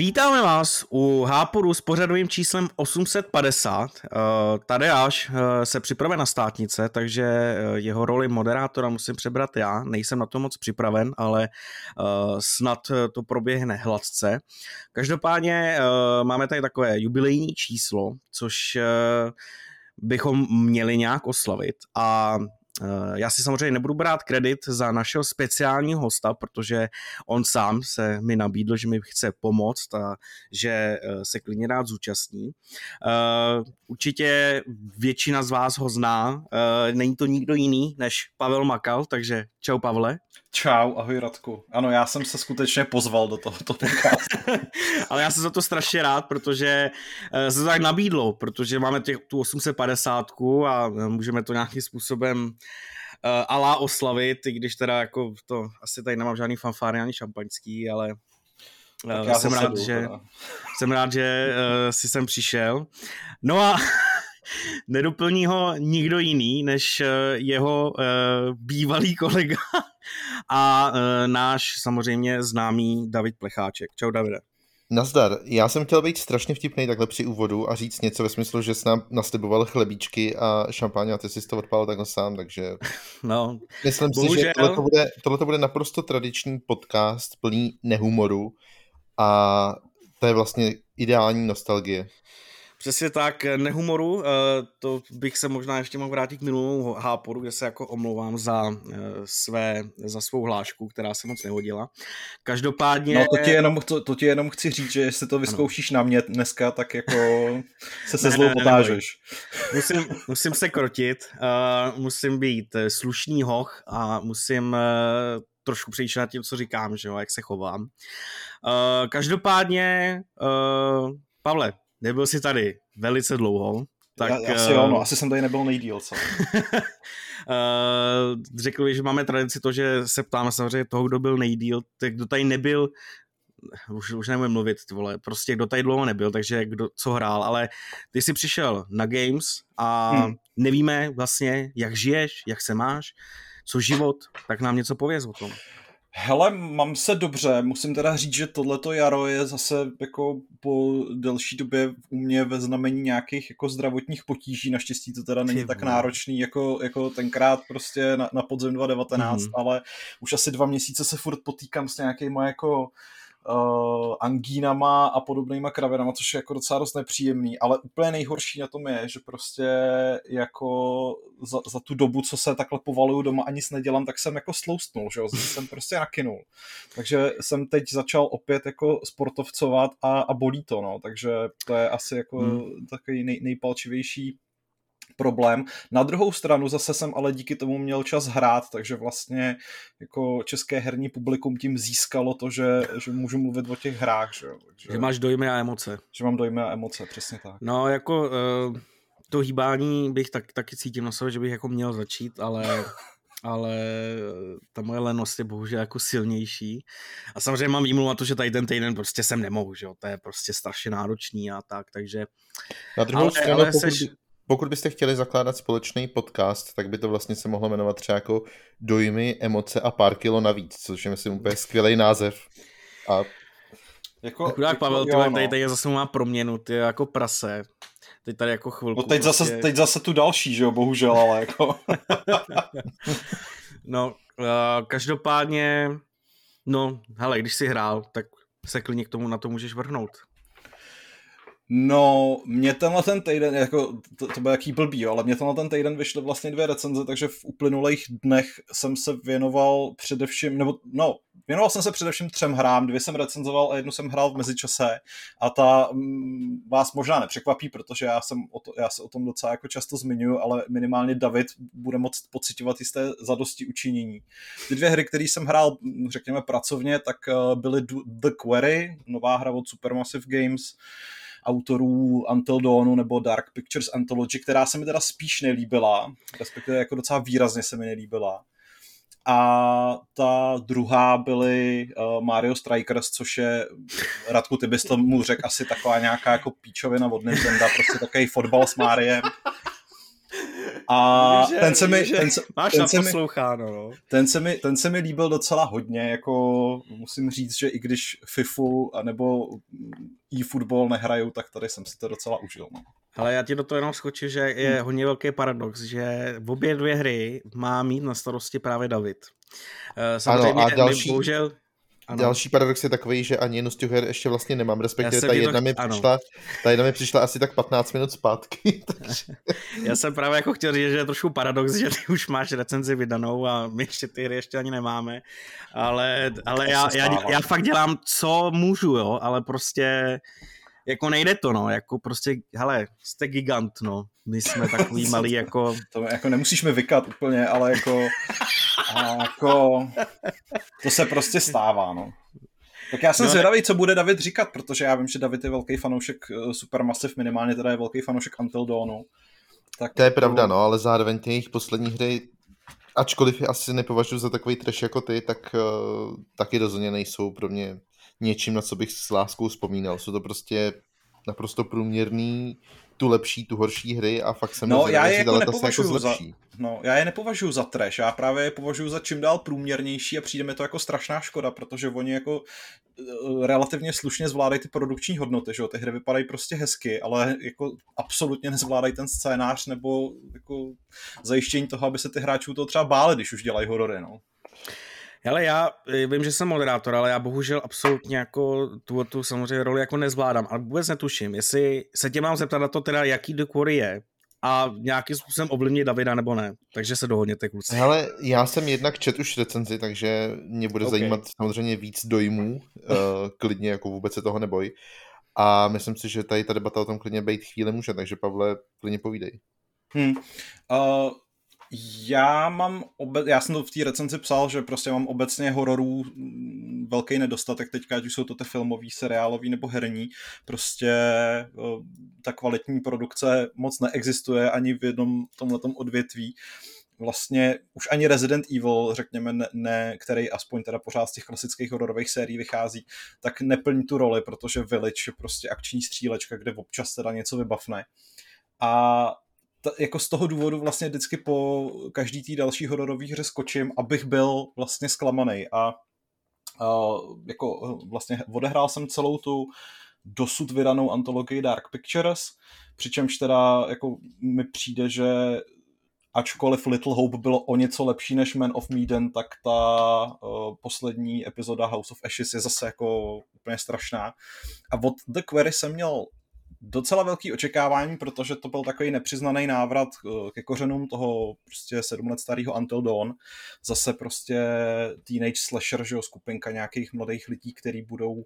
Vítáme vás u Háporu s pořadovým číslem 850. Eh, Tady až eh, se připravuje na státnice, takže eh, jeho roli moderátora musím přebrat já. Nejsem na to moc připraven, ale snad to proběhne hladce. Každopádně máme tady takové jubilejní číslo, což bychom měli nějak oslavit a já si samozřejmě nebudu brát kredit za našeho speciálního hosta, protože on sám se mi nabídl, že mi chce pomoct a že eh, se klidně rád zúčastní. Eh, určitě většina z vás ho zná, není to nikdo jiný než Pavel Makal, takže čau Pavle. Čau, ahoj Radku. Ano, já jsem se skutečně pozval do tohoto podcastu. Ale já jsem za to strašně rád, protože se to tak nabídlo, protože máme těch, tu 850 a můžeme to nějakým způsobem uh, alá oslavit, i když teda jako to asi tady nemám žádný fanfáry ani šampaňský, ale uh, jsem, rád, že, jsem rád, že uh, si sem přišel. No a nedoplní ho nikdo jiný, než jeho uh, bývalý kolega a uh, náš samozřejmě známý David Plecháček. Čau Davide. Nazdar, já jsem chtěl být strašně vtipný takhle při úvodu a říct něco ve smyslu, že jsi nám nasliboval chlebíčky a šampáň a ty jsi to odpálil takhle sám, takže no, myslím bohužel. si, že tohle bude, tohle bude naprosto tradiční podcast plný nehumoru a to je vlastně ideální nostalgie. Přesně tak, nehumoru, eh, to bych se možná ještě mohl vrátit k minulému háporu, kde se jako omlouvám za, eh, své, za svou hlášku, která se moc nehodila. Každopádně... No to ti jenom, to, to ti jenom chci říct, že jestli to vyzkoušíš ano. na mě dneska, tak jako se se zlou potážeš. Musím, musím se krotit, uh, musím být slušný hoch a musím trošku přijít na tím, co říkám, že jo, jak se chovám. Každopádně, Pavle, nebyl jsi tady velice dlouho. Tak, asi jo, no, eh, asi jsem tady nebyl nejdíl, co? Uh, řekl bych, že máme tradici to, že se ptáme samozřejmě toho, kdo byl nejdíl, tak kdo tady nebyl, už, už nemůžu mluvit, ty vole, prostě kdo tady dlouho nebyl, takže kdo co hrál, ale ty jsi přišel na Games a hmm. nevíme vlastně, jak žiješ, jak se máš, co život, tak nám něco pověz o tom. Hele, mám se dobře, musím teda říct, že tohleto jaro je zase jako po delší době u mě ve znamení nějakých jako zdravotních potíží, naštěstí to teda není tak náročný jako, jako tenkrát prostě na, na podzem 2019, mm-hmm. ale už asi dva měsíce se furt potýkám s nějakýma jako uh, angínama a podobnýma kravinama, což je jako docela dost nepříjemný, ale úplně nejhorší na tom je, že prostě jako za, za tu dobu, co se takhle povaluju doma a nic nedělám, tak jsem jako sloustnul, že jo, jsem prostě nakynul. Takže jsem teď začal opět jako sportovcovat a, a bolí to, no, takže to je asi jako hmm. takový nej, nejpalčivější problém. Na druhou stranu zase jsem ale díky tomu měl čas hrát, takže vlastně jako české herní publikum tím získalo to, že, že můžu mluvit o těch hrách. Že, takže, že máš dojmy a emoce. Že mám dojmy a emoce, přesně tak. No jako uh, to hýbání bych tak, taky cítím na sobě, že bych jako měl začít, ale ale ta moje lenost je bohužel jako silnější. A samozřejmě mám výmluvu na to, že tady ten týden prostě jsem nemohu, že jo? to je prostě strašně náročný a tak, takže... Na druhou ale, stranu, ale pokud, seš... Pokud byste chtěli zakládat společný podcast, tak by to vlastně se mohlo jmenovat třeba jako dojmy, emoce a pár kilo navíc, což je myslím úplně skvělý název. A jako, Chudák jako, Pavel, jo, no. tady, tady zase má proměnu, ty jako prase. Teď tady jako chvilku. No teď, prostě... zase, teď zase tu další, že jo, bohužel, ale jako. no, uh, každopádně, no, hele, když jsi hrál, tak se klidně k tomu na to můžeš vrhnout. No, mě tenhle ten týden, jako, to, to byl jaký blbý, jo, ale mě tenhle ten týden vyšly vlastně dvě recenze, takže v uplynulých dnech jsem se věnoval především, nebo no, věnoval jsem se především třem hrám, dvě jsem recenzoval a jednu jsem hrál v mezičase a ta m, mm, vás možná nepřekvapí, protože já, jsem o to, já se o tom docela jako často zmiňuji, ale minimálně David bude moct pocitovat jisté zadosti učinění. Ty dvě hry, které jsem hrál, řekněme pracovně, tak eh, byly The Query, nová hra od Supermassive Games, autorů Until Dawnu nebo Dark Pictures Anthology, která se mi teda spíš nelíbila, respektive jako docela výrazně se mi nelíbila. A ta druhá byly uh, Mario Strikers, což je, Radku, ty bys tomu řekl asi taková nějaká jako píčovina od Nintendo, prostě takový fotbal s Mariem. A že, ten se mi... Že, ten se, máš ten se mi, no. ten, se mi, ten se mi líbil docela hodně, jako musím říct, že i když FIFU nebo e-football nehraju, tak tady jsem si to docela užil. No. Ale já ti do toho jenom skočím, že je hmm. hodně velký paradox, že v obě dvě hry má mít na starosti právě David. Eh, samozřejmě, ano, a další, bohužel, ano. Další paradox je takový, že ani jednu z těch her ještě vlastně nemám, respektive ta jedna, to... mi přišla, ta jedna mi přišla asi tak 15 minut zpátky. Takže... Já jsem právě jako chtěl říct, že je trošku paradox, že ty už máš recenzi vydanou a my ještě ty hry ještě ani nemáme, ale, ale já, já, já fakt dělám, co můžu, jo, ale prostě jako nejde to, no, jako prostě, hele, jste gigant, no, my jsme takový malý, jako... To jako nemusíš mi vykat úplně, ale jako, jako, to se prostě stává, no. Tak já jsem no, zvědavý, co bude David říkat, protože já vím, že David je velký fanoušek eh, Supermassive, minimálně teda je velký fanoušek Until Dawnu. Tak to je pravda, no, ale zároveň ty jejich poslední hry, ačkoliv je asi nepovažuji za takový trash jako ty, tak uh, taky rozhodně nejsou pro mě něčím, na co bych s láskou vzpomínal. Jsou to prostě naprosto průměrný, tu lepší, tu horší hry a fakt jsem no, já je jako nepovažuji jako za, no, já je nepovažuji za trash, já právě je považuji za čím dál průměrnější a přijde mi to jako strašná škoda, protože oni jako eh, relativně slušně zvládají ty produkční hodnoty, že jo, ty hry vypadají prostě hezky, ale jako absolutně nezvládají ten scénář nebo jako zajištění toho, aby se ty hráčů to třeba báli, když už dělají horory, no. Ale já eh, vím, že jsem moderátor, ale já bohužel absolutně jako tu, tu samozřejmě roli jako nezvládám, ale vůbec netuším, jestli se tě mám zeptat na to teda, jaký The Quarry je a nějakým způsobem ovlivnit Davida nebo ne. Takže se dohodněte, kluci. Ale já jsem jednak čet už recenzi, takže mě bude okay. zajímat samozřejmě víc dojmů, uh, klidně jako vůbec se toho neboj. A myslím si, že tady ta debata o tom klidně být chvíli může, takže Pavle, klidně povídej. Hmm. Uh, já mám, obe- já jsem to v té recenzi psal, že prostě mám obecně hororů mm, velký nedostatek teďka, ať už jsou to ty filmový, seriálový nebo herní. Prostě ta kvalitní produkce moc neexistuje ani v jednom tomhletom odvětví. Vlastně už ani Resident Evil, řekněme, ne, ne, který aspoň teda pořád z těch klasických hororových sérií vychází, tak neplní tu roli, protože Village je prostě akční střílečka, kde občas teda něco vybavne. A t- jako z toho důvodu vlastně vždycky po každý té další hororové hře skočím, abych byl vlastně zklamaný a uh, jako vlastně odehrál jsem celou tu dosud vydanou antologii Dark Pictures, přičemž teda jako mi přijde, že ačkoliv Little Hope bylo o něco lepší než Man of Medan, tak ta uh, poslední epizoda House of Ashes je zase jako úplně strašná. A od The Query jsem měl docela velký očekávání, protože to byl takový nepřiznaný návrat eh, ke kořenům toho prostě sedm let starého Until Dawn. Zase prostě teenage slasher, že jo, skupinka nějakých mladých lidí, který budou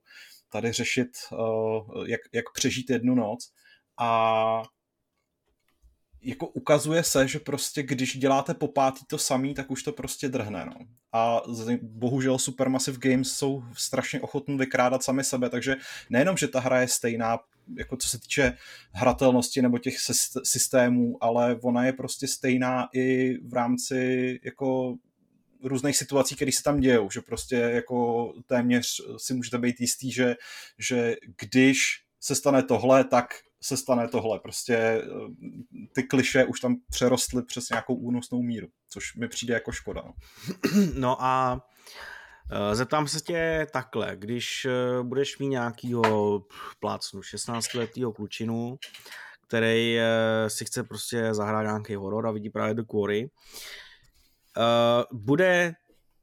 tady řešit, uh, jak, jak přežít jednu noc. A jako ukazuje se, že prostě když děláte po pátý to samý, tak už to prostě drhne, no. A bohužel Supermassive Games jsou strašně ochotní vykrádat sami sebe, takže nejenom, že ta hra je stejná, jako co se týče hratelnosti nebo těch systémů, ale ona je prostě stejná i v rámci jako různých situací, které se tam dějou, že prostě jako téměř si můžete být jistý, že, že když se stane tohle, tak se stane tohle. Prostě eh, ty kliše už tam přerostly přes nějakou únosnou míru, což mi přijde jako škoda. No, no a Zeptám se tě takhle, když eh, budeš mít nějakýho plácnu 16-letýho klučinu, který si chce prostě zahrát nějaký horor a vidí právě The Quarry, bude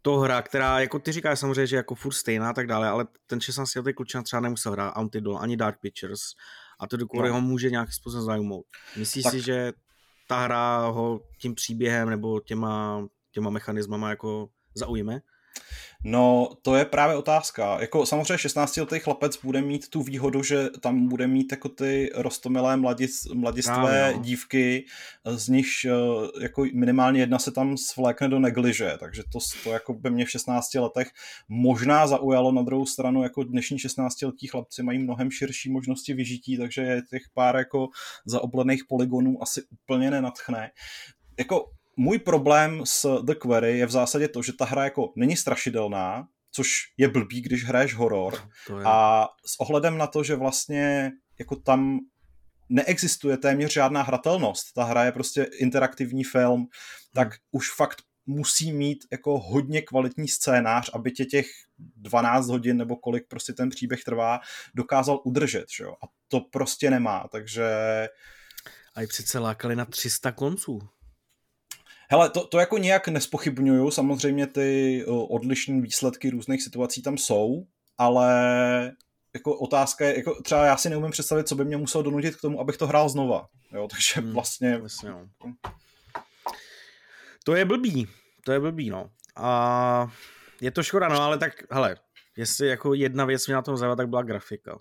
to hra, která, jako ty říkáš samozřejmě, že jako furt stejná a tak dále, ale ten 16 letý klučina třeba nemusel hrát Antidol ani Dark Pictures a to do no. ho může nějakým způsobem zajmout. Myslíš tak. si, že ta hra ho tím příběhem nebo těma, těma mechanismama jako zaujme? No, to je právě otázka. Jako samozřejmě 16-letý chlapec bude mít tu výhodu, že tam bude mít jako ty rostomilé mladis, mladistvé no, no. dívky, z nich eh, jako minimálně jedna se tam svlékne do negliže, takže to, to jako by mě v 16 letech možná zaujalo na druhou stranu, jako dnešní 16-letí chlapci mají mnohem širší možnosti vyžití, takže je těch pár jako zaoblených poligonů asi úplně nenatchne. Jako můj problém s The Query je v zásadě to, že ta hra jako není strašidelná, což je blbý, když hraješ horor. A s ohledem na to, že vlastně jako tam neexistuje téměř žádná hratelnost. Ta hra je prostě interaktivní film, tak už fakt musí mít jako hodně kvalitní scénář, aby tě těch 12 hodin nebo kolik prostě ten příběh trvá, dokázal udržet, že jo? A to prostě nemá, takže... A i přece lákali na 300 konců. Hele, to, to jako nějak nespochybnuju, samozřejmě ty odlišné výsledky různých situací tam jsou, ale jako otázka je, jako třeba já si neumím představit, co by mě muselo donutit k tomu, abych to hrál znova. Jo, takže hmm, vlastně... Vlastně no. To je blbý, to je blbý, no. A je to škoda, no, ale tak, hele, jestli jako jedna věc mě na tom zajímá, tak byla grafika.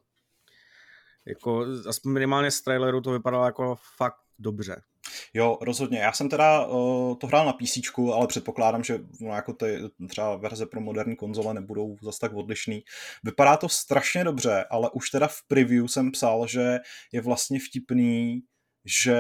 Jako, aspoň minimálně z traileru to vypadalo jako fakt dobře. Jo, rozhodně. Já jsem teda uh, to hrál na PC, ale předpokládám, že no, jako ty třeba verze pro moderní konzole nebudou zase tak odlišný. Vypadá to strašně dobře, ale už teda v preview jsem psal, že je vlastně vtipný, že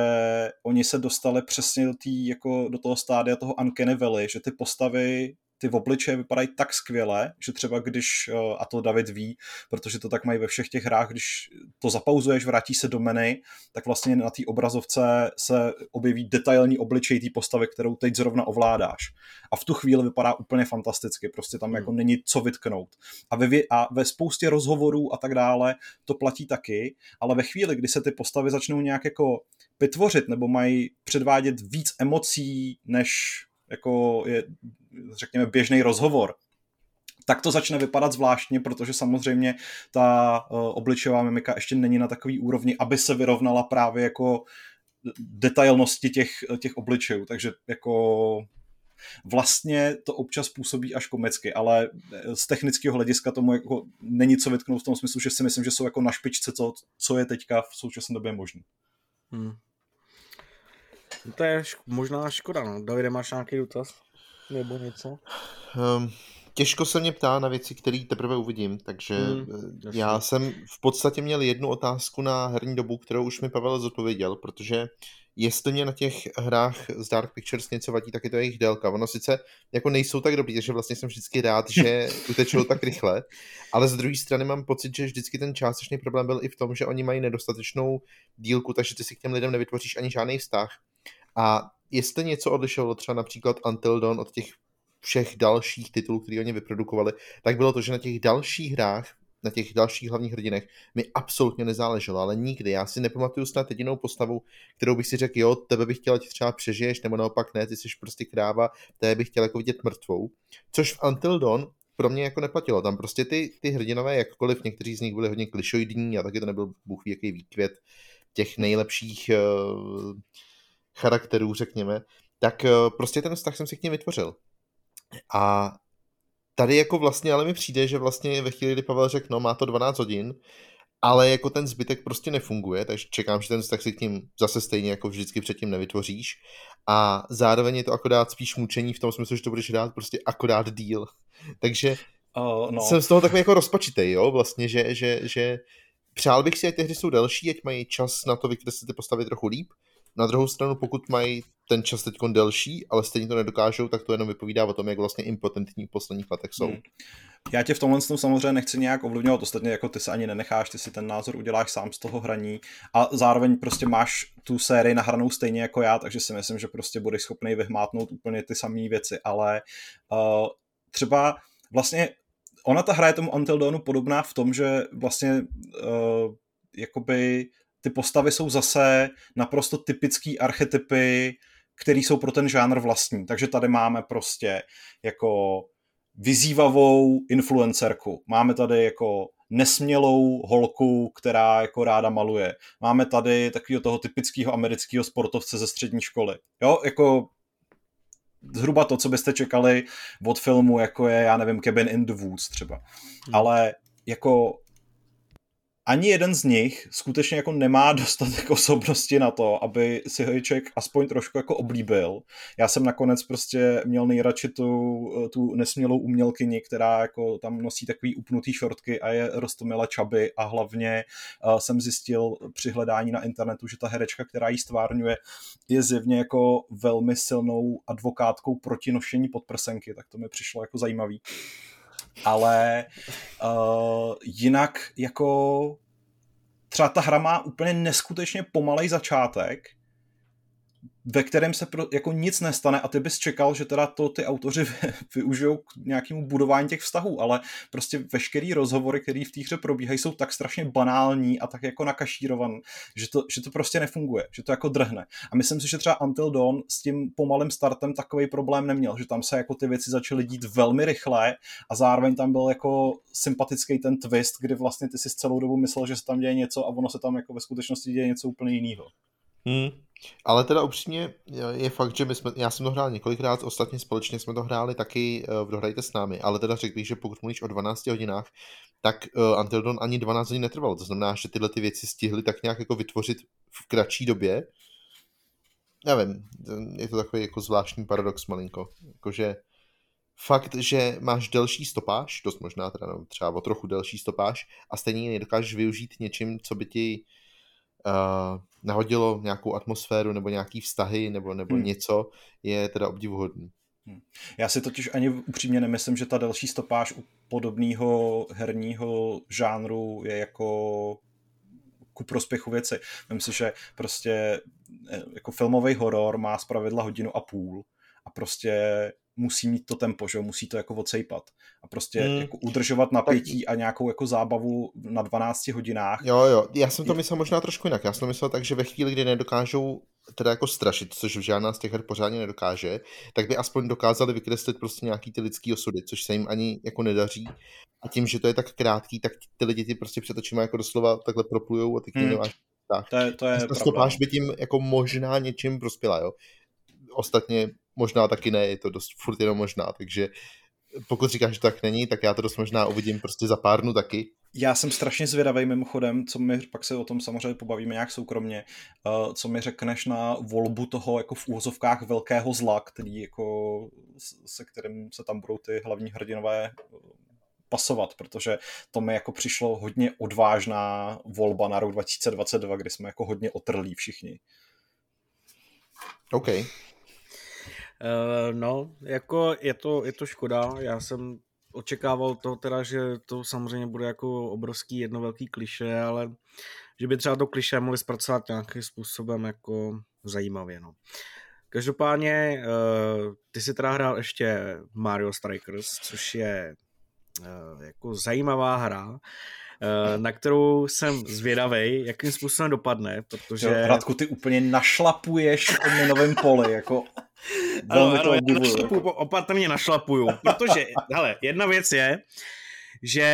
oni se dostali přesně do, tý, jako do toho stádia toho Uncanny Valley, že ty postavy ty obličeje vypadají tak skvěle, že třeba když, eh, a to David ví, protože to tak mají ve všech těch hrách, když to zapauzuješ, vrátí se do menu, tak vlastně na té obrazovce se objeví detailní obličej té postavy, kterou teď zrovna ovládáš. A v tu chvíli vypadá úplně fantasticky, prostě tam jako hmm. není co vytknout. A ve, a ve spoustě rozhovorů a tak dále to platí taky, ale ve chvíli, kdy se ty postavy začnou nějak jako vytvořit nebo mají předvádět víc emocí, než jako je, řekněme, běžný rozhovor, tak to začne vypadat zvláštně, protože samozřejmě ta uh, obličová mimika ještě není na takový úrovni, aby se vyrovnala právě jako detailnosti těch, těch obličejů, takže jako vlastně to občas působí až komicky, ale z technického hlediska tomu jako není co vytknout v tom smyslu, že si myslím, že jsou jako na špičce, co, co je teďka v současné době možné. Hmm. To je šk- možná škoda, no. Davide, máš nějaký dotaz? Nebo něco? Um, těžko se mě ptá na věci, které teprve uvidím, takže hmm, já jsem v podstatě měl jednu otázku na herní dobu, kterou už mi Pavel zodpověděl, protože jestli mě na těch hrách z Dark Pictures něco vadí, tak je to jejich délka. Ono sice jako nejsou tak dobrý, takže vlastně jsem vždycky rád, že utečou tak rychle, ale z druhé strany mám pocit, že vždycky ten částečný problém byl i v tom, že oni mají nedostatečnou dílku, takže ty si k těm lidem nevytvoříš ani žádný vztah. A jestli něco odlišovalo třeba například Until Dawn od těch všech dalších titulů, které oni vyprodukovali, tak bylo to, že na těch dalších hrách, na těch dalších hlavních hrdinech mi absolutně nezáleželo, ale nikdy. Já si nepamatuju snad jedinou postavu, kterou bych si řekl, jo, tebe bych chtěl, ať třeba přežiješ, nebo naopak ne, ty jsi prostě kráva, tebe bych chtěl jako vidět mrtvou. Což v Until Dawn pro mě jako neplatilo. Tam prostě ty, ty hrdinové, jakkoliv někteří z nich byli hodně klišoidní a taky to nebyl bůh jaký výkvět těch nejlepších uh, charakterů, řekněme, tak eh, prostě ten vztah jsem si k ním vytvořil. A tady jako vlastně ale mi přijde, že vlastně ve chvíli, kdy Pavel řekl, no má to 12 hodin, ale jako ten zbytek prostě nefunguje, takže čekám, že ten vztah si k ním zase stejně jako vždycky předtím nevytvoříš. A zároveň je to akorát spíš mučení v tom smyslu, že to budeš dát prostě akorát díl. Takže uh, no. jsem z toho takový jako rozpačitej, jo, vlastně, že, že, že přál bych si, ať ty hry jsou delší, ať mají čas na to vykreslit ty postavy trochu líp, na druhou stranu, pokud mají ten čas teď delší, ale stejně to nedokážou, tak to jenom vypovídá o tom, jak vlastně impotentní v posledních letech jsou. Hmm. Já tě v tomhle tom samozřejmě nechci nějak ovlivňovat, ostatně jako ty se ani nenecháš, ty si ten názor uděláš sám z toho hraní a zároveň prostě máš tu sérii nahranou stejně jako já, takže si myslím, že prostě budeš schopný vyhmátnout úplně ty samé věci, ale uh, třeba vlastně ona ta hra je tomu Until Dawnu podobná v tom, že vlastně uh, jakoby ty postavy jsou zase naprosto typický archetypy, které jsou pro ten žánr vlastní. Takže tady máme prostě jako vyzývavou influencerku. Máme tady jako nesmělou holku, která jako ráda maluje. Máme tady takového toho typického amerického sportovce ze střední školy. Jo, jako zhruba to, co byste čekali od filmu, jako je, já nevím, Cabin in the Woods třeba. Hmm. Ale jako ani jeden z nich skutečně jako nemá dostatek osobnosti na to, aby si Hojček aspoň trošku jako oblíbil. Já jsem nakonec prostě měl nejradši tu, tu nesmělou umělkyni, která jako tam nosí takový upnutý šortky a je rostomila čaby a hlavně uh, jsem zjistil při hledání na internetu, že ta herečka, která ji stvárňuje, je zjevně jako velmi silnou advokátkou proti nošení podprsenky, tak to mi přišlo jako zajímavý ale uh, jinak jako třeba ta hra má úplně neskutečně pomalej začátek, ve kterém se pro, jako nic nestane a ty bys čekal, že teda to ty autoři využijou k nějakému budování těch vztahů, ale prostě veškerý rozhovory, které v té hře probíhají, jsou tak strašně banální a tak jako nakašírovan, že to, že to prostě nefunguje, že to jako drhne. A myslím si, že třeba Until Dawn s tím pomalým startem takový problém neměl, že tam se jako ty věci začaly dít velmi rychle a zároveň tam byl jako sympatický ten twist, kdy vlastně ty si celou dobu myslel, že se tam děje něco a ono se tam jako ve skutečnosti děje něco úplně jiného. Hmm. Ale teda upřímně je fakt, že my jsme, já jsem to hrál několikrát, ostatně společně jsme to hráli taky eh, v Dohrajte s námi, ale teda řekl bych, že pokud mluvíš o 12 hodinách, tak uh, Until Dawn ani 12 hodin netrvalo, to znamená, že tyhle ty věci stihly tak nějak jako vytvořit v kratší době. Nevím, je to takový jako zvláštní paradox malinko, jakože fakt, že máš delší stopáž, dost možná teda no, třeba o trochu delší stopáž a stejně nedokážeš využít něčím, co by ti uh, nahodilo nějakou atmosféru nebo nějaký vztahy nebo, nebo hmm. něco, je teda obdivuhodný. Hmm. Já si totiž ani upřímně nemyslím, že ta delší stopáž u podobného herního žánru je jako ku prospěchu věci. Myslím si, že prostě eh, jako filmový horor má zpravidla hodinu a půl a prostě musí mít to tempo, že musí to jako odsejpat a prostě hmm. jako udržovat napětí tak... a nějakou jako zábavu na 12 hodinách. Jo, jo, já jsem to myslel možná trošku jinak, já jsem to myslel tak, že ve chvíli, kdy nedokážou teda jako strašit, což žádná z těch her pořádně nedokáže, tak by aspoň dokázali vykreslit prostě nějaký ty lidský osudy, což se jim ani jako nedaří. A tím, že to je tak krátký, tak ty lidi ty prostě před očima jako doslova takhle proplujou a ty k hmm. nemáš tak. To je, to je ta stopáž by tím jako možná něčím prospěla, jo. Ostatně možná taky ne, je to dost furt jenom možná, takže pokud říkáš, že tak není, tak já to dost možná uvidím prostě za pár dnů taky. Já jsem strašně zvědavý mimochodem, co mi, pak se o tom samozřejmě pobavíme nějak soukromně, uh, co mi řekneš na volbu toho jako v úvozovkách velkého zla, který jako, se kterým se tam budou ty hlavní hrdinové eh, pasovat, protože to mi jako přišlo hodně odvážná volba na rok 2022, kdy jsme jako hodně otrlí všichni. OK. Uh, no, jako je to, je to škoda, já jsem očekával to teda, že to samozřejmě bude jako obrovský jedno velký kliše, ale že by třeba to kliše mohli zpracovat nějakým způsobem jako zajímavě, no. Každopádně, uh, ty si teda hrál ještě Mario Strikers, což je uh, jako zajímavá hra, Eh, na kterou jsem zvědavý, jakým způsobem dopadne, protože... Jo, Radku, ty úplně našlapuješ o novém poli, jako ano, ano, já našlapuju, opatrně našlapuju, protože, hele, jedna věc je, že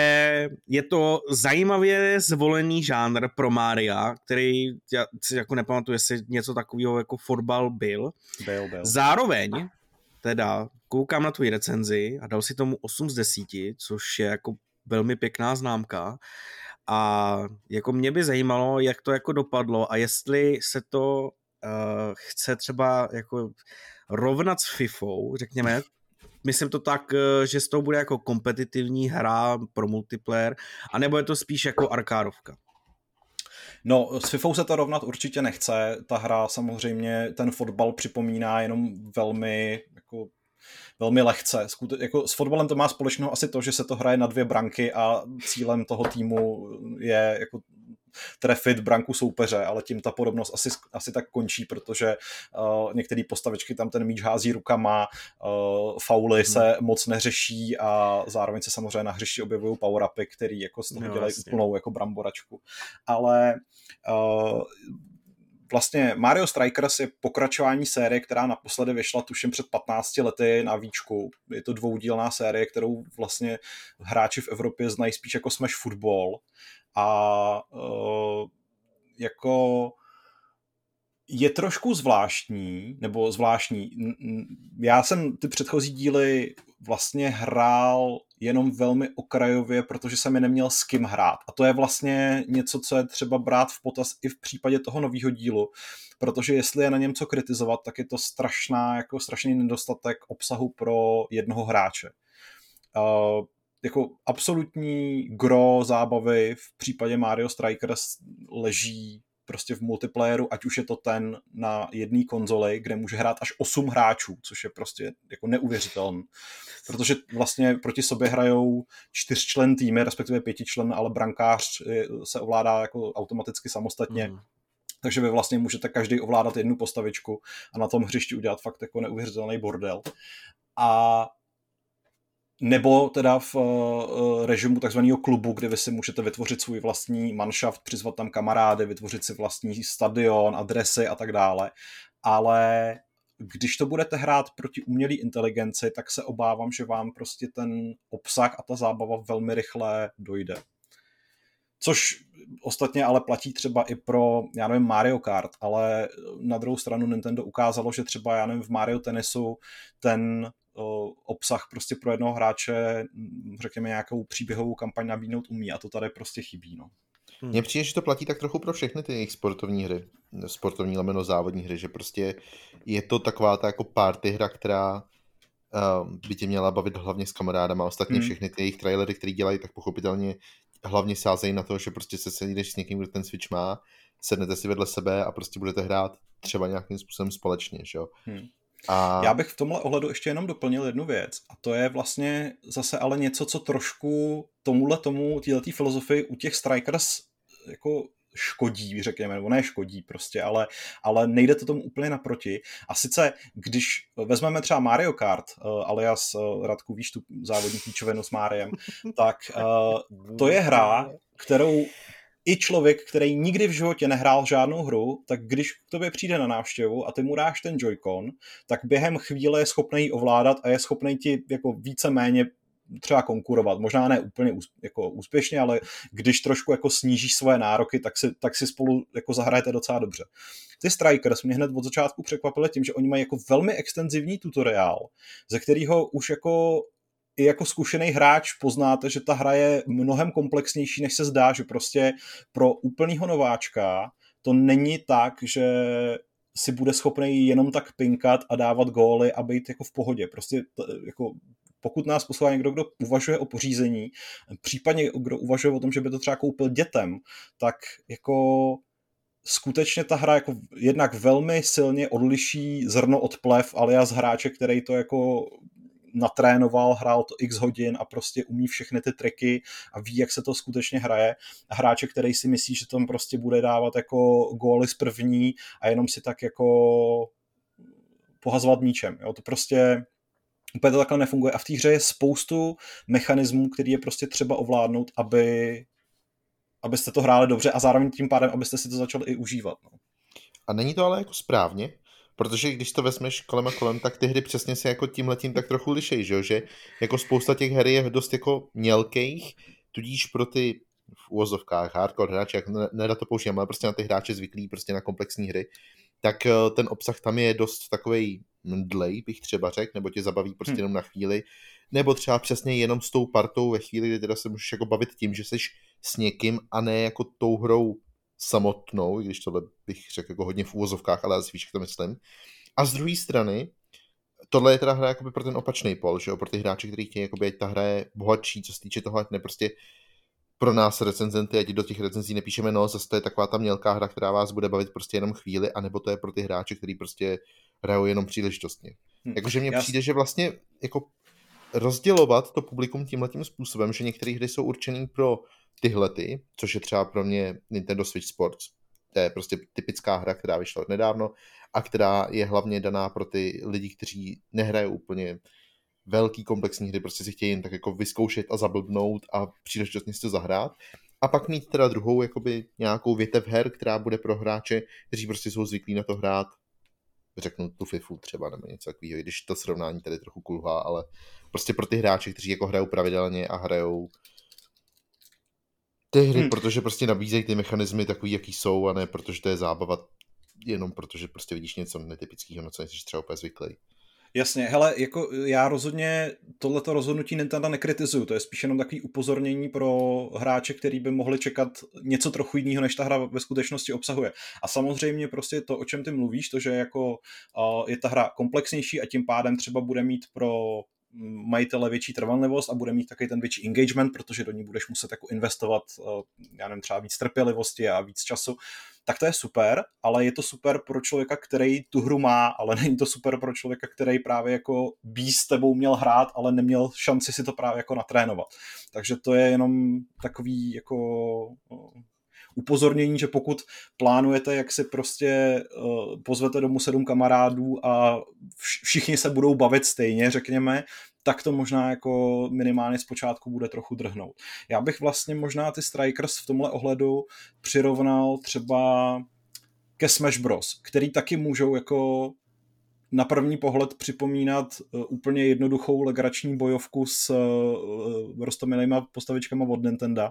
je to zajímavě zvolený žánr pro Mária, který, já si jako nepamatuju, jestli něco takového jako fotbal byl. Byl, byl. Zároveň, teda, koukám na tvoji recenzi a dal si tomu 8 z 10, což je jako velmi pěkná známka. A jako mě by zajímalo, jak to jako dopadlo a jestli se to uh, chce třeba jako rovnat s FIFou, řekněme, myslím to tak, eh, že z toho bude jako kompetitivní hra pro multiplayer, anebo je to spíš jako arkádovka? No, s FIFou se to rovnat určitě nechce. Ta hra samozřejmě ten fotbal připomíná jenom velmi jako velmi lehce. Skute, jako s fotbalem to má společného asi to, že se to hraje na dvě branky a cílem toho týmu je jako trefit branku soupeře, ale tím ta podobnost asi, asi tak končí, protože uh, některé postavičky tam ten míč hází rukama, uh, fauly hmm. se moc neřeší a zároveň se samozřejmě na hřišti objevují power-upy, který jako z toho no, dělají jasně. úplnou jako bramboračku. Ale uh, vlastně Mario Strikers je pokračování série, která naposledy vyšla tuším před 15 lety na výčku. Je to dvoudílná série, kterou vlastně hráči v Evropě znají spíš jako Smash Football. A uh, jako je trošku zvláštní, nebo zvláštní. Já jsem ty předchozí díly vlastně hrál jenom velmi okrajově, protože jsem je neměl s kým hrát. A to je vlastně něco, co je třeba brát v potaz i v případě toho nového dílu, protože jestli je na něm co kritizovat, tak je to strašná, jako strašný nedostatek obsahu pro jednoho hráče. Uh, jako absolutní gro zábavy v případě Mario Strikers leží prostě v multiplayeru, ať už je to ten na jedné konzoli, kde může hrát až 8 hráčů, což je prostě jako neuvěřitelné. Protože vlastně proti sobě hrajou čtyřčlen týmy, respektive pětičlen, ale brankář se ovládá jako automaticky samostatně. Mm. Takže vy vlastně můžete každý ovládat jednu postavičku a na tom hřišti udělat fakt jako neuvěřitelný bordel. A nebo teda v uh, režimu takzvaného klubu, kde vy si můžete vytvořit svůj vlastní manšaft, přizvat tam kamarády, vytvořit si vlastní stadion, adresy a tak dále. Ale když to budete hrát proti umělé inteligenci, tak se obávám, že vám prostě ten obsah a ta zábava velmi rychle dojde. Což ostatně ale platí třeba i pro, já nevím, Mario Kart, ale na druhou stranu Nintendo ukázalo, že třeba, já nevím, v Mario Tennisu ten obsah prostě pro jednoho hráče, řekněme, nějakou příběhovou kampaň nabídnout umí a to tady prostě chybí. No. Hmm. Mně přijde, že to platí tak trochu pro všechny ty jejich sportovní hry, sportovní lemeno závodní hry, že prostě je to taková ta jako party hra, která uh, by tě měla bavit hlavně s kamarádama. Ostatně hmm. všechny ty jejich trailery, které dělají, tak pochopitelně hlavně sázejí na to, že prostě se sedíš s někým, kdo ten Switch má, sednete si vedle sebe a prostě budete hrát třeba nějakým způsobem společně, že jo. Hmm. A... Já bych v tomhle ohledu ještě jenom doplnil jednu věc a to je vlastně zase ale něco, co trošku tomuhle tomu, této filozofii u těch Strikers jako škodí, řekněme, nebo ne škodí prostě, ale, ale nejde to tomu úplně naproti. A sice, když vezmeme třeba Mario Kart, uh, alias uh, Radku, víš tu závodní píčovinu s Máriem, tak uh, to je hra, kterou i člověk, který nikdy v životě nehrál žádnou hru, tak když k tobě přijde na návštěvu a ty mu dáš ten Joy-Con, tak během chvíle je schopný ji ovládat a je schopný ti jako víceméně třeba konkurovat. Možná ne úplně jako úspěšně, ale když trošku jako snížíš svoje nároky, tak si, tak si spolu jako zahrajete docela dobře. Ty Strikers mě hned od začátku překvapily tím, že oni mají jako velmi extenzivní tutoriál, ze kterého už jako i jako zkušený hráč poznáte, že ta hra je mnohem komplexnější, než se zdá, že prostě pro úplného nováčka to není tak, že si bude schopný jenom tak pinkat a dávat góly a být jako v pohodě. Prostě jako pokud nás poslouchá někdo, kdo uvažuje o pořízení, případně kdo uvažuje o tom, že by to třeba koupil dětem, tak jako skutečně ta hra jako jednak velmi silně odliší zrno od plev alias hráče, který to jako natrénoval, hrál to x hodin a prostě umí všechny ty triky a ví, jak se to skutečně hraje. A hráče, který si myslí, že tam prostě bude dávat jako góly z první a jenom si tak jako pohazovat míčem. Jo? To prostě úplně to takhle nefunguje. A v té hře je spoustu mechanismů, který je prostě třeba ovládnout, aby, abyste to hráli dobře a zároveň tím pádem, abyste si to začali i užívat. No. A není to ale jako správně, Protože když to vezmeš kolem a kolem, tak ty hry přesně se jako tím letím tak trochu lišej, že, že jako spousta těch her je dost jako mělkých, tudíž pro ty v úvozovkách hardcore hráče, jak nerad to používám, ale prostě na ty hráče zvyklí prostě na komplexní hry, tak eh, ten obsah tam je dost takový dlej, bych třeba řekl, nebo tě zabaví prostě hmm. jenom na chvíli, nebo třeba přesně jenom s tou partou ve chvíli, kdy teda se můžeš jako bavit tím, že jsi s někým a ne jako tou hrou samotnou, když tohle bych řekl jako hodně v úvozovkách, ale asi víš, jak to myslím. A z druhé strany, tohle je teda hra jakoby pro ten opačný pol, že jo, pro ty hráče, kteří chtějí, jakoby, ať ta hra je bohatší, co se týče toho, ať ne prostě pro nás recenzenty, ať do těch recenzí nepíšeme, no, zase to je taková ta mělká hra, která vás bude bavit prostě jenom chvíli, anebo to je pro ty hráče, kteří prostě hrajou jenom příležitostně. Hm. Jakože mně přijde, že vlastně jako rozdělovat to publikum tímhle tím způsobem, že některé hry jsou určené pro tyhle ty, což je třeba pro mě Nintendo Switch Sports. To je prostě typická hra, která vyšla nedávno a která je hlavně daná pro ty lidi, kteří nehrají úplně velký komplexní hry, prostě si chtějí jen tak jako vyzkoušet a zablbnout a příležitostně si to zahrát. A pak mít teda druhou jakoby nějakou větev her, která bude pro hráče, kteří prostě jsou zvyklí na to hrát řeknu tu FIFU třeba nebo něco takového, když to srovnání tady trochu kulhá, ale prostě pro ty hráče, kteří jako hrajou pravidelně a hrajou ty hry, hmm. protože prostě nabízejí ty mechanismy takový, jaký jsou a ne protože to je zábava jenom protože prostě vidíš něco netypického, na co jsi třeba úplně zvyklý. Jasně, hele, jako já rozhodně tohleto rozhodnutí Nintendo nekritizuju, to je spíš jenom takový upozornění pro hráče, který by mohli čekat něco trochu jiného, než ta hra ve skutečnosti obsahuje. A samozřejmě prostě to, o čem ty mluvíš, to, že jako uh, je ta hra komplexnější a tím pádem třeba bude mít pro majitele větší trvanlivost a bude mít taky ten větší engagement, protože do ní budeš muset jako investovat, uh, já nevím, třeba víc trpělivosti a víc času, tak to je super, ale je to super pro člověka, který tu hru má, ale není to super pro člověka, který právě jako by s tebou měl hrát, ale neměl šanci si to právě jako natrénovat. Takže to je jenom takový jako upozornění, že pokud plánujete, jak si prostě uh, pozvete domů sedm kamarádů a všichni se budou bavit stejně, řekněme, tak to možná jako minimálně zpočátku bude trochu drhnout. Já bych vlastně možná ty Strikers v tomhle ohledu přirovnal třeba ke Smash Bros, který taky můžou jako na první pohled připomínat uh, úplně jednoduchou legrační bojovku s uh, roztomilýma postavičkama od Nintendo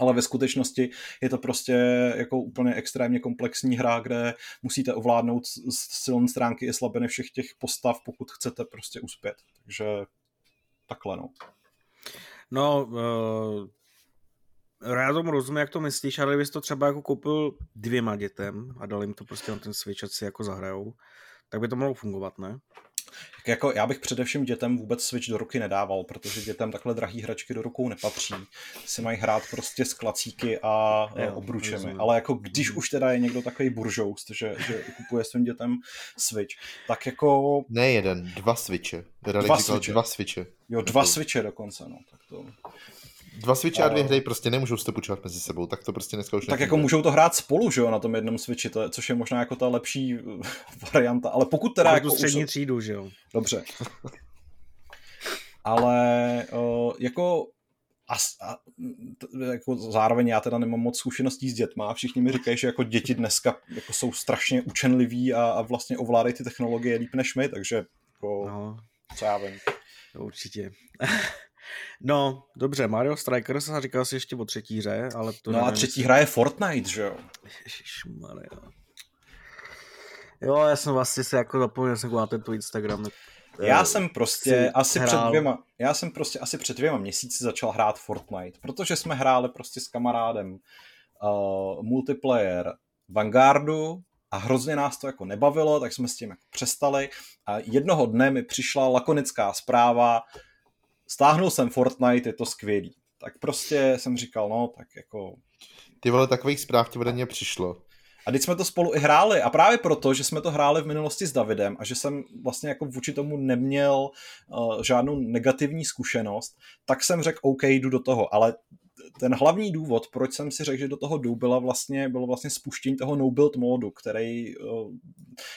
ale ve skutečnosti je to prostě jako úplně extrémně komplexní hra, kde musíte ovládnout silné stránky i slabiny všech těch postav, pokud chcete prostě uspět. Takže takhle no. No, uh, já tomu rozumím, jak to myslíš, ale kdybys to třeba jako koupil dvěma dětem a dal jim to prostě na ten Switch, si jako zahrajou, tak by to mohlo fungovat, ne? Jako já bych především dětem vůbec Switch do ruky nedával, protože dětem takhle drahý hračky do rukou nepatří. Si mají hrát prostě s klacíky a jo, obručemi. Rozumím. Ale jako když už teda je někdo takový buržoust, že, že kupuje svým dětem Switch, tak jako... Ne jeden, dva Switche. Dva Switche. dva Switche. Jo, dva Switche dokonce, no. Tak to... Dva Switche a dvě hry prostě nemůžou se počítat mezi sebou, tak to prostě dneska už Tak jako můžou to hrát spolu, že jo, na tom jednom Switchi, to je, což je možná jako ta lepší varianta, ale pokud teda... jako střední už... třídu, že jo. Dobře. ale uh, jako a, a jako zároveň já teda nemám moc zkušeností s dětma a všichni mi říkají, že jako děti dneska jako jsou strašně učenliví a, a vlastně ovládají ty technologie líp než my, takže jako, no. co já vím. Určitě. No, dobře, Mario Strikers a říkal si ještě o třetí hře, ale to... No a třetí hra je Fortnite, že jo? Ježišmarja. Jo, já jsem vlastně se jako zapomněl jsem na tento Instagram. Já jsem prostě asi hrál. před dvěma, já jsem prostě asi před dvěma měsíci začal hrát Fortnite, protože jsme hráli prostě s kamarádem uh, multiplayer Vanguardu a hrozně nás to jako nebavilo, tak jsme s tím jako přestali a jednoho dne mi přišla lakonická zpráva, stáhnul jsem Fortnite, je to skvělý. Tak prostě jsem říkal, no, tak jako... Ty vole, takových zpráv ti ode mě přišlo. A teď jsme to spolu i hráli a právě proto, že jsme to hráli v minulosti s Davidem a že jsem vlastně jako vůči tomu neměl uh, žádnou negativní zkušenost, tak jsem řekl, OK, jdu do toho, ale ten hlavní důvod, proč jsem si řekl, že do toho jdu, byla vlastně, bylo vlastně spuštění toho no build modu, který uh,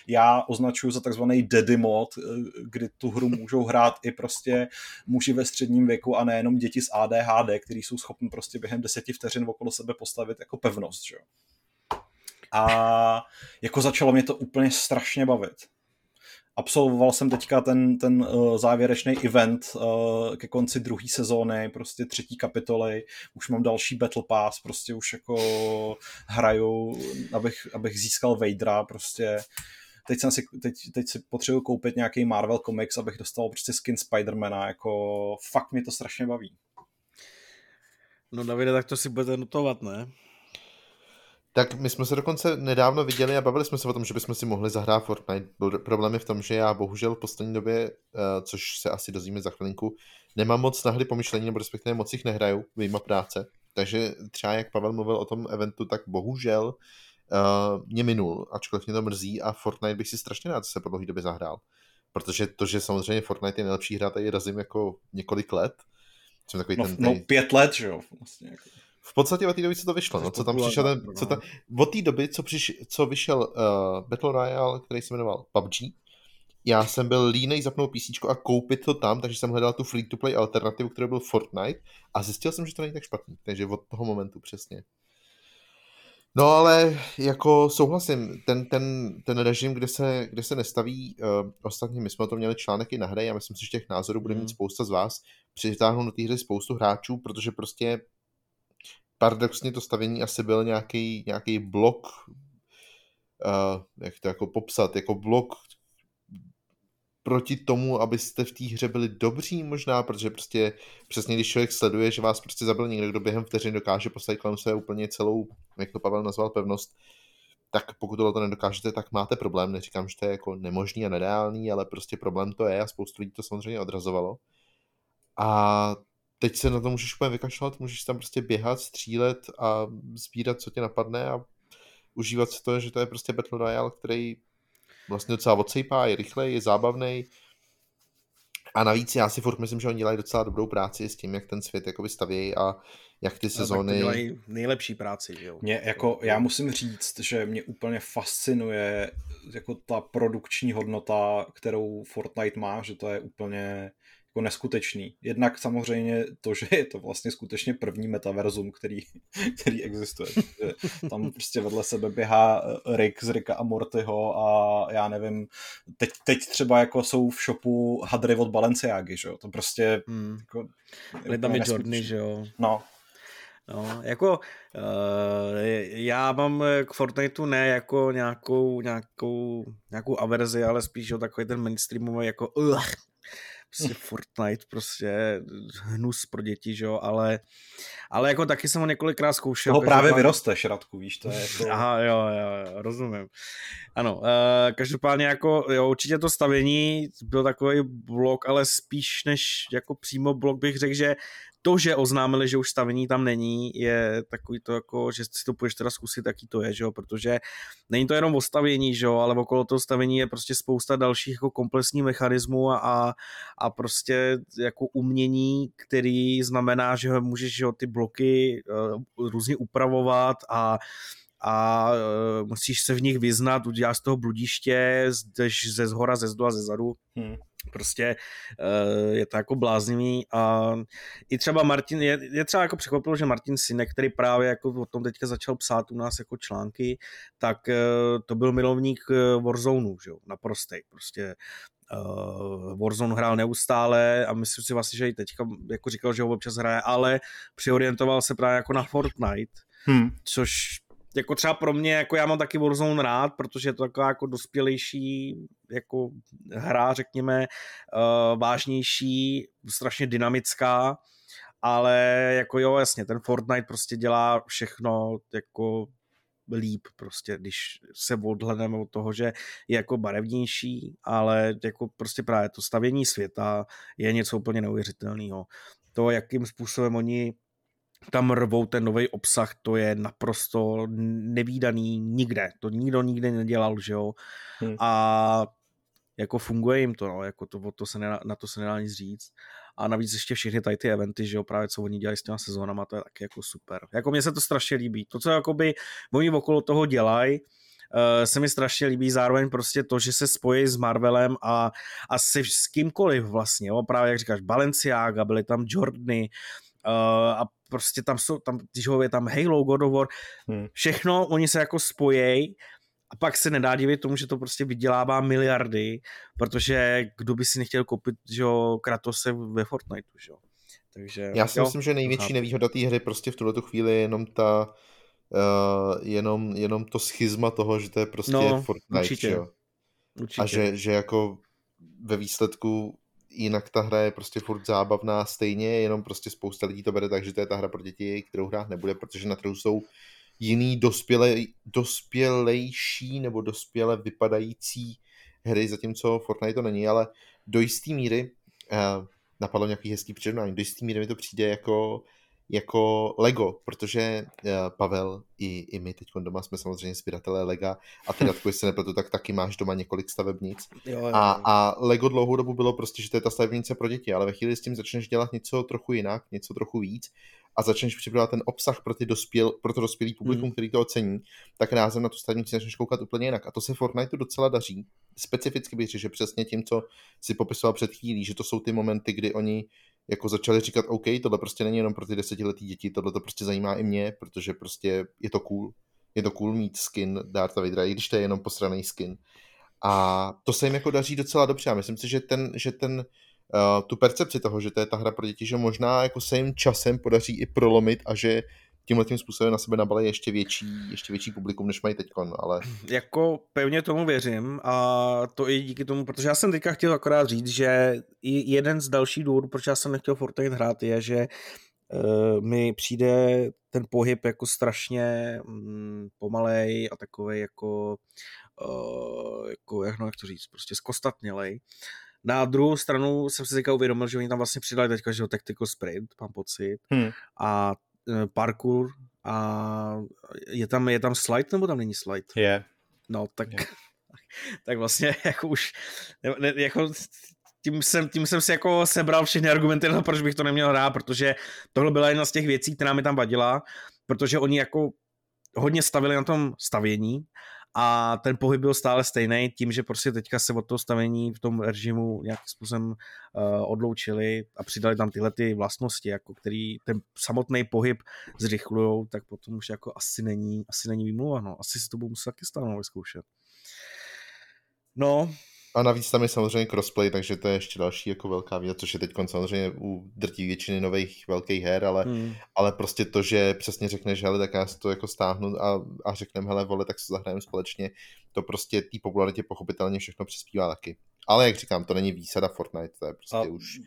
já označuji za takzvaný daddy mod, uh, kdy tu hru můžou hrát i prostě muži ve středním věku a nejenom děti s ADHD, kteří jsou schopni prostě během deseti vteřin okolo sebe postavit jako pevnost. Že? A jako začalo mě to úplně strašně bavit absolvoval jsem teďka ten, ten uh, závěrečný event uh, ke konci druhé sezóny, prostě třetí kapitoly, už mám další Battle Pass, prostě už jako hraju, abych, abych získal Vadera, prostě teď, jsem si, teď, teď si potřebuji koupit nějaký Marvel Comics, abych dostal prostě skin Spidermana, jako fakt mě to strašně baví. No Davide, tak to si budete notovat, ne? Tak my jsme se dokonce nedávno viděli a bavili jsme se o tom, že bychom si mohli zahrát Fortnite. Problém je v tom, že já bohužel v poslední době, eh, což se asi dozvíme za chvilinku, nemám moc na hry pomyšlení, nebo respektive moc jich nehraju, vyjma práce. Takže třeba jak Pavel mluvil o tom eventu, tak bohužel uh, mě minul, ačkoliv mě to mrzí a Fortnite bych si strašně rád se po dlouhé době zahrál. Protože to, že samozřejmě Fortnite je nejlepší hra, tady razím jako několik let. Jsem takový no, ten, no pět let, že jo? Vlastně jako. V podstatě od té doby, co to vyšlo, no, co tam přišel ten, co tam, od té doby, co, přiš, co vyšel uh, Battle Royale, který se jmenoval PUBG, já jsem byl línej zapnout PC a koupit to tam, takže jsem hledal tu free-to-play alternativu, kterou byl Fortnite a zjistil jsem, že to není tak špatný, takže od toho momentu přesně. No ale jako souhlasím, ten, ten, ten režim, kde se, kde se nestaví, uh, ostatně my jsme o tom měli článek i na hře, já myslím si, že těch názorů bude mít hmm. spousta z vás, přitáhnout do té hry spoustu hráčů, protože prostě paradoxně to stavění asi byl nějaký, nějaký blok, uh, jak to jako popsat, jako blok proti tomu, abyste v té hře byli dobří možná, protože prostě přesně když člověk sleduje, že vás prostě zabil někdo, kdo během vteřin dokáže postavit kolem sebe úplně celou, jak to Pavel nazval, pevnost, tak pokud tohle to nedokážete, tak máte problém. Neříkám, že to je jako nemožný a nereálný, ale prostě problém to je a spoustu lidí to samozřejmě odrazovalo. A teď se na to můžeš úplně vykašlat, můžeš tam prostě běhat, střílet a sbírat, co tě napadne a užívat si to, že to je prostě Battle Royale, který vlastně docela odsejpá, je rychlej, je zábavný. A navíc já si furt myslím, že oni dělají docela dobrou práci s tím, jak ten svět jakoby stavějí a jak ty sezóny... No, dělají nejlepší práci, jo. Mě, jako, já musím říct, že mě úplně fascinuje jako ta produkční hodnota, kterou Fortnite má, že to je úplně jako neskutečný. Jednak samozřejmě to, že je to vlastně skutečně první metaverzum, který, který existuje. Že tam prostě vedle sebe běhá Rick z Ricka a Mortyho a já nevím, teď, teď třeba jako jsou v shopu hadry od Balenciágy, že jo? To prostě hmm. jako, je tam je Jordany, že jo? No, No, jako uh, já mám k Fortniteu ne jako nějakou, nějakou, nějakou averzi, ale spíš o takový ten mainstreamový jako uh, prostě Fortnite, prostě hnus pro děti, že jo, ale, ale jako taky jsem ho několikrát zkoušel. Toho právě každopádně... vyrosteš, Radku, víš, to je to... Aha, jo, jo, rozumím. Ano, uh, každopádně jako, jo, určitě to stavění byl takový blok, ale spíš než jako přímo blok bych řekl, že to, že oznámili, že už stavení tam není, je takový to jako, že si to půjdeš teda zkusit, jaký to je, že jo? protože není to jenom o stavění, že jo? ale okolo toho stavení je prostě spousta dalších jako komplexních mechanismů a, a prostě jako umění, který znamená, že můžeš že jo, ty bloky uh, různě upravovat a a uh, musíš se v nich vyznat, uděláš z toho bludiště, jdeš ze zhora, ze zdu a ze zadu. Hmm prostě uh, je to jako bláznivý a i třeba Martin, je, je třeba jako překvapilo, že Martin Sinek, který právě jako o tom teďka začal psát u nás jako články, tak uh, to byl milovník eh, Warzone, že jo, naprostej, prostě uh, Warzone hrál neustále a myslím si vlastně, že i teďka jako říkal, že ho občas hraje, ale přiorientoval se právě jako na Fortnite, hmm. což jako třeba pro mě, jako já mám taky Warzone rád, protože je to taková jako dospělejší jako hra, řekněme, uh, vážnější, strašně dynamická, ale jako jo, jasně, ten Fortnite prostě dělá všechno jako líp prostě, když se odhledneme od toho, že je jako barevnější, ale jako prostě právě to stavění světa je něco úplně neuvěřitelného. To, jakým způsobem oni tam rvou ten nový obsah, to je naprosto nevýdaný nikde. To nikdo nikdy nedělal, že jo. Hmm. A jako funguje jim to, no, jako to, to se nedá, na to se nedá nic říct. A navíc ještě všechny tady ty eventy, že jo, právě co oni dělají s těma sezónama, to je taky jako super. Jako mně se to strašně líbí. To, co jakoby oni okolo toho dělají, uh, se mi strašně líbí zároveň prostě to, že se spojí s Marvelem a, a se s kýmkoliv vlastně, jo, právě jak říkáš, Balenciaga, byly tam Jordany, uh, a prostě tam jsou, tam, když ho je tam Halo, God of War, hmm. všechno, oni se jako spojí a pak se nedá divit tomu, že to prostě vydělává miliardy, protože kdo by si nechtěl koupit, že jo, Kratose ve Fortniteu, že jo. Takže, Já si jo, myslím, že největší nevýhoda té hry prostě v tuhle chvíli je jenom ta uh, jenom, jenom to schizma toho, že to je prostě no, Fortnite, určitě. jo. Určitě. A že, že jako ve výsledku jinak ta hra je prostě furt zábavná stejně, jenom prostě spousta lidí to bere tak, že to je ta hra pro děti, kterou hrát nebude, protože na trhu jsou jiný dospěle, dospělejší nebo dospěle vypadající hry, zatímco Fortnite to není, ale do jisté míry, uh, napadlo nějaký hezký přirovnání, do jisté míry mi to přijde jako jako Lego, protože uh, Pavel i, i my teď doma jsme samozřejmě sběratelé Lega a ty Radku, jestli se nepletu, tak taky máš doma několik stavebnic. Jo, jo, jo. A, a Lego dlouhou dobu bylo prostě, že to je ta stavebnice pro děti, ale ve chvíli s tím začneš dělat něco trochu jinak, něco trochu víc a začneš připravovat ten obsah pro, ty dospěl, pro to dospělý publikum, mm. který to ocení, tak rázem na tu stavebnici začneš koukat úplně jinak. A to se Fortniteu docela daří. Specificky bych řekl, že přesně tím, co si popisoval před chvílí, že to jsou ty momenty, kdy oni jako začali říkat, OK, tohle prostě není jenom pro ty desetiletí děti, tohle to prostě zajímá i mě, protože prostě je to cool. Je to cool mít skin Darta Vadera, i když to je jenom posraný skin. A to se jim jako daří docela dobře. A myslím si, že ten, že ten uh, tu percepci toho, že to je ta hra pro děti, že možná jako se jim časem podaří i prolomit a že tímhle tím způsobem na sebe nabalí ještě větší, ještě větší publikum, než mají teď, ale... Jako pevně tomu věřím a to i díky tomu, protože já jsem teďka chtěl akorát říct, že jeden z dalších důvodů, proč já jsem nechtěl Fortnite hrát, je, že uh, mi přijde ten pohyb jako strašně um, pomalej a takový jako, uh, jako jak, no, jak to říct, prostě zkostatnělej. Na druhou stranu jsem si teďka uvědomil, že oni tam vlastně přidali teďka, že tactical sprint, mám pocit, hmm. a parkour a je tam, je tam slide nebo tam není slide? Je. Yeah. No, tak, yeah. tak vlastně jako už, ne, jako tím jsem, tím jsem si jako sebral všechny argumenty na proč bych to neměl hrát, protože tohle byla jedna z těch věcí, která mi tam vadila, protože oni jako hodně stavili na tom stavění a ten pohyb byl stále stejný tím, že prostě teďka se od toho stavění v tom režimu nějakým způsobem uh, odloučili a přidali tam tyhle ty vlastnosti, jako který ten samotný pohyb zrychlujou, tak potom už jako asi není, asi není výmluva, no. Asi si to budu muset taky stále vyzkoušet. No, a navíc tam je samozřejmě crossplay, takže to je ještě další jako velká věc, což je teď samozřejmě u drtí většiny nových velkých her, ale, hmm. ale prostě to, že přesně řekneš, hele, tak já si to jako stáhnu a, a řekneme, hele, vole, tak se zahrajeme společně, to prostě té popularitě pochopitelně všechno přispívá taky. Ale jak říkám, to není výsada Fortnite, to je prostě a, už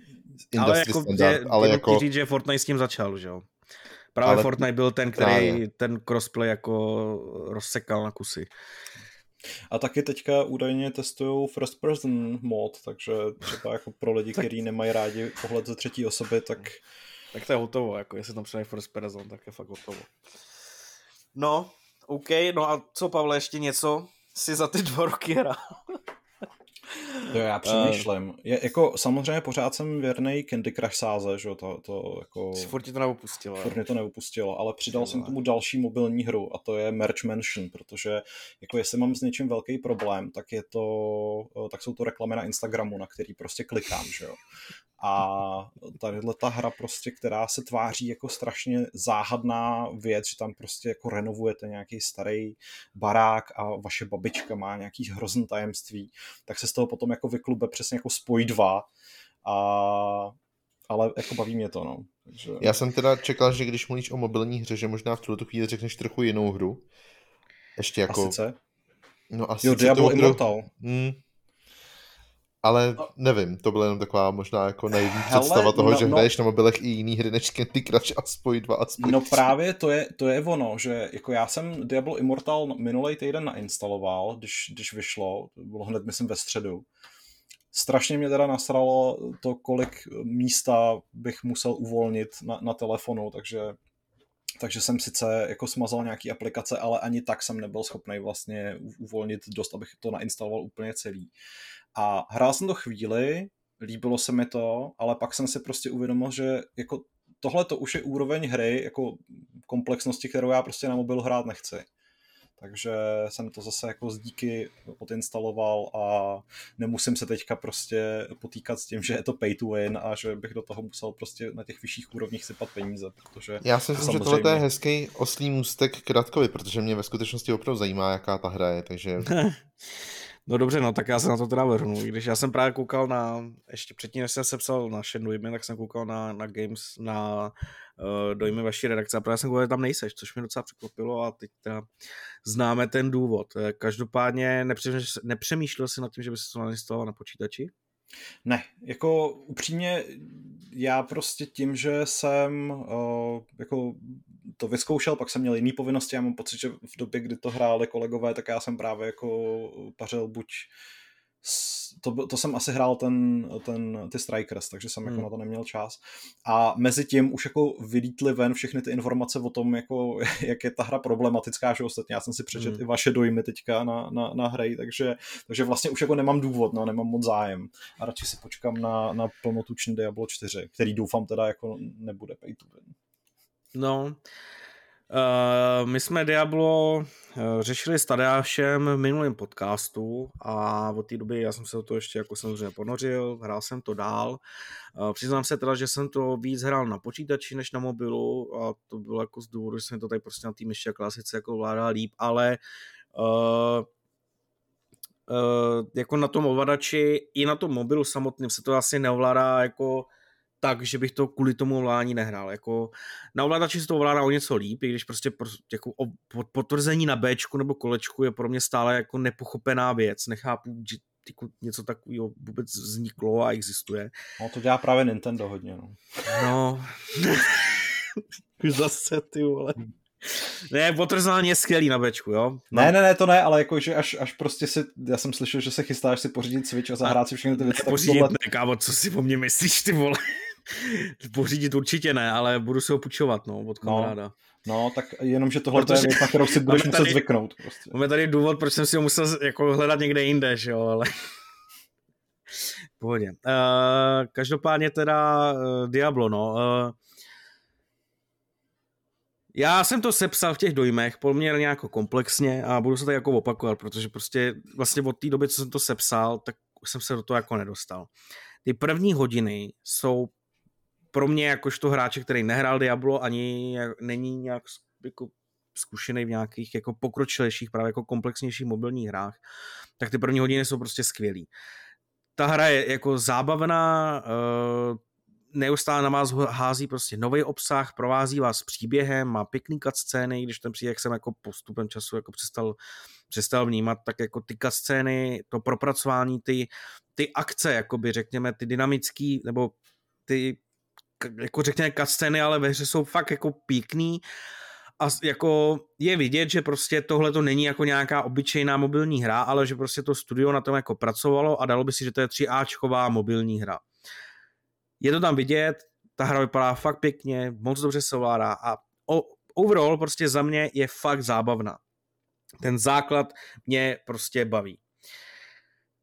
ale jako, standard, je, ale jako... říct, že Fortnite s tím začal, že jo? Právě ale... Fortnite byl ten, který právě. ten crossplay jako rozsekal na kusy. A taky teďka údajně testují first person mod, takže třeba jako pro lidi, kteří nemají rádi pohled ze třetí osoby, tak... Tak to je hotovo, jako jestli tam přidají first person, tak je fakt hotovo. No, OK, no a co Pavle, ještě něco si za ty dva roky hrál? Jo, já přemýšlím. Je, jako, samozřejmě pořád jsem věrný Candy Crush sáze, že to, to jako... Furt ti to neupustilo. Furt mě to neupustilo, ale přidal no, jsem tomu další mobilní hru a to je Merch Mansion, protože jako jestli mám s něčím velký problém, tak je to, tak jsou to reklamy na Instagramu, na který prostě klikám, že jo. A tadyhle ta hra prostě, která se tváří jako strašně záhadná věc, že tam prostě jako renovujete nějaký starý barák a vaše babička má nějaký hrozný tajemství, tak se z toho potom jako vyklube přesně jako spoj dva a ale jako baví mě to, no. Takže... Já jsem teda čekal, že když mluvíš o mobilní hře, že možná v tuto chvíli řekneš trochu jinou hru. Ještě jako... A sice? No a jo, Diablo Immortal. Hmm, ale no. nevím, to byla jenom taková možná jako naivní představa toho, no, že no, hraješ na mobilech i jiný hry než Candy Crush a spoj dva a spoj No právě to je, to je ono, že jako já jsem Diablo Immortal minulý týden nainstaloval, když, když vyšlo, to bylo hned myslím ve středu. Strašně mě teda nasralo to, kolik místa bych musel uvolnit na, na telefonu, takže takže jsem sice jako smazal nějaký aplikace, ale ani tak jsem nebyl schopný vlastně uvolnit dost, abych to nainstaloval úplně celý. A hrál jsem to chvíli, líbilo se mi to, ale pak jsem si prostě uvědomil, že jako tohle to už je úroveň hry, jako komplexnosti, kterou já prostě na mobil hrát nechci. Takže jsem to zase jako z díky odinstaloval a nemusím se teďka prostě potýkat s tím, že je to pay to win a že bych do toho musel prostě na těch vyšších úrovních sypat peníze, protože... Já si myslím, samozřejmě... že tohle je hezký oslý můstek k Radkovi, protože mě ve skutečnosti opravdu zajímá, jaká ta hra je, takže... No dobře, no tak já se na to teda vrhnu. Když já jsem právě koukal na, ještě předtím, než jsem se psal na Shenmue, tak jsem koukal na, na Games, na uh, dojmy vaší redakce a právě jsem koukal, že tam nejseš, což mě docela překvapilo a teď teda známe ten důvod. Eh, každopádně nepřemýšlel, nepřemýšlel jsi nad tím, že by se to nainstaloval na počítači? Ne, jako upřímně já prostě tím, že jsem uh, jako to vyzkoušel, pak jsem měl jiné povinnosti, já mám pocit, že v době, kdy to hráli kolegové, tak já jsem právě jako pařil buď to, to jsem asi hrál ten, ten, ty Strikers, takže jsem jako hmm. jako na to neměl čas. A mezi tím už jako vylítly ven všechny ty informace o tom, jako, jak je ta hra problematická, že ostatně já jsem si přečet hmm. i vaše dojmy teďka na, na, na hry, takže, takže vlastně už jako nemám důvod, no, nemám moc zájem. A radši si počkám na, na plnotučný Diablo 4, který doufám teda jako nebude pay to win. No, Uh, my jsme Diablo uh, řešili s Tadeášem v minulém podcastu a od té doby já jsem se do toho ještě jako samozřejmě ponořil, hrál jsem to dál. Uh, přiznám se teda, že jsem to víc hrál na počítači než na mobilu a to bylo jako z důvodu, že jsem to tady prostě na myši a klasice jako vládá líp, ale uh, uh, jako na tom ovladači i na tom mobilu samotným se to asi neovládá jako tak, že bych to kvůli tomu ovládání nehrál. Jako, na ovladači se to ovládá o něco líp, i když prostě jako o, potvrzení na B nebo kolečku je pro mě stále jako nepochopená věc. Nechápu, že jako něco takového vůbec vzniklo a existuje. No to dělá právě Nintendo hodně. No. no. Už zase, ty vole. Ne, potrzání je skvělý na bečku, jo? No. Ne, ne, ne, to ne, ale jakože až, až prostě si, já jsem slyšel, že se chystáš si pořídit Switch a zahrát si všechny ty věci. Ne, pořídit tohle... ne, kámo, co si po mně myslíš, ty vole? pořídit určitě ne, ale budu se ho půjčovat, no, od kamaráda. No. No, tak jenom, že tohle Protože... je věc, na kterou si budeš muset tady, zvyknout. Prostě. Máme tady důvod, proč jsem si ho musel jako hledat někde jinde, že jo, ale... Pohodě. Uh, každopádně teda uh, Diablo, no. Uh, já jsem to sepsal v těch dojmech poměrně jako komplexně a budu se to jako opakovat, protože prostě vlastně od té doby, co jsem to sepsal, tak jsem se do toho jako nedostal. Ty první hodiny jsou pro mě jakožto hráče, který nehrál Diablo, ani není nějak jako zkušený v nějakých jako pokročilejších, právě jako komplexnějších mobilních hrách, tak ty první hodiny jsou prostě skvělý. Ta hra je jako zábavná, uh, neustále na vás hází prostě nový obsah, provází vás příběhem, má pěkný scény, když ten příběh jsem jako postupem času jako přestal, přestal vnímat, tak jako ty scény, to propracování, ty, ty akce, jakoby řekněme, ty dynamický, nebo ty jako řekněme scény, ale ve hře jsou fakt jako pěkný a jako je vidět, že prostě tohle to není jako nějaká obyčejná mobilní hra, ale že prostě to studio na tom jako pracovalo a dalo by si, že to je 3Ačková mobilní hra. Je to tam vidět, ta hra vypadá fakt pěkně, moc dobře se ovládá a overall prostě za mě je fakt zábavná. Ten základ mě prostě baví.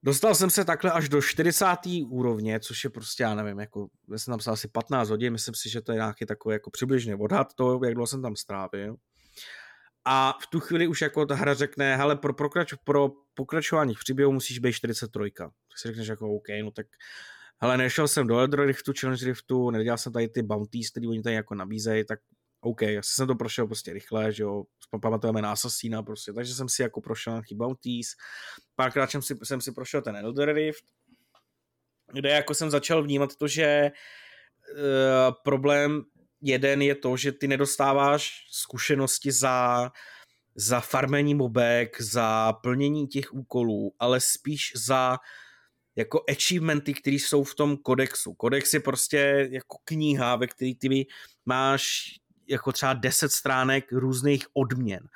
Dostal jsem se takhle až do 40. úrovně, což je prostě, já nevím, jako, já jsem tam psal asi 15 hodin, myslím si, že to je nějaký takový jako přibližně odhad to, jak dlouho jsem tam strávil. A v tu chvíli už jako ta hra řekne, hele, pro, pokrač, pro pokračování v příběhu musíš být 43. Tak si řekneš jako OK, no tak hele, nešel jsem do Elder Riftu, Challenge Riftu, nedělal jsem tady ty bounties, které oni tady jako nabízejí, tak OK, asi jsem to prošel prostě rychle, že jo, pamatujeme na Assassina prostě, takže jsem si jako prošel nějaký bounties, párkrát jsem si, jsem si prošel ten Elder Rift, kde jako jsem začal vnímat to, že uh, problém jeden je to, že ty nedostáváš zkušenosti za, za farmení mobek, za plnění těch úkolů, ale spíš za jako achievementy, které jsou v tom kodexu. Kodex je prostě jako kniha, ve které ty máš jako třeba 10 stránek různých odměn.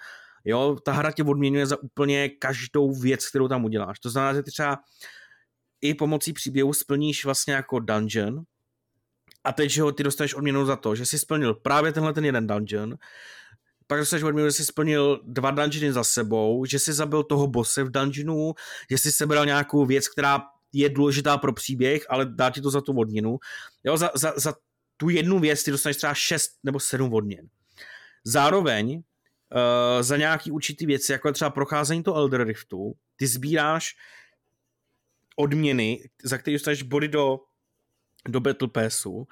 Jo, ta hra tě odměňuje za úplně každou věc, kterou tam uděláš. To znamená, že ty třeba i pomocí příběhu splníš vlastně jako dungeon a teď, že ho ty dostaneš odměnu za to, že jsi splnil právě tenhle ten jeden dungeon, pak dostaneš odměnu, že jsi splnil dva dungeony za sebou, že jsi zabil toho bose v dungeonu, že jsi sebral nějakou věc, která je důležitá pro příběh, ale dá ti to za tu odměnu. Jo, za, za, za tu jednu věc ty dostaneš třeba 6 nebo 7 odměn. Zároveň uh, za nějaký určitý věci, jako třeba procházení to Elder Riftu, ty sbíráš odměny, za které dostaneš body do, do Battle Passu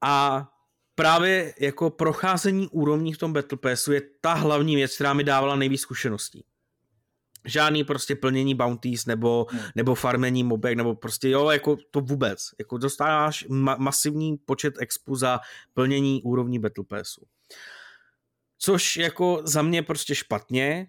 a právě jako procházení úrovní v tom Battle Passu je ta hlavní věc, která mi dávala nejvíc zkušeností žádný prostě plnění bounties nebo, hmm. nebo farmení mobek, nebo prostě jo, jako to vůbec. Jako dostáváš ma- masivní počet expu za plnění úrovní Battle Passu. Což jako za mě prostě špatně,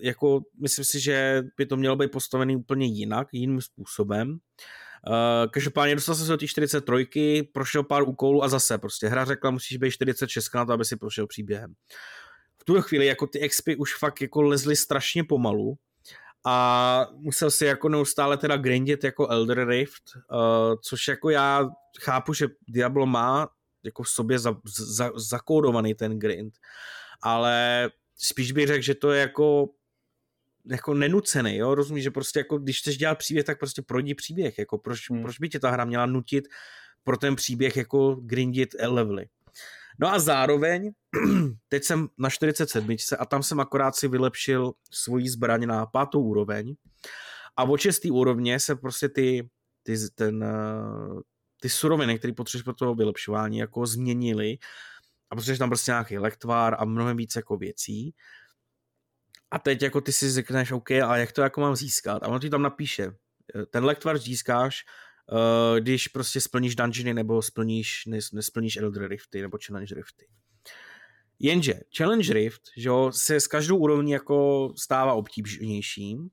jako myslím si, že by to mělo být postavený úplně jinak, jiným způsobem. Uh, každopádně dostal jsem se do té 43, prošel pár úkolů a zase prostě hra řekla, musíš být 46 na to, aby si prošel příběhem. V tuto chvíli jako ty expy už fakt jako lezly strašně pomalu, a musel si jako neustále teda grindit jako Elder Rift, uh, což jako já chápu, že Diablo má jako v sobě za, za, zakódovaný ten grind, ale spíš bych řekl, že to je jako jako nenucený, jo, rozumíš, že prostě jako když chceš dělat příběh, tak prostě projdi příběh, jako proč, hmm. proč by tě ta hra měla nutit pro ten příběh jako grindit levely. No a zároveň, teď jsem na 47 a tam jsem akorát si vylepšil svoji zbraň na pátou úroveň a od šestý úrovně se prostě ty, ty, ten, eh, ty suroviny, které potřebuješ pro toho vylepšování, jako změnily a potřebuješ tam prostě nějaký lektvar a mnohem víc jako věcí. A teď jako ty si řekneš, OK, a jak to jako mám získat? A ono ti tam napíše, eh, ten lektvar získáš, uh, když prostě splníš dungeony nebo splníš, nesplníš Elder Rifty nebo Challenge Rifty. Jenže Challenge Rift že jo, se s každou úrovní jako stává obtížnějším,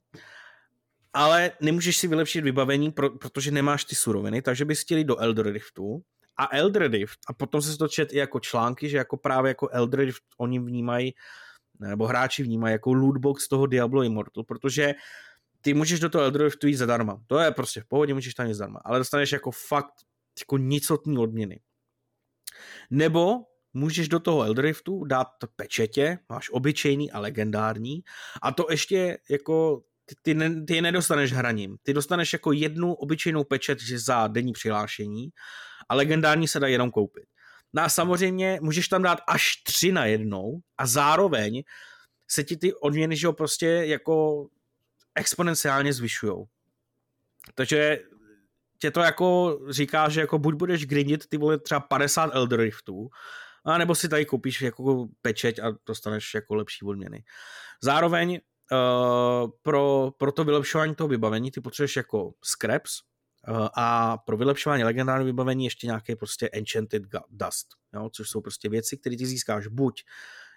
ale nemůžeš si vylepšit vybavení, pro, protože nemáš ty suroviny, takže bys chtěli do Elder Riftu a Eldredrift, a potom se to čet i jako články, že jako právě jako Eldredrift oni vnímají, nebo hráči vnímají jako lootbox toho Diablo Immortal, protože ty můžeš do toho Eldredriftu jít zadarma. To je prostě v pohodě, můžeš tam jít zadarma, ale dostaneš jako fakt jako nicotní odměny. Nebo můžeš do toho Eldriftu dát pečetě, máš obyčejný a legendární, a to ještě jako ty, ty, ne, ty je nedostaneš hraním. Ty dostaneš jako jednu obyčejnou pečet za denní přihlášení a legendární se dá jenom koupit. No a samozřejmě můžeš tam dát až tři na jednou a zároveň se ti ty odměny, že jo, prostě jako exponenciálně zvyšujou. Takže tě to jako říká, že jako buď budeš grindit ty vole třeba 50 Elder Riftů, a nebo si tady koupíš jako pečeť a dostaneš jako lepší odměny. Zároveň uh, pro, pro to vylepšování toho vybavení ty potřebuješ jako scraps uh, a pro vylepšování legendárního vybavení ještě nějaké prostě enchanted dust, jo, což jsou prostě věci, které ty získáš buď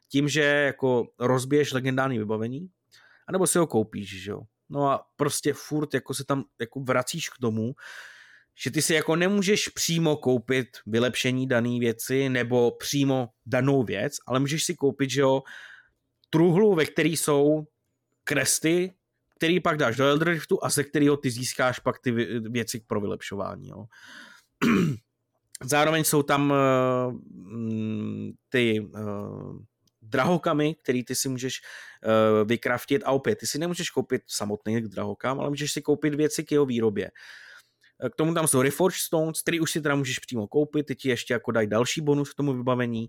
tím, že jako rozbiješ legendární vybavení, anebo si ho koupíš, že jo. No a prostě furt jako se tam jako vracíš k tomu, že ty si jako nemůžeš přímo koupit vylepšení dané věci nebo přímo danou věc, ale můžeš si koupit, že jo, truhlu, ve který jsou kresty, který pak dáš do Eldriftu a ze kterého ty získáš pak ty věci pro vylepšování. Jo. Zároveň jsou tam uh, ty uh, drahokamy, který ty si můžeš uh, vykraftit a opět, ty si nemůžeš koupit samotný drahokam, ale můžeš si koupit věci k jeho výrobě. K tomu tam jsou Reforged Stones, který už si teda můžeš přímo koupit, ty ti ještě jako dají další bonus k tomu vybavení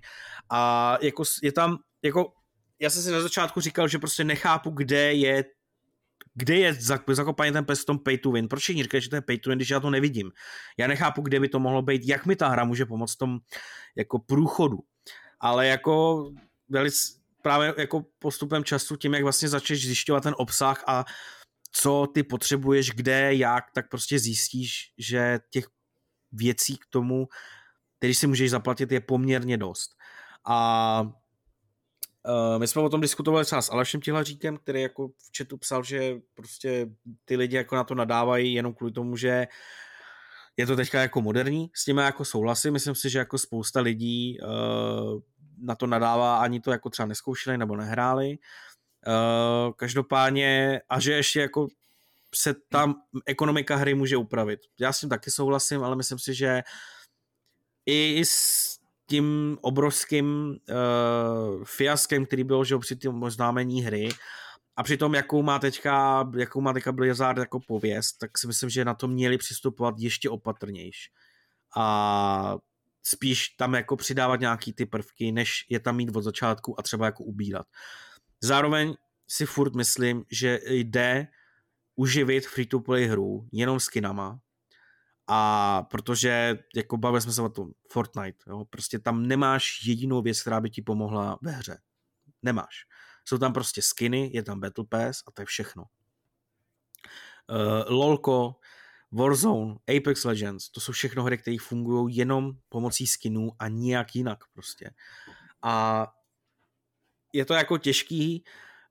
a jako je tam, jako já jsem si na začátku říkal, že prostě nechápu, kde je kde je zakopaný ten pes v tom pay to win? Proč všichni říkají, že to je pay to win, když já to nevidím? Já nechápu, kde by to mohlo být, jak mi ta hra může pomoct v tom jako průchodu. Ale jako velice právě jako postupem času, tím, jak vlastně začneš zjišťovat ten obsah a co ty potřebuješ, kde, jak, tak prostě zjistíš, že těch věcí k tomu, který si můžeš zaplatit, je poměrně dost. A uh, my jsme o tom diskutovali třeba s Alešem Tihlaříkem, který jako v chatu psal, že prostě ty lidi jako na to nadávají jenom kvůli tomu, že je to teďka jako moderní, s tím jako souhlasím, myslím si, že jako spousta lidí uh, na to nadává, ani to jako třeba neskoušeli nebo nehráli. Uh, každopádně, a že ještě jako se tam ekonomika hry může upravit. Já s tím taky souhlasím, ale myslím si, že i s tím obrovským uh, fiaskem, který byl že při tom oznámení hry, a přitom, jakou má teďka, jakou má teďka Blizzard jako pověst, tak si myslím, že na to měli přistupovat ještě opatrnější. A spíš tam jako přidávat nějaký ty prvky, než je tam mít od začátku a třeba jako ubírat. Zároveň si furt myslím, že jde uživit free-to-play hru jenom skinama, a protože, jako bavili jsme se o tom, Fortnite, jo, prostě tam nemáš jedinou věc, která by ti pomohla ve hře. Nemáš. Jsou tam prostě skiny, je tam Battle Pass a to je všechno. Uh, LOLko, Warzone, Apex Legends, to jsou všechno hry, které fungují jenom pomocí skinů a nijak jinak prostě. A je to jako těžký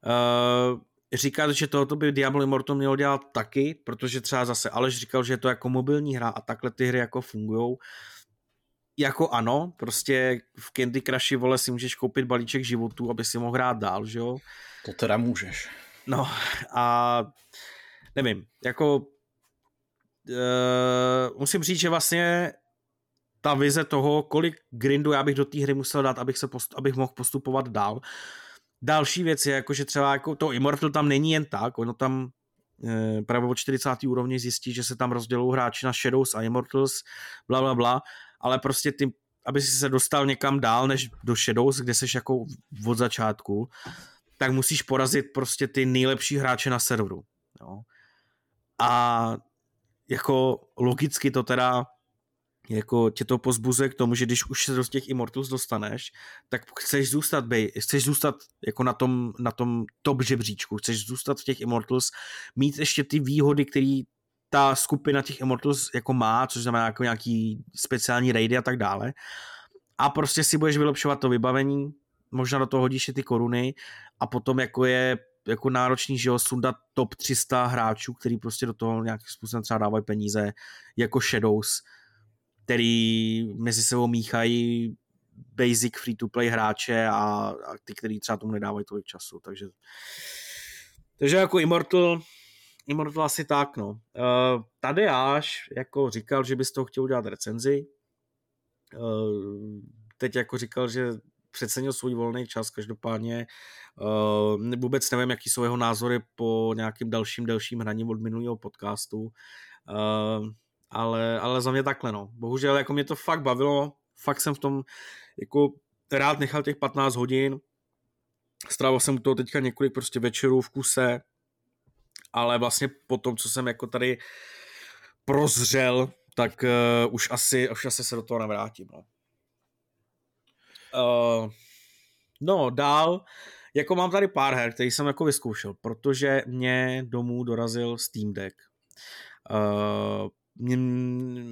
uh, říkat, že tohoto by Diablo Immortal mělo dělat taky, protože třeba zase Aleš říkal, že je to jako mobilní hra a takhle ty hry jako fungují. Jako ano, prostě v Candy Crushi, vole, si můžeš koupit balíček životů, aby si mohl hrát dál, že jo? To teda můžeš. No a nevím, jako uh, musím říct, že vlastně ta vize toho, kolik grindu já bych do té hry musel dát, abych, se post, abych mohl postupovat dál. Další věc je, jako, že třeba jako to Immortal tam není jen tak, ono tam e, právě o 40. úrovni zjistí, že se tam rozdělují hráči na Shadows a Immortals, bla, bla, bla, ale prostě ty, aby si se dostal někam dál než do Shadows, kde seš jako od začátku, tak musíš porazit prostě ty nejlepší hráče na serveru. Jo. A jako logicky to teda jako tě to pozbuzuje k tomu, že když už se do těch Immortals dostaneš, tak chceš zůstat, bej, chceš zůstat jako na tom, na tom top žebříčku, chceš zůstat v těch Immortals, mít ještě ty výhody, které ta skupina těch Immortals jako má, což znamená jako nějaký speciální raidy a tak dále. A prostě si budeš vylepšovat to vybavení, možná do toho hodíš i ty koruny a potom jako je jako náročný, že jo, sundat top 300 hráčů, který prostě do toho nějakým způsobem třeba dávají peníze, jako Shadows, který mezi sebou míchají basic free-to-play hráče a, a ty, který třeba tomu nedávají tolik času, takže takže jako Immortal, Immortal asi tak, no. Uh, tady až jako říkal, že bys toho chtěl udělat recenzi. Uh, teď jako říkal, že přecenil svůj volný čas, každopádně uh, vůbec nevím, jaký jsou jeho názory po nějakým dalším, delším hraní od minulého podcastu, uh, ale, ale za mě takhle, no. Bohužel, jako mě to fakt bavilo, fakt jsem v tom jako rád nechal těch 15 hodin, strávil jsem toho teďka několik prostě večerů v kuse, ale vlastně po tom, co jsem jako tady prozřel, tak uh, už, asi, už asi se do toho nevrátím. No. Uh, no, dál, jako mám tady pár her, který jsem jako vyzkoušel, protože mě domů dorazil Steam Deck. Uh,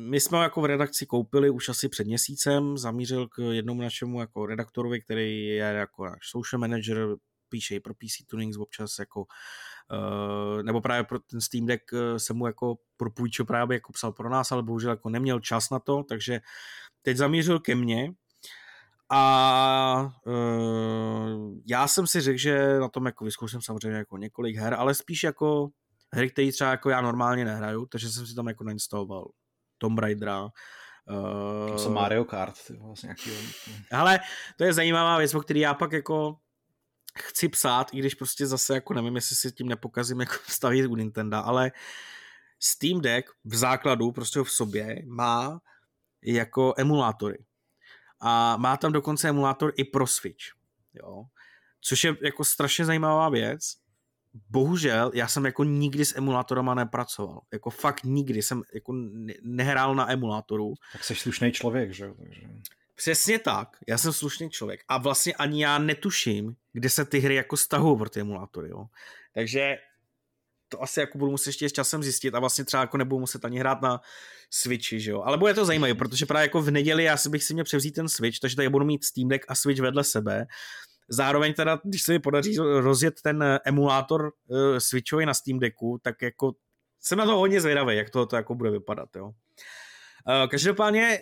my jsme ho jako v redakci koupili už asi před měsícem, zamířil k jednomu našemu jako redaktorovi, který je jako náš social manager, píše i pro PC Tunings občas jako uh, nebo právě pro ten Steam Deck se mu jako propůjčil právě jako psal pro nás, ale bohužel jako neměl čas na to, takže teď zamířil ke mně a uh, já jsem si řekl, že na tom jako vyzkouším samozřejmě jako několik her, ale spíš jako hry, které třeba jako já normálně nehraju, takže jsem si tam jako nainstaloval Tomb Raidera, Uh, to jsou Mario Kart, ty vlastně nějaký... Ale to je zajímavá věc, o který já pak jako chci psát, i když prostě zase jako nevím, jestli si tím nepokazím jako stavit u Nintendo, ale Steam Deck v základu prostě v sobě má jako emulátory. A má tam dokonce emulátor i pro Switch. Jo? Což je jako strašně zajímavá věc, bohužel já jsem jako nikdy s emulátorama nepracoval. Jako fakt nikdy jsem jako nehrál na emulátoru. Tak jsi slušný člověk, že? Takže... Přesně tak, já jsem slušný člověk a vlastně ani já netuším, kde se ty hry jako stahují pro ty emulátory, jo. Takže to asi jako budu muset ještě s časem zjistit a vlastně třeba jako nebudu muset ani hrát na Switchi, že jo. Ale bude to zajímavé, protože právě jako v neděli já si bych si měl převzít ten Switch, takže tady budu mít Steam Deck a Switch vedle sebe Zároveň teda, když se mi podaří rozjet ten eh, emulátor uh, Switchový na Steam Decku, tak jako jsem na to hodně zvědavý, jak to, to jako bude vypadat, jo. Uh, každopádně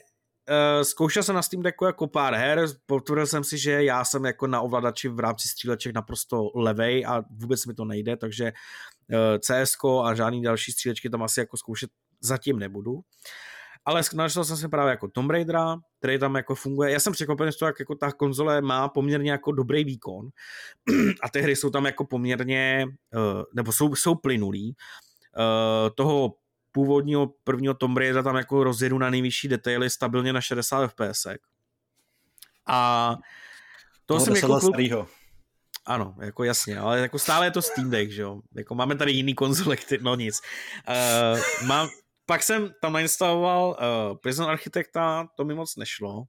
uh, zkoušel jsem na Steam Decku jako pár her, potvrdil jsem si, že já jsem jako na ovladači v rámci stříleček naprosto levej a vůbec mi to nejde, takže CS a žádný další střílečky tam asi jako zkoušet zatím nebudu. Ale našel jsem si právě jako Tomb Raidera, který tam jako funguje. Já jsem překvapený z toho, jak jako ta konzole má poměrně jako dobrý výkon a ty hry jsou tam jako poměrně, uh, nebo jsou, jsou plynulý. Uh, toho původního prvního Tomb Raidera tam jako rozjedu na nejvyšší detaily stabilně na 60 fps. A to jsem jako. Ano, jako jasně, ale jako stále je to Steam Deck, že jo. Jako máme tady jiný konzole, který, no nic. Uh, mám, pak jsem tam nainstaloval uh, Prison Architecta, to mi moc nešlo. Uh,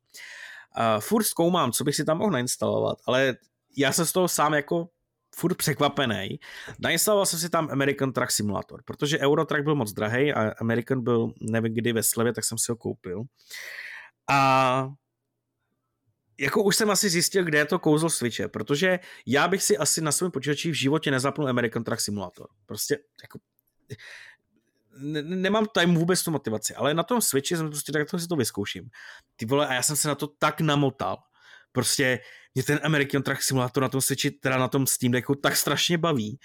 furt zkoumám, co bych si tam mohl nainstalovat, ale já jsem z toho sám jako furt překvapený. Nainstaloval jsem si tam American Truck Simulator, protože Eurotrack byl moc drahý a American byl nevím kdy ve slevě, tak jsem si ho koupil. A jako už jsem asi zjistil, kde je to kouzlo Switche, protože já bych si asi na svém počítači v životě nezapnul American Truck Simulator. Prostě jako ne, nemám tady vůbec tu motivaci, ale na tom Switchi jsem prostě tak, si to vyzkouším. Ty vole, a já jsem se na to tak namotal. Prostě mě ten American Truck Simulator na tom Switchi, teda na tom Steam Decku, tak strašně baví.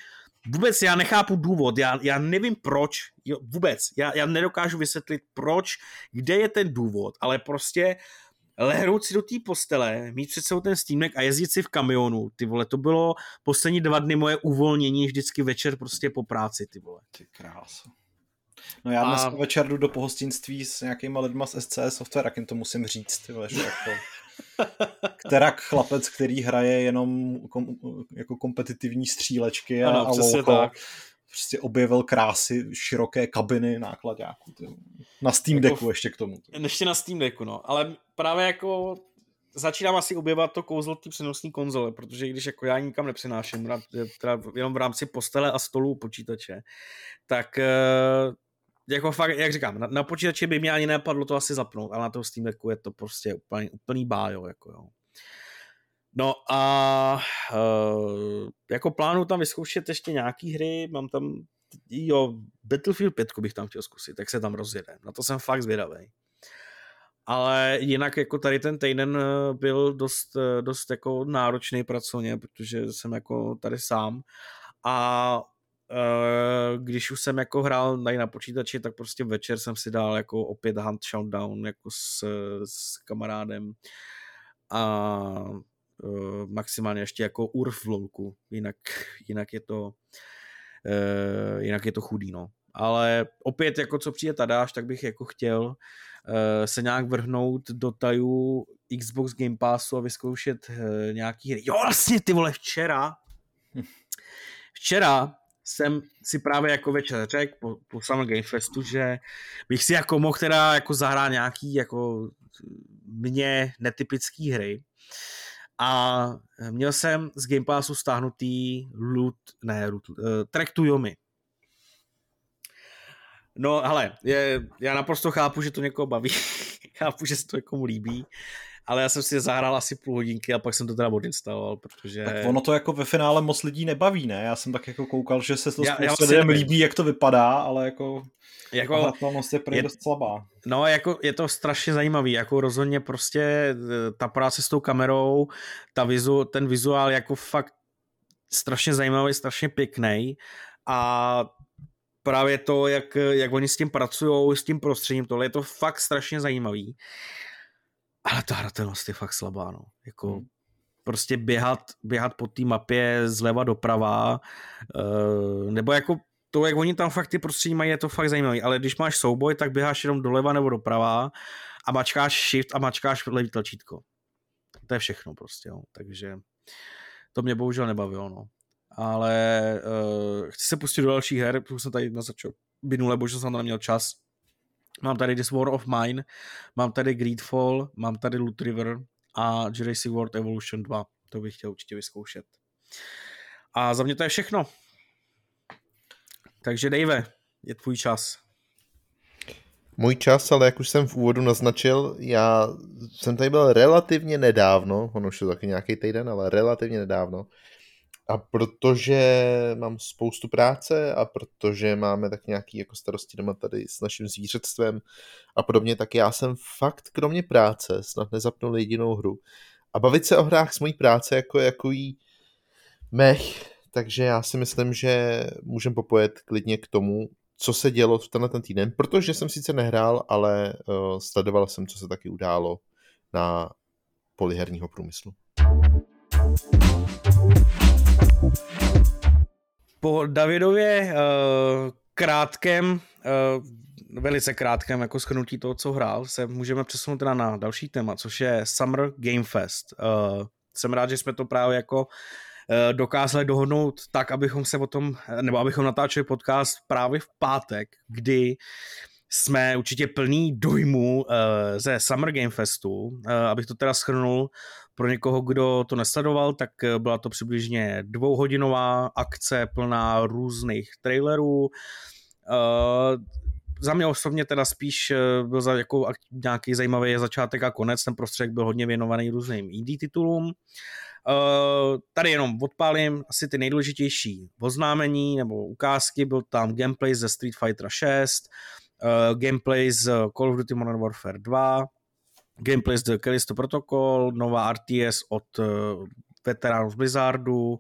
Vůbec já nechápu důvod, já, já nevím proč, jo, vůbec, já, já nedokážu vysvětlit proč, kde je ten důvod, ale prostě lehnout si do té postele, mít před sebou ten Steam Deck a jezdit si v kamionu, ty vole, to bylo poslední dva dny moje uvolnění vždycky večer prostě po práci, ty vole. Ty krása. No já dnes a... večer jdu do pohostinství s nějakýma lidma z SCS Software, jak jim to musím říct, ty vole, že jako... Kterak chlapec, který hraje jenom kom, jako kompetitivní střílečky a, ano, a louko, tak. Prostě objevil krásy široké kabiny nákladňáků. Na Steam jako Decku ještě k tomu. Ještě na Steam Decku, no. Ale právě jako začínám asi objevovat to kouzlo té přenosné konzole, protože když jako já nikam nepřenáším, teda jenom v rámci postele a stolu počítače, tak eh, jako fakt, jak říkám, na, na počítači by mě ani nepadlo to asi zapnout, ale na toho Steam Decku je to prostě úplný, úplný bájo, jako jo. No a uh, jako plánu tam vyzkoušet ještě nějaký hry, mám tam, jo, Battlefield 5 bych tam chtěl zkusit, tak se tam rozjede, na to jsem fakt zvědavý. ale jinak jako tady ten týden eh, byl dost, eh, dost jako náročný pracovně, protože jsem jako tady sám. A když už jsem jako hrál tady na počítači, tak prostě večer jsem si dal jako opět Hunt Showdown jako s, s kamarádem. A uh, maximálně ještě jako Urf v lolku, jinak, jinak je to uh, jinak je to chudý, no. Ale opět, jako co přijde Tadáš, tak bych jako chtěl uh, se nějak vrhnout do tajů Xbox Game Passu a vyzkoušet nějaký hry. Jo, vlastně ty vole, včera včera jsem si právě jako večer řekl po, po Game Festu, že bych si jako mohl teda jako zahrát nějaký jako mně netypický hry. A měl jsem z Game Passu stáhnutý loot, ne, loot, uh, Track to Yomi. No, hele, je, já naprosto chápu, že to někoho baví. chápu, že se to někomu líbí ale já jsem si zahrál asi půl hodinky a pak jsem to teda odinstaloval, protože... Tak ono to jako ve finále moc lidí nebaví, ne? Já jsem tak jako koukal, že se to já, spousta lidem líbí, jak to vypadá, ale jako... Jako, hratelnost je je dost slabá. No, jako je to strašně zajímavý, jako rozhodně prostě e, ta práce s tou kamerou, ta vizu, ten vizuál jako fakt strašně zajímavý, strašně pěkný a právě to, jak, jak oni s tím pracují, s tím prostředím, tohle je to fakt strašně zajímavý. Ale ta hratelnost je fakt slabá, no. Jako hmm. prostě běhat, běhat po té mapě zleva doprava, uh, nebo jako to, jak oni tam fakt ty prostředí mají, je to fakt zajímavé, ale když máš souboj, tak běháš jenom doleva nebo doprava a mačkáš shift a mačkáš levý tlačítko. To je všechno prostě, no. takže to mě bohužel nebavilo, no. Ale uh, chci se pustit do dalších her, protože jsem tady nazačal minule, bohužel jsem tam neměl čas, Mám tady This War of Mine, mám tady Greedfall, mám tady Loot River a Jurassic World Evolution 2. To bych chtěl určitě vyzkoušet. A za mě to je všechno. Takže Dave, je tvůj čas. Můj čas, ale jak už jsem v úvodu naznačil, já jsem tady byl relativně nedávno, ono už je taky nějaký týden, ale relativně nedávno, a protože mám spoustu práce a protože máme tak nějaký jako starosti doma tady s naším zvířectvem a podobně, tak já jsem fakt kromě práce snad nezapnul jedinou hru. A bavit se o hrách s mojí práce jako jaký mech, takže já si myslím, že můžem popojet klidně k tomu, co se dělo v tenhle ten týden, protože jsem sice nehrál, ale uh, sledoval jsem, co se taky událo na poliherního průmyslu. Po Davidově uh, krátkém, uh, velice krátkém jako schrnutí toho, co hrál, se můžeme přesunout teda na další téma, což je Summer Game Fest. Uh, jsem rád, že jsme to právě jako dokázali dohodnout tak, abychom se o tom, nebo abychom natáčeli podcast právě v pátek, kdy jsme určitě plný dojmu ze Summer Game Festu. Abych to teda schrnul, pro někoho, kdo to nesledoval, tak eh, byla to přibližně dvouhodinová akce plná různých trailerů. Uh, za mě osobně teda spíš byl za jako nějaký zajímavý začátek a konec, ten prostředek byl hodně věnovaný různým indie titulům. Tady jenom odpálím asi ty nejdůležitější oznámení nebo ukázky, byl tam gameplay ze Street Fighter 6, uh, gameplay z Call of Duty Modern Warfare 2, gameplay z Callisto Protocol, nová RTS od uh, veteránů z Blizzardu, uh,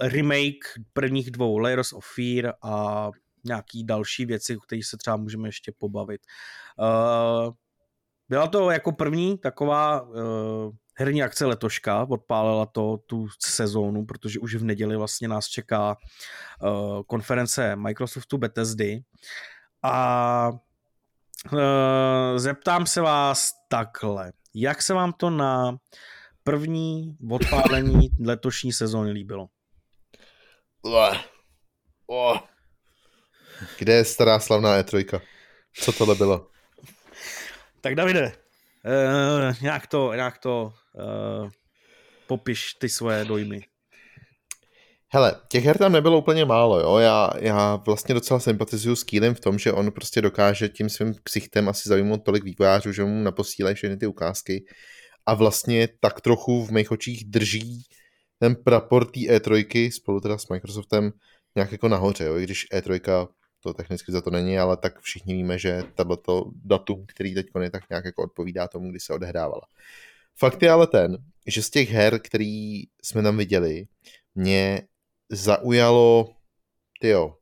remake prvních dvou Layers of Fear a nějaký další věci, o kterých se třeba můžeme ještě pobavit. Uh, byla to jako první taková uh, herní akce letoška, odpálila to tu sezónu, protože už v neděli vlastně nás čeká uh, konference Microsoftu Bethesdy a zeptám se vás takhle. Jak se vám to na první odpálení letošní sezóny líbilo? Kde je stará slavná E3? Co tohle bylo? Tak Davide, uh, nějak to, nějak to uh, popiš ty svoje dojmy. Hele, těch her tam nebylo úplně málo, jo. Já, já vlastně docela sympatizuju s Kýlem v tom, že on prostě dokáže tím svým ksichtem asi zaujmout tolik vývojářů, že mu naposílají všechny ty ukázky a vlastně tak trochu v mých očích drží ten prapor té E3 spolu teda s Microsoftem nějak jako nahoře, jo. I když E3 to technicky za to není, ale tak všichni víme, že tato datum, který teď je, tak nějak jako odpovídá tomu, kdy se odehrávala. Fakt je ale ten, že z těch her, který jsme tam viděli, mě zaujalo, tyjo,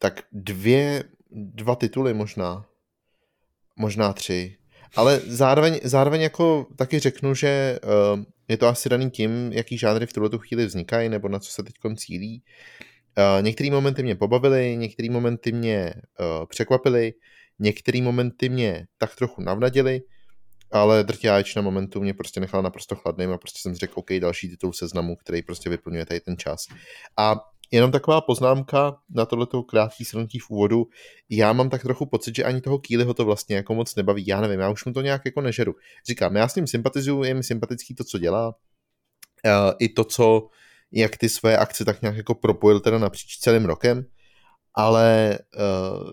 tak dvě, dva tituly možná, možná tři, ale zároveň, zároveň jako taky řeknu, že uh, je to asi daný tím, jaký žánry v tuto chvíli vznikají, nebo na co se teď cílí. Uh, některé momenty mě pobavily, některé momenty mě uh, překvapily, některé momenty mě tak trochu navnadily, ale drtivá většina momentů mě prostě nechala naprosto chladným a prostě jsem řekl, OK, další titul seznamu, který prostě vyplňuje tady ten čas. A jenom taková poznámka na tohleto krátký shrnutí v úvodu. Já mám tak trochu pocit, že ani toho Kýliho to vlastně jako moc nebaví. Já nevím, já už mu to nějak jako nežeru. Říkám, já s ním sympatizuju, je mi sympatický to, co dělá. Uh, I to, co, jak ty své akce tak nějak jako propojil teda napříč celým rokem. Ale uh,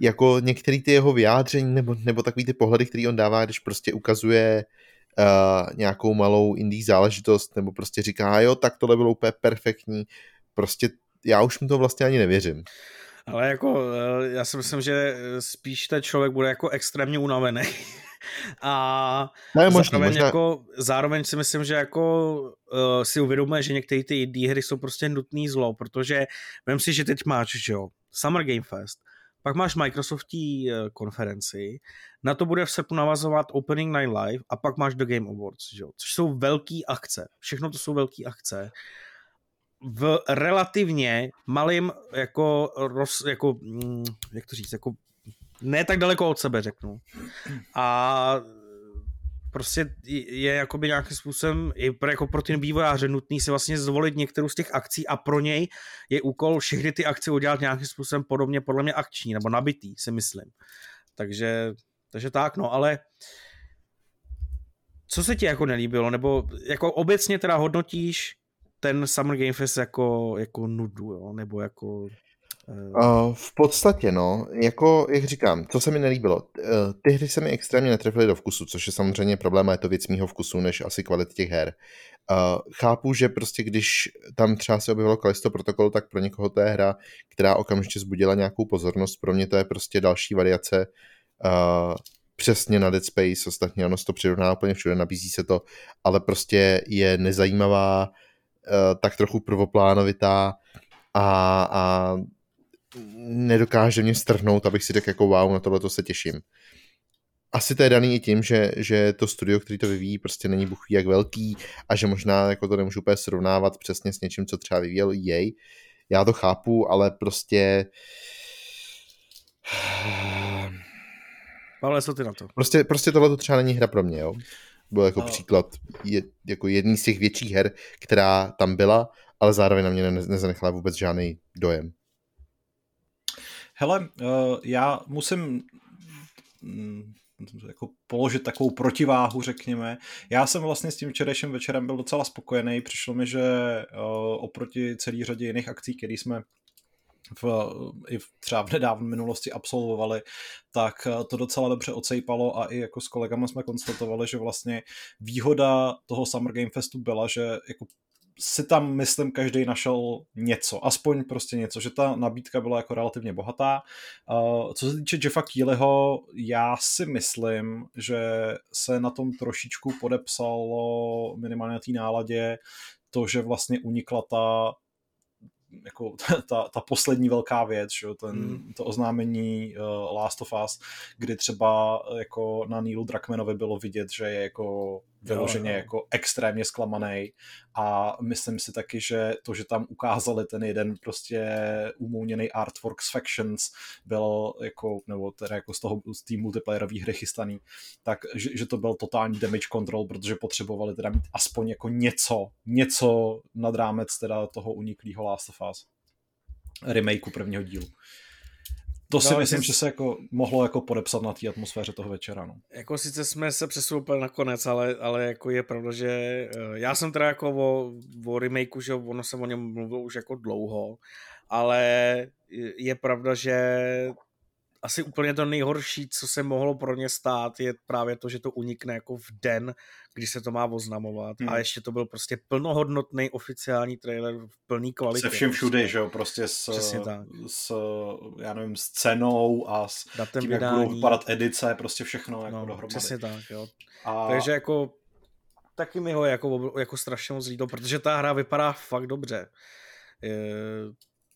jako některé ty jeho vyjádření nebo, nebo takový ty pohledy, který on dává, když prostě ukazuje uh, nějakou malou indie záležitost, nebo prostě říká, jo, tak tohle bylo úplně perfektní, prostě já už mu to vlastně ani nevěřím. Ale jako, eh, já si myslím, že spíš ten člověk bude jako extrémně unavený. A no je možný, zároveň, možná... jako, zároveň si myslím, že jako uh, si uvědomuje, že některé ty indie hry jsou prostě nutný zlo, protože vem si, že teď máš, že jo, Summer Game Fest, pak máš Microsoftí eh, konferenci, na to bude v srpnu navazovat Opening Night Live a pak máš The Game Awards, že? což jsou velký akce. Všechno to jsou velký akce. V relativně malým jako, roz, jako mm, jak to říct, jako ne tak daleko od sebe, řeknu. A prostě je jakoby nějakým způsobem i pro, jako pro ty vývojáře nutný si vlastně zvolit některou z těch akcí a pro něj je úkol všechny ty akce udělat nějakým způsobem podobně podle mě akční nebo nabitý, si myslím. Takže, takže tak, no, ale co se ti jako nelíbilo, nebo jako obecně teda hodnotíš ten Summer Game Fest jako, jako nudu, jo? nebo jako Uh, v podstatě, no, jako, jak říkám, co se mi nelíbilo, uh, ty hry se mi extrémně netrefily do vkusu, což je samozřejmě problém a je to věc mýho vkusu, než asi kvality těch her. Chápu, že prostě když tam třeba se objevilo Kalisto Protocol, tak pro někoho to je hra, která okamžitě zbudila nějakou pozornost, pro mě to je prostě další variace přesně na Dead Space, ostatně ono se to přirovná úplně všude, nabízí se to, ale prostě je nezajímavá, tak trochu prvoplánovitá a, a nedokáže mě strhnout, abych si řekl jako wow, na tohle to se těším. Asi to je daný i tím, že, že to studio, který to vyvíjí, prostě není buchví jak velký a že možná jako to nemůžu úplně srovnávat přesně s něčím, co třeba vyvíjel jej. Já to chápu, ale prostě... Ale co ty na to? Prostě, prostě tohle to třeba není hra pro mě, jo. Byl jako no. příklad je, jako jedný z těch větších her, která tam byla, ale zároveň na mě ne, nezanechala vůbec žádný dojem. Hele, uh, já musím mm, jako položit takovou protiváhu, řekněme. Já jsem vlastně s tím včerejším večerem byl docela spokojený. Přišlo mi, že uh, oproti celý řadě jiných akcí, které jsme v, i v, třeba v nedávné minulosti absolvovali, tak to docela dobře ocejpalo a i jako s kolegama jsme konstatovali, že vlastně výhoda toho Summer Game Festu byla, že jako si tam, myslím, každý našel něco, aspoň prostě něco, že ta nabídka byla jako relativně bohatá. Uh, co se týče Jeffa Keelyho, já si myslím, že se na tom trošičku podepsalo minimálně na té náladě to, že vlastně unikla ta jako ta, ta poslední velká věc, že? Ten, hmm. to oznámení uh, Last of Us, kdy třeba jako na Neil Druckmanovi bylo vidět, že je jako vyloženě jako extrémně zklamaný a myslím si taky, že to, že tam ukázali ten jeden prostě umouněný artwork z Factions byl jako, nebo teda jako z toho z té multiplayerové hry chystaný, tak že, že, to byl totální damage control, protože potřebovali teda mít aspoň jako něco, něco nad rámec teda toho uniklého Last of Us remakeu prvního dílu. To si no, myslím, že se jako mohlo jako podepsat na té atmosféře toho večera. No. Jako sice jsme se přesunuli nakonec, ale, ale jako je pravda, že eh, já jsem teda jako o, o remakeu, že ono se o něm mluvilo už jako dlouho, ale je pravda, že asi úplně to nejhorší, co se mohlo pro ně stát, je právě to, že to unikne jako v den, kdy se to má oznamovat. Hmm. A ještě to byl prostě plnohodnotný oficiální trailer v plný kvalitě. Se všem všude, že jo, prostě s, s, já nevím, s cenou a s Datem tím, vydání. jak budou vypadat edice, prostě všechno jako no, dohromady. Přesně tak, jo. A... Takže jako taky mi ho jako, jako strašně moc líto, protože ta hra vypadá fakt dobře. Je,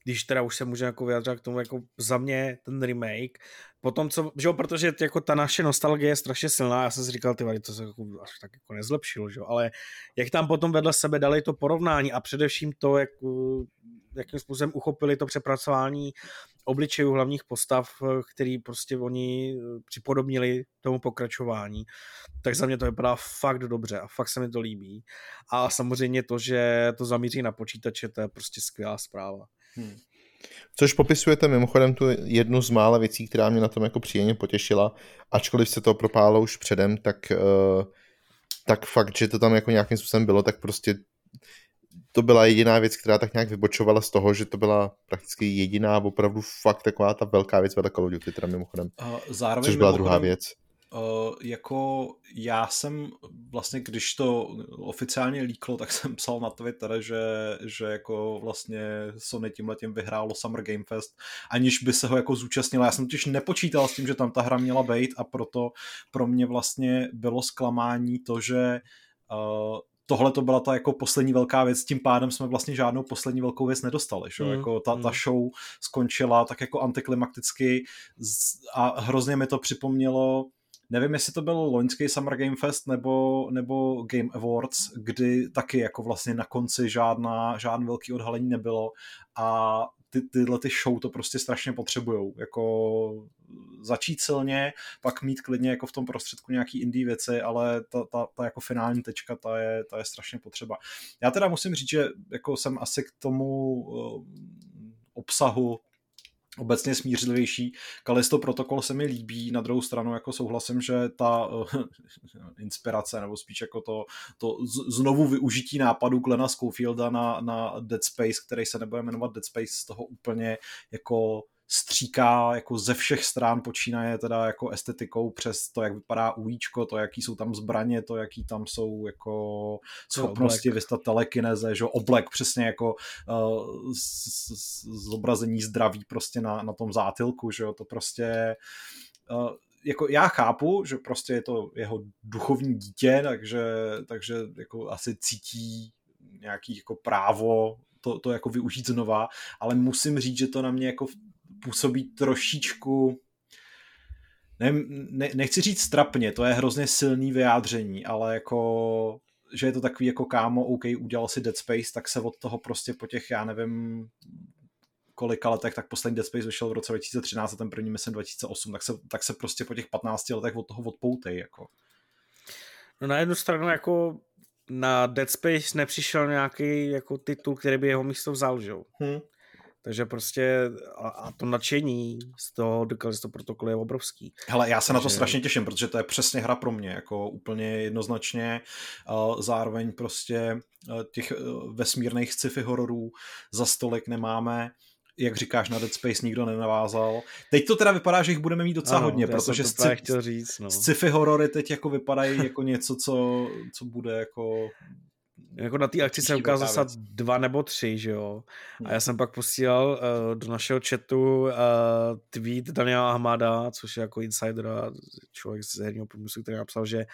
když teda už se může jako vyjadřovat k tomu, jako za mě ten remake, potom co, že jo, protože jako ta naše nostalgie je strašně silná, já jsem si říkal, ty to se jako až tak jako nezlepšilo, že jo, ale jak tam potom vedle sebe dali to porovnání a především to, jak, jakým způsobem uchopili to přepracování obličejů hlavních postav, který prostě oni připodobnili tomu pokračování, tak za mě to vypadá fakt dobře a fakt se mi to líbí. A samozřejmě to, že to zamíří na počítače, to je prostě skvělá zpráva. Hmm. Což popisujete mimochodem tu jednu z mála věcí, která mě na tom jako příjemně potěšila, ačkoliv se to propálo už předem, tak, uh, tak fakt, že to tam jako nějakým způsobem bylo, tak prostě to byla jediná věc, která tak nějak vybočovala z toho, že to byla prakticky jediná, opravdu fakt taková ta velká věc vedle Call of Duty, teda mimochodem. Zároveň což byla mimochodem, druhá věc. Uh, jako já jsem vlastně, když to oficiálně líklo, tak jsem psal na Twitter, že, že jako vlastně Sony tímhletím vyhrálo Summer Game Fest, aniž by se ho jako zúčastnila. Já jsem totiž nepočítal s tím, že tam ta hra měla být a proto pro mě vlastně bylo zklamání to, že uh, tohle to byla ta jako poslední velká věc, tím pádem jsme vlastně žádnou poslední velkou věc nedostali, že? Mm. Jako ta, ta mm. show skončila tak jako antiklimaticky a hrozně mi to připomnělo Nevím, jestli to byl loňský Summer Game Fest nebo, nebo Game Awards, kdy taky jako vlastně na konci žádná, žádný velký odhalení nebylo a ty, tyhle ty show to prostě strašně potřebujou. Jako začít silně, pak mít klidně jako v tom prostředku nějaký indie věci, ale ta, ta, ta jako finální tečka, ta je, ta je strašně potřeba. Já teda musím říct, že jako jsem asi k tomu uh, obsahu obecně smířlivější. Kalisto protokol se mi líbí, na druhou stranu jako souhlasím, že ta uh, inspirace, nebo spíš jako to, to z, znovu využití nápadu Glena Schofielda na, na Dead Space, který se nebude jmenovat Dead Space, z toho úplně jako stříká jako ze všech stran, počínaje teda jako estetikou přes to, jak vypadá ujíčko, to, jaký jsou tam zbraně, to, jaký tam jsou jako schopnosti vystat telekineze, že oblek přesně jako uh, zobrazení zdraví prostě na, na tom zátilku, že jo, to prostě uh, jako já chápu, že prostě je to jeho duchovní dítě, takže, takže jako asi cítí nějaký jako právo to, to jako využít znova, ale musím říct, že to na mě jako působí trošičku ne, ne, nechci říct strapně, to je hrozně silný vyjádření, ale jako že je to takový jako kámo, OK, udělal si Dead Space, tak se od toho prostě po těch, já nevím, kolika letech, tak poslední Dead Space vyšel v roce 2013 a ten první myslím 2008, tak se, tak se prostě po těch 15 letech od toho odpoutej, jako. No na jednu stranu jako na Dead Space nepřišel nějaký jako titul, který by jeho místo vzal, že? Hmm. Takže prostě a, a to nadšení z toho to protokolu je obrovský. Hele, já se Takže... na to strašně těším, protože to je přesně hra pro mě, jako úplně jednoznačně, zároveň prostě těch vesmírných sci-fi hororů za stolik nemáme, jak říkáš, na Dead Space nikdo nenavázal. Teď to teda vypadá, že jich budeme mít docela ano, hodně, protože sci- chtěl říct, no. sci-fi horory teď jako vypadají jako něco, co, co bude jako jako na té akci se ukázal snad dva nebo tři, že jo. A hmm. já jsem pak posílal uh, do našeho chatu uh, tweet Daniela Ahmada, což je jako insider a člověk z herního průmyslu, který napsal, že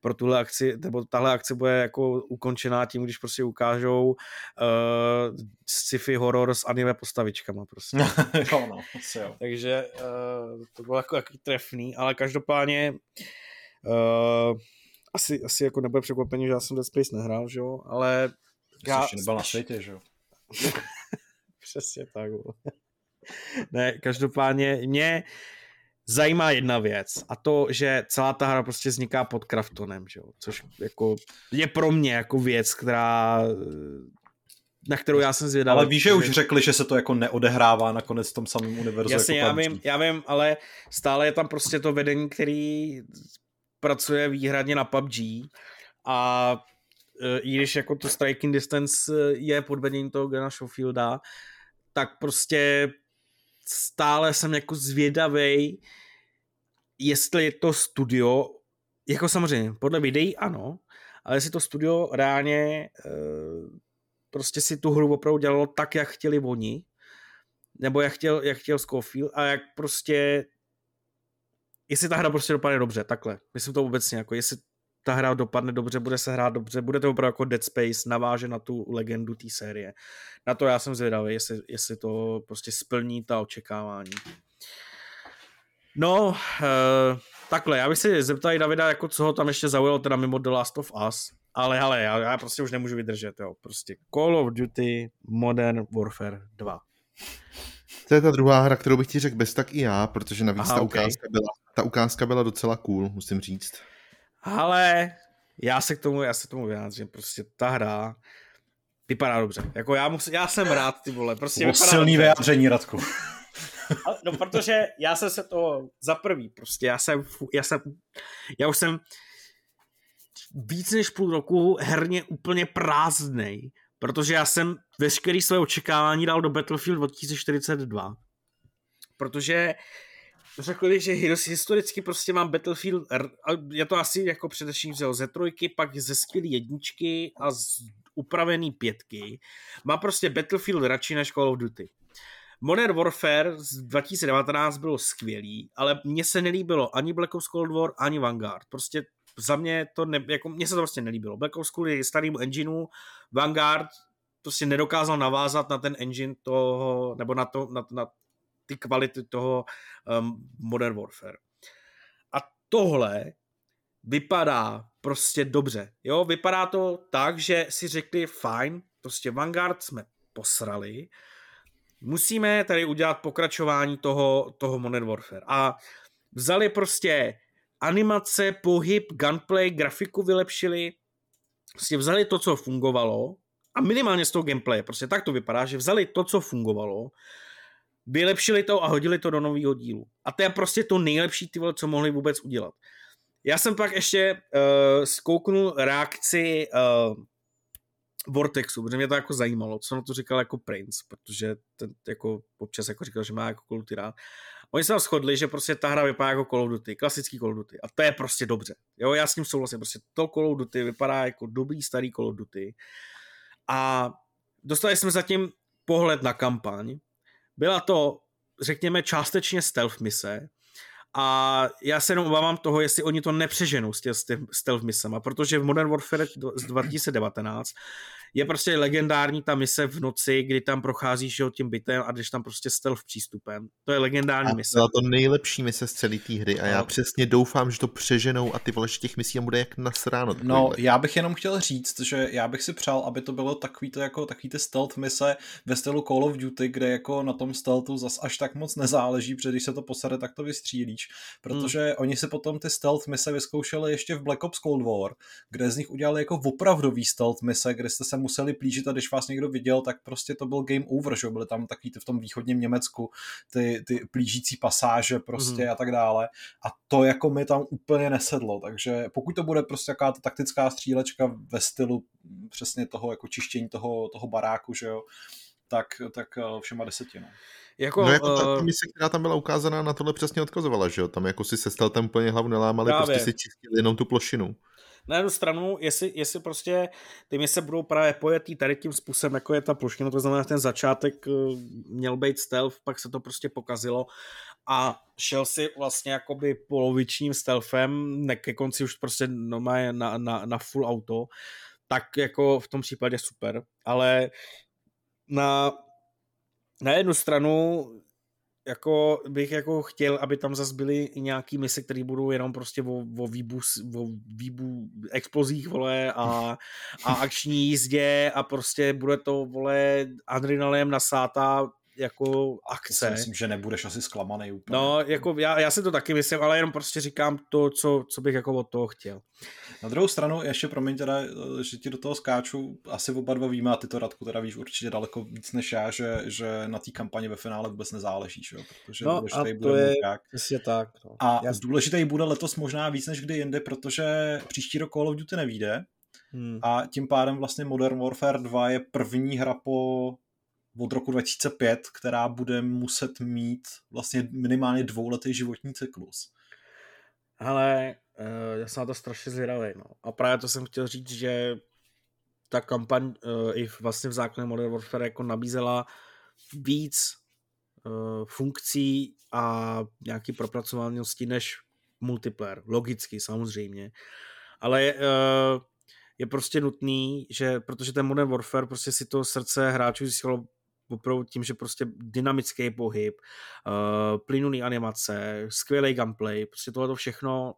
pro tuhle akci, nebo tahle akce bude jako ukončená tím, když prostě ukážou uh, sci-fi horor s anime postavičkama prostě. jo, no, asi jo. Takže uh, to bylo jako jaký trefný, ale každopádně uh, asi, asi jako nebude překvapení, že já jsem Dead Space nehrál, že jo, ale já... Jsi nebyl na světě, že jo? Přesně tak. ne, každopádně mě zajímá jedna věc a to, že celá ta hra prostě vzniká pod Kraftonem, že jo, což jako je pro mě jako věc, která na kterou já jsem zvědavý. Ale víš, že už řekli, že se to jako neodehrává nakonec v tom samém univerzu. Jasně, jako já vím, já vím, ale stále je tam prostě to vedení, který pracuje výhradně na PUBG a e, i když jako to striking distance e, je pod vedením toho Gana Schofielda, tak prostě stále jsem jako zvědavej, jestli je to studio, jako samozřejmě, podle videí ano, ale jestli to studio reálně e, prostě si tu hru opravdu dělalo tak, jak chtěli oni, nebo jak chtěl, jak chtěl Scofield a jak prostě jestli ta hra prostě dopadne dobře, takhle. Myslím to obecně, jako jestli ta hra dopadne dobře, bude se hrát dobře, bude to opravdu jako Dead Space, naváže na tu legendu té série. Na to já jsem zvědavý, jestli, jestli to prostě splní ta očekávání. No, uh, takhle, já bych si zeptal i Davida, jako co ho tam ještě zaujalo, teda mimo The Last of Us, ale ale já, já prostě už nemůžu vydržet, jo, prostě Call of Duty Modern Warfare 2. To je ta druhá hra, kterou bych ti řekl bez tak i já, protože navíc Aha, ta, okay. ukázka byla, ta ukázka byla docela cool, musím říct. Ale já se k tomu, já se k tomu vyjádřím, prostě ta hra vypadá dobře. Jako já, musím, já jsem rád, ty vole. Prostě to silný dobře. vyjádření, Radku. no, protože já jsem se to za prvý, prostě já jsem, já jsem, já už jsem víc než půl roku herně úplně prázdnej, protože já jsem veškerý své očekávání dal do Battlefield 2042. Protože řekli, že historicky prostě mám Battlefield, je to asi jako především vzel ze trojky, pak ze skvělý jedničky a z upravený pětky. Má prostě Battlefield radši než Call of Duty. Modern Warfare z 2019 bylo skvělý, ale mně se nelíbilo ani Black Ops Cold War, ani Vanguard. Prostě za mě to ne, jako mně se to prostě nelíbilo. Black Ops kvůli starým engineu, Vanguard prostě nedokázal navázat na ten engine toho, nebo na, to, na, na ty kvality toho um, Modern Warfare. A tohle vypadá prostě dobře. Jo, vypadá to tak, že si řekli fajn, prostě Vanguard jsme posrali, musíme tady udělat pokračování toho, toho Modern Warfare. A vzali prostě animace, pohyb, gunplay, grafiku vylepšili, prostě vzali to, co fungovalo a minimálně z toho gameplaye, prostě tak to vypadá, že vzali to, co fungovalo, vylepšili to a hodili to do nového dílu. A to je prostě to nejlepší, ty vole, co mohli vůbec udělat. Já jsem pak ještě uh, zkouknul reakci uh, Vortexu, protože mě to jako zajímalo, co na to říkal jako Prince, protože ten jako občas jako říkal, že má jako rád. Oni se tam shodli, že prostě ta hra vypadá jako Call of Duty, klasický Call of Duty. A to je prostě dobře. Jo, já s tím souhlasím, prostě to Call of Duty vypadá jako dobrý starý Call of Duty. A dostali jsme zatím pohled na kampaň. Byla to, řekněme, částečně stealth mise, a já se jenom obávám toho, jestli oni to nepřeženou s těmi stealth misema, protože v Modern Warfare z 2019 je prostě legendární ta mise v noci, kdy tam procházíš jo, tím bytem a jdeš tam prostě stealth přístupem. To je legendární a mise. Byla to nejlepší mise z celé té hry a já no. přesně doufám, že to přeženou a ty vole, těch misí bude jak nasráno. No, já bych jenom chtěl říct, že já bych si přál, aby to bylo takový to jako takový ty stealth mise ve stylu Call of Duty, kde jako na tom stealthu zas až tak moc nezáleží, protože když se to posade, tak to vystřílíš. Protože hmm. oni si potom ty stealth mise vyzkoušeli ještě v Black Ops Cold War, kde z nich udělali jako opravdový stealth mise, kde jste se museli plížit a když vás někdo viděl, tak prostě to byl game over, že byly tam takový ty v tom východním Německu ty, ty plížící pasáže prostě mm. a tak dále a to jako mi tam úplně nesedlo, takže pokud to bude prostě jaká ta taktická střílečka ve stylu přesně toho jako čištění toho, toho baráku, že jo, tak, tak eh, všema deseti, no. Jako, no jako ta uh... mise, která tam byla ukázaná, na tohle přesně odkazovala, že jo? Tam jako si se tam úplně hlavu nelámali, Právě. prostě si čistili jenom tu plošinu na jednu stranu, jestli, jestli prostě ty mise budou právě pojetý tady tím způsobem, jako je ta plošina, to znamená, že ten začátek eh, měl být stealth, pak se to prostě pokazilo a šel si vlastně jakoby polovičním stealthem, ne ke konci už prostě na, na, na, na full auto, tak jako v tom případě super, ale na, na jednu stranu jako bych jako chtěl, aby tam zase byly nějaký mise, které budou jenom prostě o, o, výbu, o výbu explozích, vole, a, a akční jízdě a prostě bude to, vole, adrenalem nasátá jako akce. myslím, že nebudeš asi zklamaný úplně. No, jako já, já si to taky myslím, ale jenom prostě říkám to, co, co bych jako od toho chtěl. Na druhou stranu, ještě promiň teda, že ti do toho skáču, asi oba dva víme, a ty to Radku teda víš určitě daleko víc než já, že, že na té kampani ve finále vůbec nezáleží, že? protože no, a to bude je přesně tak. No. A Jasný. důležitý bude letos možná víc než kdy jinde, protože příští rok Call of Duty nevíde, Hmm. A tím pádem vlastně Modern Warfare 2 je první hra po od roku 2005, která bude muset mít vlastně minimálně dvouletý životní cyklus. Ale uh, já jsem na to strašně zvědavý. No. A právě to jsem chtěl říct, že ta kampaň uh, i vlastně v zákoně Modern Warfare jako nabízela víc uh, funkcí a nějaký propracovanosti než multiplayer. Logicky, samozřejmě. Ale uh, je prostě nutný, že protože ten Modern Warfare prostě si to srdce hráčů získalo opravdu tím, že prostě dynamický pohyb, uh, plynulý animace, skvělý gameplay, prostě tohle všechno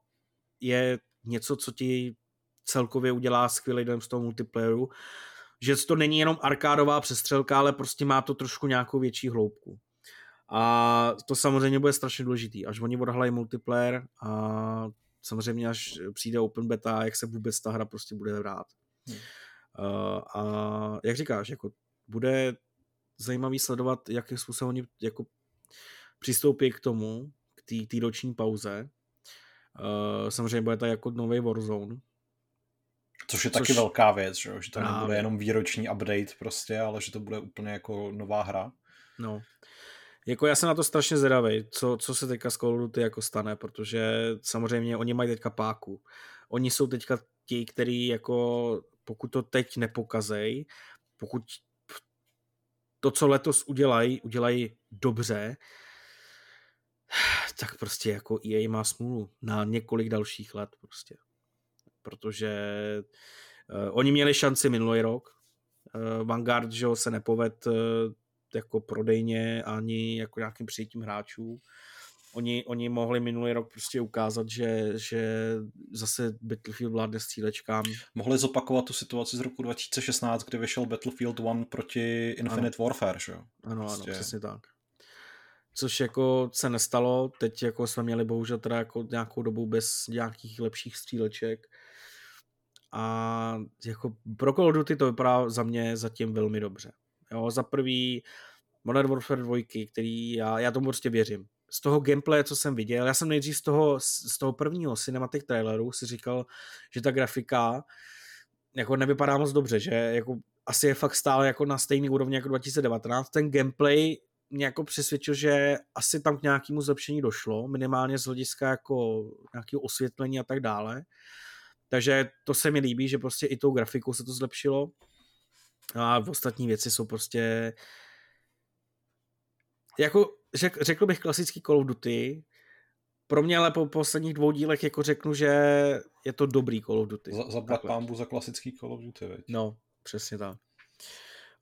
je něco, co ti celkově udělá skvělý dojem z toho multiplayeru, že to není jenom arkádová přestřelka, ale prostě má to trošku nějakou větší hloubku. A to samozřejmě bude strašně důležitý, až oni odhalají multiplayer a samozřejmě až přijde open beta, jak se vůbec ta hra prostě bude hrát. Hmm. Uh, a jak říkáš, jako bude zajímavý sledovat, jakým způsobem oni jako přistoupí k tomu, k té roční pauze. Uh, samozřejmě bude to jako nový Warzone. Což je Což... taky velká věc, že, že to Právě. nebude jenom výroční update prostě, ale že to bude úplně jako nová hra. No. Jako já jsem na to strašně zvědavý, co, co se teďka s Call of Duty jako stane, protože samozřejmě oni mají teďka páku. Oni jsou teďka ti, kteří jako pokud to teď nepokazej, pokud to, co letos udělají, udělají dobře, tak prostě jako EA má smůlu na několik dalších let prostě. Protože uh, oni měli šanci minulý rok, uh, Vanguard, že se nepoved uh, jako prodejně ani jako nějakým přijetím hráčů. Oni, oni mohli minulý rok prostě ukázat, že, že zase Battlefield vládne střílečkám. Mohli zopakovat tu situaci z roku 2016, kdy vyšel Battlefield 1 proti Infinite ano. Warfare, že jo? Ano, prostě. ano, přesně tak. Což jako se nestalo, teď jako jsme měli bohužel teda jako nějakou dobu bez nějakých lepších stříleček. A jako pro Call of Duty to vypadá za mě zatím velmi dobře. Jo, za prvý Modern Warfare 2, který já, já tomu prostě věřím. Z toho gameplay, co jsem viděl, já jsem nejdřív z toho, z toho prvního cinematic traileru si říkal, že ta grafika jako nevypadá moc dobře, že jako asi je fakt stále jako na stejný úrovni jako 2019. Ten gameplay mě jako přesvědčil, že asi tam k nějakému zlepšení došlo, minimálně z hlediska jako nějakého osvětlení a tak dále. Takže to se mi líbí, že prostě i tou grafikou se to zlepšilo. A ostatní věci jsou prostě jako řek, řekl bych klasický Call of Duty, pro mě ale po posledních dvou dílech jako řeknu, že je to dobrý Call of Duty. Za, za pámbu za klasický Call of Duty, veď? No, přesně tak.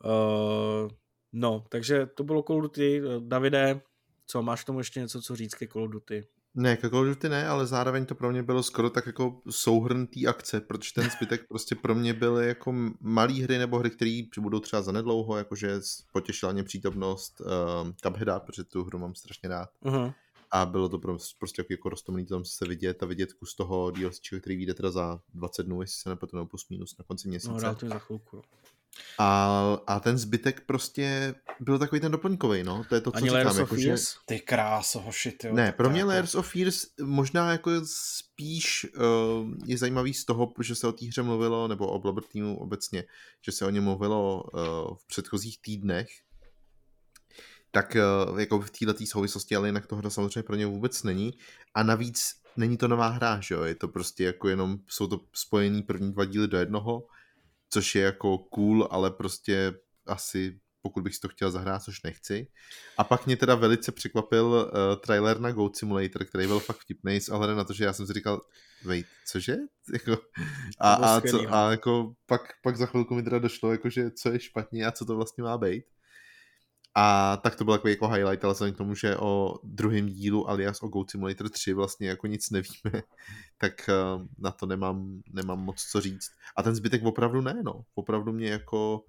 Uh, no, takže to bylo Call of Duty. Davide, co, máš tomu ještě něco, co říct ke Call of Duty? Ne, Call of Duty ne, ale zároveň to pro mě bylo skoro tak jako souhrn té akce, protože ten zbytek prostě pro mě byly jako malé hry nebo hry, které budou třeba zanedlouho, jakože potěšila mě přítomnost uh, Cupheada, protože tu hru mám strašně rád. Uh-huh. A bylo to prostě jako, jako roztomný tam se vidět a vidět kus toho DLC, který vyjde teda za 20 dnů, jestli se nepletu, nebo plus minus na konci měsíce. No, to za chvilku. A, a ten zbytek prostě byl takový ten doplňkový, no. To je to, co Ani říkám. Jako, že... Ty kráso, hoši, ty. Ne, pro mě jako... Layers of Fears možná jako spíš uh, je zajímavý z toho, že se o té hře mluvilo, nebo o Blobber Teamu obecně, že se o něm mluvilo uh, v předchozích týdnech, tak uh, jako v této souvislosti, ale jinak tohle samozřejmě pro ně vůbec není. A navíc není to nová hra, že jo? Je to prostě jako jenom, jsou to spojený první dva díly do jednoho což je jako cool, ale prostě asi pokud bych si to chtěl zahrát, což nechci. A pak mě teda velice překvapil uh, trailer na Goat Simulator, který byl fakt vtipný, s ohledem na to, že já jsem si říkal, wait, cože? Jako, a, a, co, no. a jako pak, pak za chvilku mi teda došlo, jako, že co je špatně a co to vlastně má být. A tak to byl takový jako highlight, ale vzhledem k tomu, že o druhém dílu alias o Goat Simulator 3 vlastně jako nic nevíme, tak uh, na to nemám, nemám moc co říct. A ten zbytek opravdu ne, no. Opravdu mě jako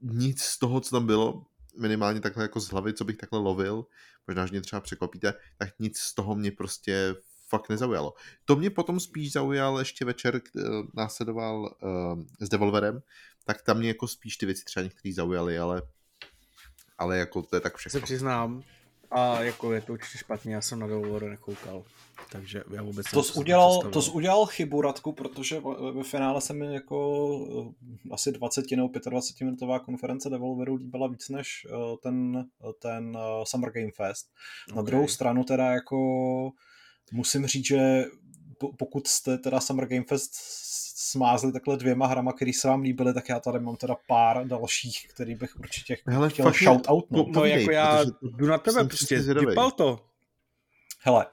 nic z toho, co tam bylo, minimálně takhle jako z hlavy, co bych takhle lovil, možná, že mě třeba překvapíte, tak nic z toho mě prostě fakt nezaujalo. To mě potom spíš zaujal ještě večer, eh, následoval uh, s Devolverem, tak tam mě jako spíš ty věci třeba některý zaujaly, ale ale jako to je tak všechno. Se přiznám, A jako je to určitě špatně, já jsem na Delaware nekoukal. Takže já vůbec to jsi udělal, to jsi udělal chybu, Radku, protože ve finále se mi jako eh, asi 20 nebo 25 minutová konference Devolveru líbila víc než eh, ten, ten eh, Summer Game Fest. Okay. Na druhou stranu teda jako musím říct, že pokud jste teda Summer Game Fest smázli takhle dvěma hrama, které se vám líbily, tak já tady mám teda pár dalších, který bych určitě Hele, chtěl shout out. No, no jako já jdu na tebe, prostě vypal to. Hele,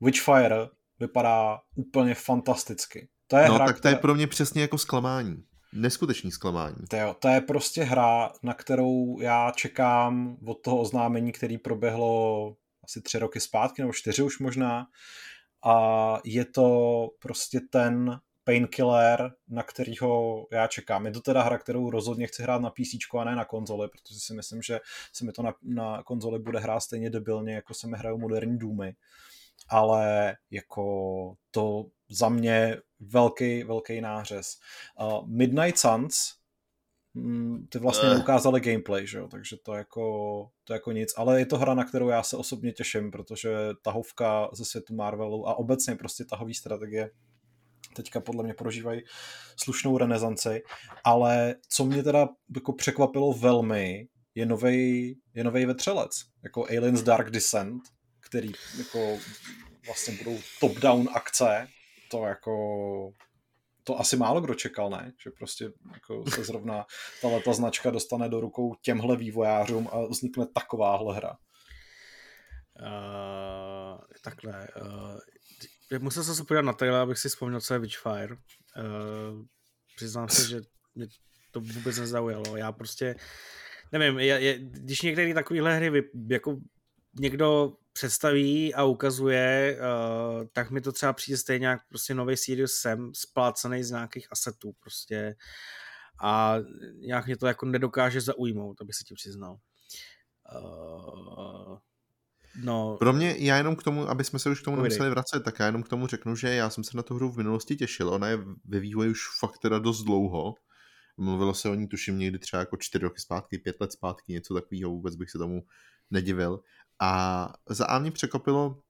Witchfire vypadá úplně fantasticky. To je no, hra, tak to je pro mě přesně jako zklamání. Neskutečný zklamání. To, jo, to je prostě hra, na kterou já čekám od toho oznámení, který proběhlo asi tři roky zpátky, nebo čtyři už možná. A je to prostě ten painkiller, na kterýho já čekám. Je to teda hra, kterou rozhodně chci hrát na PC a ne na konzoli, protože si myslím, že se mi to na, na konzoli bude hrát stejně debilně, jako se mi hrajou moderní důmy. Ale jako to za mě velký, velký nářez. Uh, Midnight Suns, ty vlastně uh. neukázali gameplay, že jo? takže to jako, to jako nic, ale je to hra, na kterou já se osobně těším, protože tahovka ze světu Marvelu a obecně prostě tahový strategie teďka podle mě prožívají slušnou renesanci, ale co mě teda jako překvapilo velmi, je nový je novej vetřelec, jako Aliens Dark Descent, který jako vlastně budou top-down akce, to jako to asi málo kdo čekal, ne? Že prostě jako se zrovna ta značka dostane do rukou těmhle vývojářům a vznikne takováhle hra. Uh, takhle. Uh, musel jsem se podívat na Taylor, abych si vzpomněl, co je Witchfire. Uh, přiznám se, že mě to vůbec nezaujalo. Já prostě, nevím, je, je, když některé takovéhle hry vy, jako někdo představí a ukazuje, uh, tak mi to třeba přijde stejně jak prostě nový Sirius sem, splácený z nějakých asetů prostě a nějak mě to jako nedokáže zaujmout, aby se ti přiznal. Uh, No. Pro mě, já jenom k tomu, aby jsme se už k tomu nemuseli vracet, tak já jenom k tomu řeknu, že já jsem se na tu hru v minulosti těšil. Ona je ve vývoji už fakt teda dost dlouho. Mluvilo se o ní, tuším, někdy třeba jako čtyři roky zpátky, pět let zpátky, něco takového, vůbec bych se tomu nedivil. A za A mě překopilo,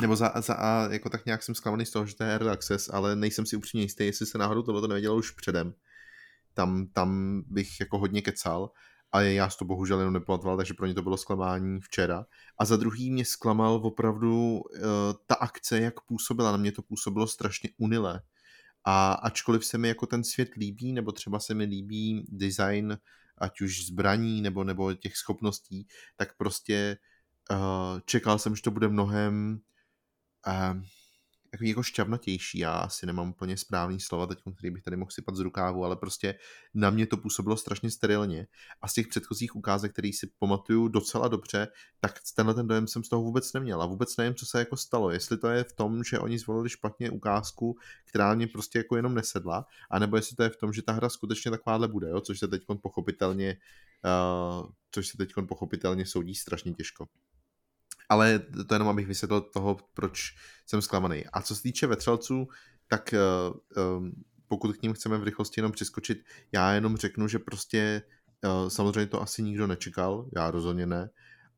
nebo za, za A jako tak nějak jsem zklamaný z toho, že to je early access, ale nejsem si upřímně jistý, jestli se náhodou tohle nevědělo už předem. Tam, tam bych jako hodně kecal a já to bohužel jenom nepamatoval, takže pro ně to bylo zklamání včera. A za druhý mě zklamal opravdu uh, ta akce, jak působila. Na mě to působilo strašně unile. A ačkoliv se mi jako ten svět líbí, nebo třeba se mi líbí design ať už zbraní nebo, nebo těch schopností, tak prostě uh, čekal jsem, že to bude mnohem uh, jako šťavnatější. Já asi nemám úplně správný slova teď, který bych tady mohl sypat z rukávu, ale prostě na mě to působilo strašně sterilně. A z těch předchozích ukázek, který si pamatuju docela dobře, tak tenhle ten dojem jsem z toho vůbec neměl. A vůbec nevím, co se jako stalo. Jestli to je v tom, že oni zvolili špatně ukázku, která mě prostě jako jenom nesedla, anebo jestli to je v tom, že ta hra skutečně takováhle bude, jo? což se teď pochopitelně uh, což se teď pochopitelně soudí strašně těžko ale to jenom abych vysvětlil toho, proč jsem zklamaný. A co se týče vetřelců, tak uh, um, pokud k ním chceme v rychlosti jenom přeskočit, já jenom řeknu, že prostě uh, samozřejmě to asi nikdo nečekal, já rozhodně ne,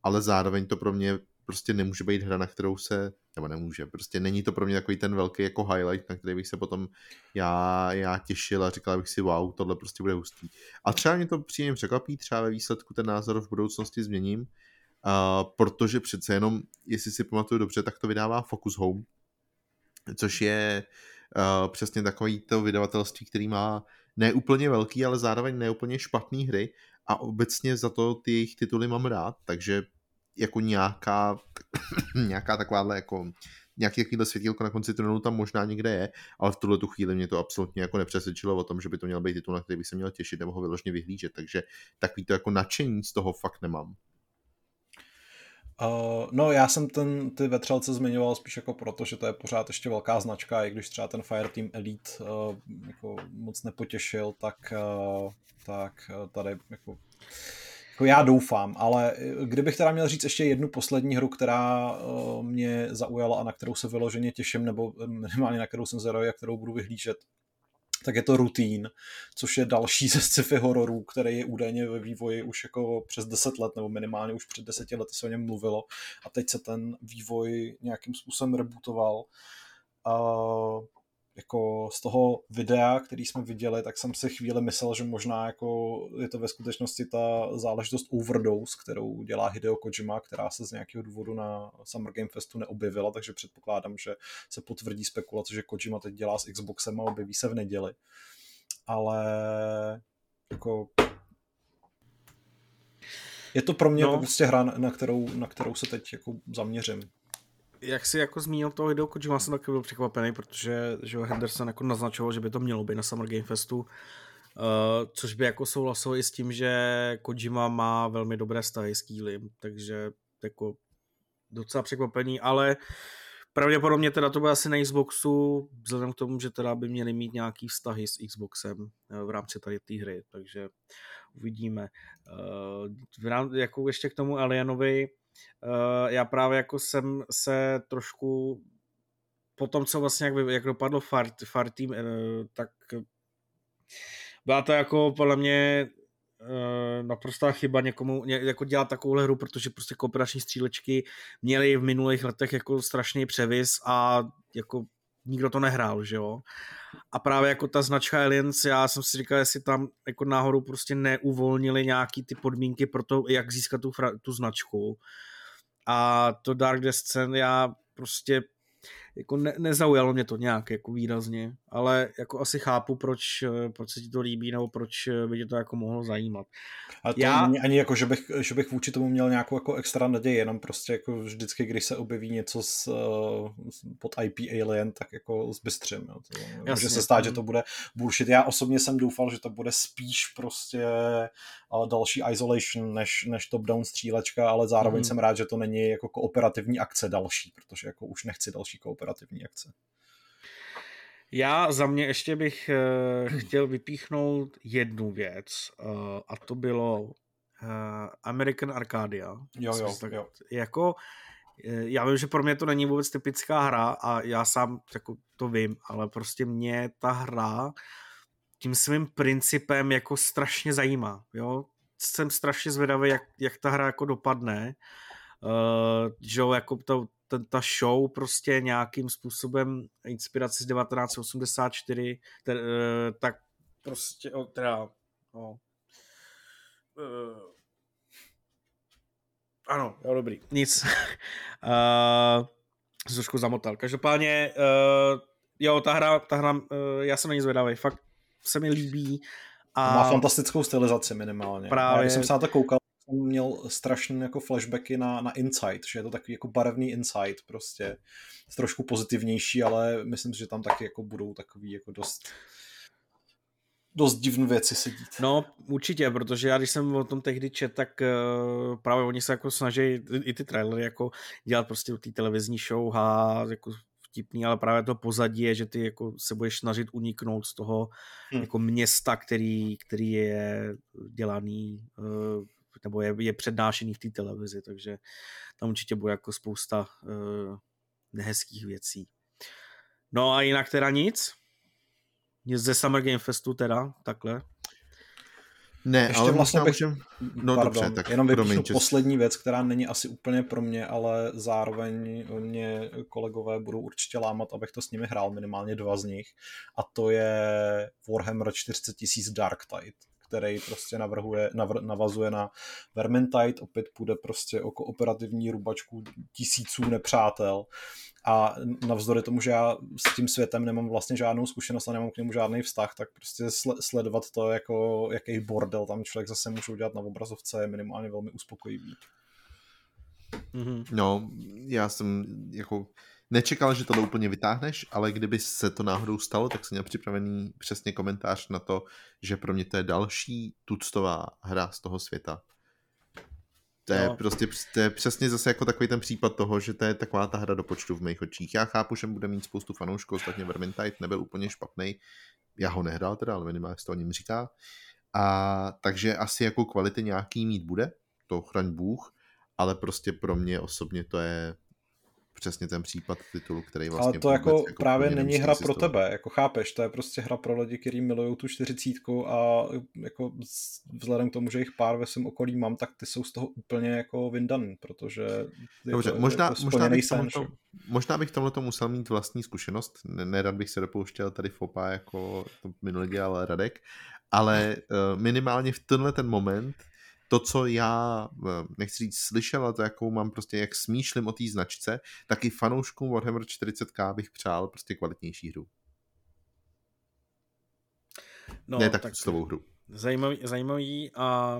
ale zároveň to pro mě prostě nemůže být hra, na kterou se, nebo nemůže, prostě není to pro mě takový ten velký jako highlight, na který bych se potom já, já těšil a říkal bych si, wow, tohle prostě bude hustý. A třeba mě to příjemně překvapí, třeba ve výsledku ten názor v budoucnosti změním, Protože přece jenom, jestli si pamatuju dobře, tak to vydává Focus Home, což je uh, přesně takový to vydavatelství, který má ne úplně velký, ale zároveň ne úplně špatný hry a obecně za to ty jejich tituly mám rád, takže jako nějaká, nějaká takováhle jako nějaký takovýhle světílko na konci tunelu tam možná někde je, ale v tuhle tu chvíli mě to absolutně jako nepřesvědčilo o tom, že by to měl být titul, na který bych se měl těšit nebo ho vyložně vyhlížet, takže takový to jako nadšení z toho fakt nemám. Uh, no já jsem ten, ty vetřelce zmiňoval spíš jako proto, že to je pořád ještě velká značka, i když třeba ten Fireteam Elite uh, jako moc nepotěšil, tak, uh, tak tady jako, jako já doufám, ale kdybych teda měl říct ještě jednu poslední hru, která uh, mě zaujala a na kterou se vyloženě těším, nebo minimálně na kterou jsem zvědavý a kterou budu vyhlížet, tak je to Routine, což je další ze sci-fi hororů, který je údajně ve vývoji už jako přes 10 let, nebo minimálně už před deseti lety se o něm mluvilo a teď se ten vývoj nějakým způsobem rebootoval. Uh, jako z toho videa, který jsme viděli, tak jsem si chvíli myslel, že možná jako je to ve skutečnosti ta záležitost Overdose, kterou dělá Hideo Kojima, která se z nějakého důvodu na Summer Game Festu neobjevila, takže předpokládám, že se potvrdí spekulace, že Kojima teď dělá s Xboxem a objeví se v neděli. Ale jako je to pro mě no. prostě hra, na kterou, na kterou se teď jako zaměřím jak si jako zmínil toho Hideo Kojima, jsem taky byl překvapený, protože že Henderson jako naznačoval, že by to mělo být na Summer Game Festu, uh, což by jako souhlasilo i s tím, že Kojima má velmi dobré vztahy s Kýlim, takže jako docela překvapení, ale pravděpodobně teda to bude asi na Xboxu, vzhledem k tomu, že teda by měli mít nějaký vztahy s Xboxem eh, v rámci tady té hry, takže uvidíme. Uh, v rám, jako ještě k tomu Alienovi, já právě jako jsem se trošku po tom, co vlastně jak, jak dopadlo far, far team, uh, tak byla to jako podle mě uh, naprostá chyba někomu ně, jako dělat takovou hru, protože prostě kooperační střílečky měly v minulých letech jako strašný převis a jako nikdo to nehrál, že jo. A právě jako ta značka Aliens, já jsem si říkal, jestli tam jako náhodou prostě neuvolnili nějaký ty podmínky pro to, jak získat tu, tu značku. A to Dark Descent já prostě jako ne, nezaujalo mě to nějak jako výrazně, ale jako asi chápu, proč, proč se ti to líbí, nebo proč by tě to jako mohlo zajímat. A to Já... není ani jako, že bych, že bych vůči tomu měl nějakou jako extra naději, jenom prostě jako vždycky, když se objeví něco z, uh, pod IP Alien, tak jako zbystřím. Jo. To, může se stát, že to bude bullshit. Já osobně jsem doufal, že to bude spíš prostě další Isolation než, než top-down střílečka, ale zároveň mm. jsem rád, že to není jako kooperativní akce další, protože jako už nechci další kooperativní akce. Já za mě ještě bych uh, chtěl vypíchnout jednu věc uh, a to bylo uh, American Arcadia. Jo, jo, tak, jo. Jako, já vím, že pro mě to není vůbec typická hra a já sám jako to vím, ale prostě mě ta hra tím svým principem jako strašně zajímá, jo. Jsem strašně zvědavý, jak, jak ta hra jako dopadne. Uh, že jako to, ten, ta show prostě nějakým způsobem inspiraci z 1984, ter, eh, tak prostě, o, teda, no, uh, ano, jo, dobrý, nic. uh, trošku zamotal. Každopádně, uh, jo, ta hra, ta hra, uh, já jsem na ní zvědavý, fakt se mi líbí. A má fantastickou stylizaci minimálně. Právě. Já, když jsem se na to koukal, měl strašné jako flashbacky na, na Insight, že je to takový jako barevný Insight prostě. Trošku pozitivnější, ale myslím si, že tam taky jako budou takový jako dost dost divné věci se dít. No, určitě, protože já když jsem o tom tehdy čet, tak uh, právě oni se jako snaží i ty trailery jako dělat prostě té televizní show a jako vtipný, ale právě to pozadí je, že ty jako se budeš snažit uniknout z toho hmm. jako města, který, který je dělaný uh, nebo je, je přednášený v té televizi, takže tam určitě bude jako spousta uh, nehezkých věcí. No a jinak teda nic? Nic ze Summer Game Festu teda, takhle? Ne, Ještě ale vlastně bych... Můžem... No pardon, dobře, tak jenom vypíšu poslední věc, která není asi úplně pro mě, ale zároveň mě kolegové budou určitě lámat, abych to s nimi hrál, minimálně dva z nich. A to je Warhammer 40 000 Dark Tide který prostě navrhuje, navr, navazuje na Vermintide, opět půjde prostě o kooperativní rubačku tisíců nepřátel a navzdory tomu, že já s tím světem nemám vlastně žádnou zkušenost a nemám k němu žádný vztah, tak prostě sledovat to, jako jaký bordel tam člověk zase může udělat na obrazovce, je minimálně velmi uspokojivý. Mm-hmm. No, já jsem jako nečekal, že to úplně vytáhneš, ale kdyby se to náhodou stalo, tak jsem měl připravený přesně komentář na to, že pro mě to je další tuctová hra z toho světa. To je no. prostě to je přesně zase jako takový ten případ toho, že to je taková ta hra do počtu v mých očích. Já chápu, že bude mít spoustu fanoušků, ostatně Vermintide nebyl úplně špatný. Já ho nehrál teda, ale minimálně se to o něm říká. A takže asi jako kvality nějaký mít bude, to chraň Bůh, ale prostě pro mě osobně to je přesně ten případ titulu, který vlastně... Ale to jako, jako právě není hra pro tebe, jako chápeš, to je prostě hra pro lidi, kteří milují tu čtyřicítku a jako vzhledem k tomu, že jich pár ve svém okolí mám, tak ty jsou z toho úplně jako vyndaný, protože Dobře, to, možná, jako možná, bych tomto, možná bych tomhle musel mít vlastní zkušenost, nerad bych se dopouštěl tady fopa, jako to minulý dělal Radek, ale uh, minimálně v tenhle ten moment to, co já, eh, nechci říct slyšel, ale to, jakou mám prostě, jak smýšlím o té značce, tak i fanouškům Warhammer 40k bych přál prostě kvalitnější hru. No, ne tak, tak slovou hru. Zajímavý, zajímavý a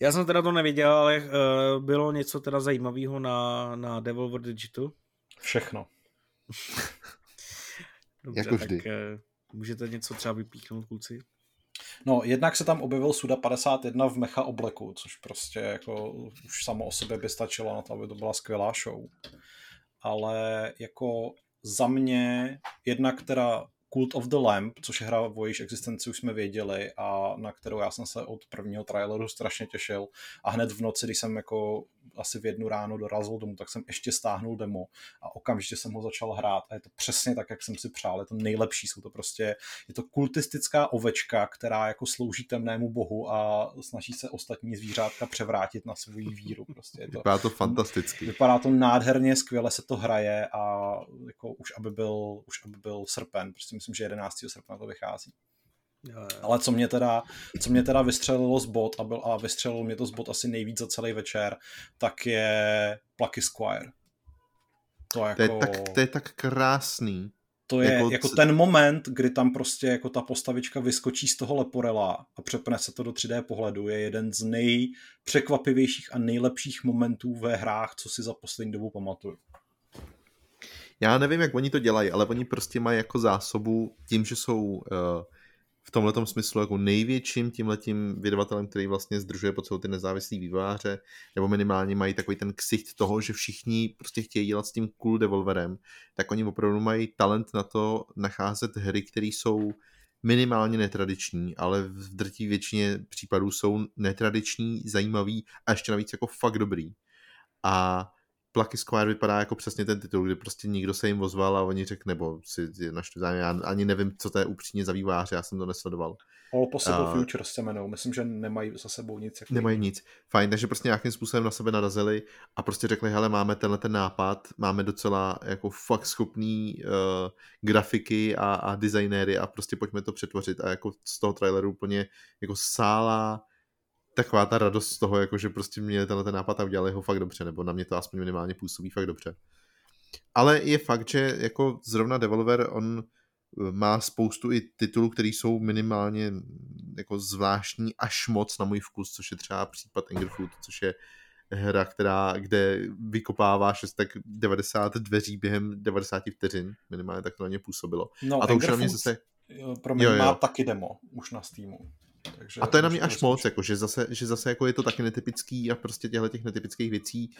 já jsem teda to neviděl, ale uh, bylo něco teda zajímavého na, na Devolver Digital? Všechno. Dobře, jako vždy. tak uh, můžete něco třeba vypíchnout, kluci? No, jednak se tam objevil Suda 51 v mecha obleku, což prostě jako už samo o sobě by stačilo na to, aby to byla skvělá show. Ale jako za mě, jednak teda Cult of the Lamp, což je hra, o jejíž existenci už jsme věděli a na kterou já jsem se od prvního traileru strašně těšil a hned v noci, když jsem jako asi v jednu ráno dorazil domů, tak jsem ještě stáhnul demo a okamžitě jsem ho začal hrát a je to přesně tak, jak jsem si přál, je to nejlepší, jsou to prostě, je to kultistická ovečka, která jako slouží temnému bohu a snaží se ostatní zvířátka převrátit na svou víru. Prostě je to, vypadá to fantasticky. Vypadá to nádherně, skvěle se to hraje a jako už aby byl, už aby byl srpen, prostě myslím, že 11. srpna to vychází. Jo, jo. Ale co mě teda, co mě teda vystřelilo z bot a, byl, a vystřelilo mě to z bot asi nejvíc za celý večer, tak je Plucky Squire. To, jako, to, je jako- tak, to je tak krásný. To je jako, jako ten moment, kdy tam prostě jako ta postavička vyskočí z toho leporela a přepne se to do 3D pohledu, je jeden z nejpřekvapivějších a nejlepších momentů ve hrách, co si za poslední dobu pamatuju. Já nevím, jak oni to dělají, ale oni prostě mají jako zásobu tím, že jsou uh, v tomhle smyslu jako největším tímhletím vydavatelem, který vlastně združuje po celou ty nezávislý vývojáře, nebo minimálně mají takový ten ksicht toho, že všichni prostě chtějí dělat s tím cool devolverem, tak oni opravdu mají talent na to nacházet hry, které jsou minimálně netradiční, ale v drtí většině případů jsou netradiční, zajímavý a ještě navíc jako fakt dobrý. A Plucky Squire vypadá jako přesně ten titul, kdy prostě nikdo se jim ozval a oni řekl, nebo si našli zájem, já ani nevím, co to je upřímně za vývář, já jsem to nesledoval. All Possible uh, Futures se jmenou, myslím, že nemají za sebou nic. Jako nemají nic, fajn, takže prostě nějakým způsobem na sebe narazili a prostě řekli, hele, máme tenhle ten nápad, máme docela jako fakt schopný uh, grafiky a, a designéry a prostě pojďme to přetvořit a jako z toho traileru úplně jako sála taková ta radost z toho, jako že prostě mě tenhle ten nápad a udělali ho fakt dobře, nebo na mě to aspoň minimálně působí fakt dobře. Ale je fakt, že jako zrovna Devolver, on eh, má spoustu i titulů, které jsou minimálně jako zvláštní až moc na můj vkus, což je třeba případ Angerfood, což je hra, která, kde vykopáváš tak 90 dveří během 90 vteřin, minimálně tak to na ně působilo. No, a to Angerfood, už na mě zase... Pro mě jo, jo. má taky demo už na Steamu. Takže a to je na mě až moc, jako, že, zase, že zase jako je to taky netypický a prostě těchto těch netypických věcí,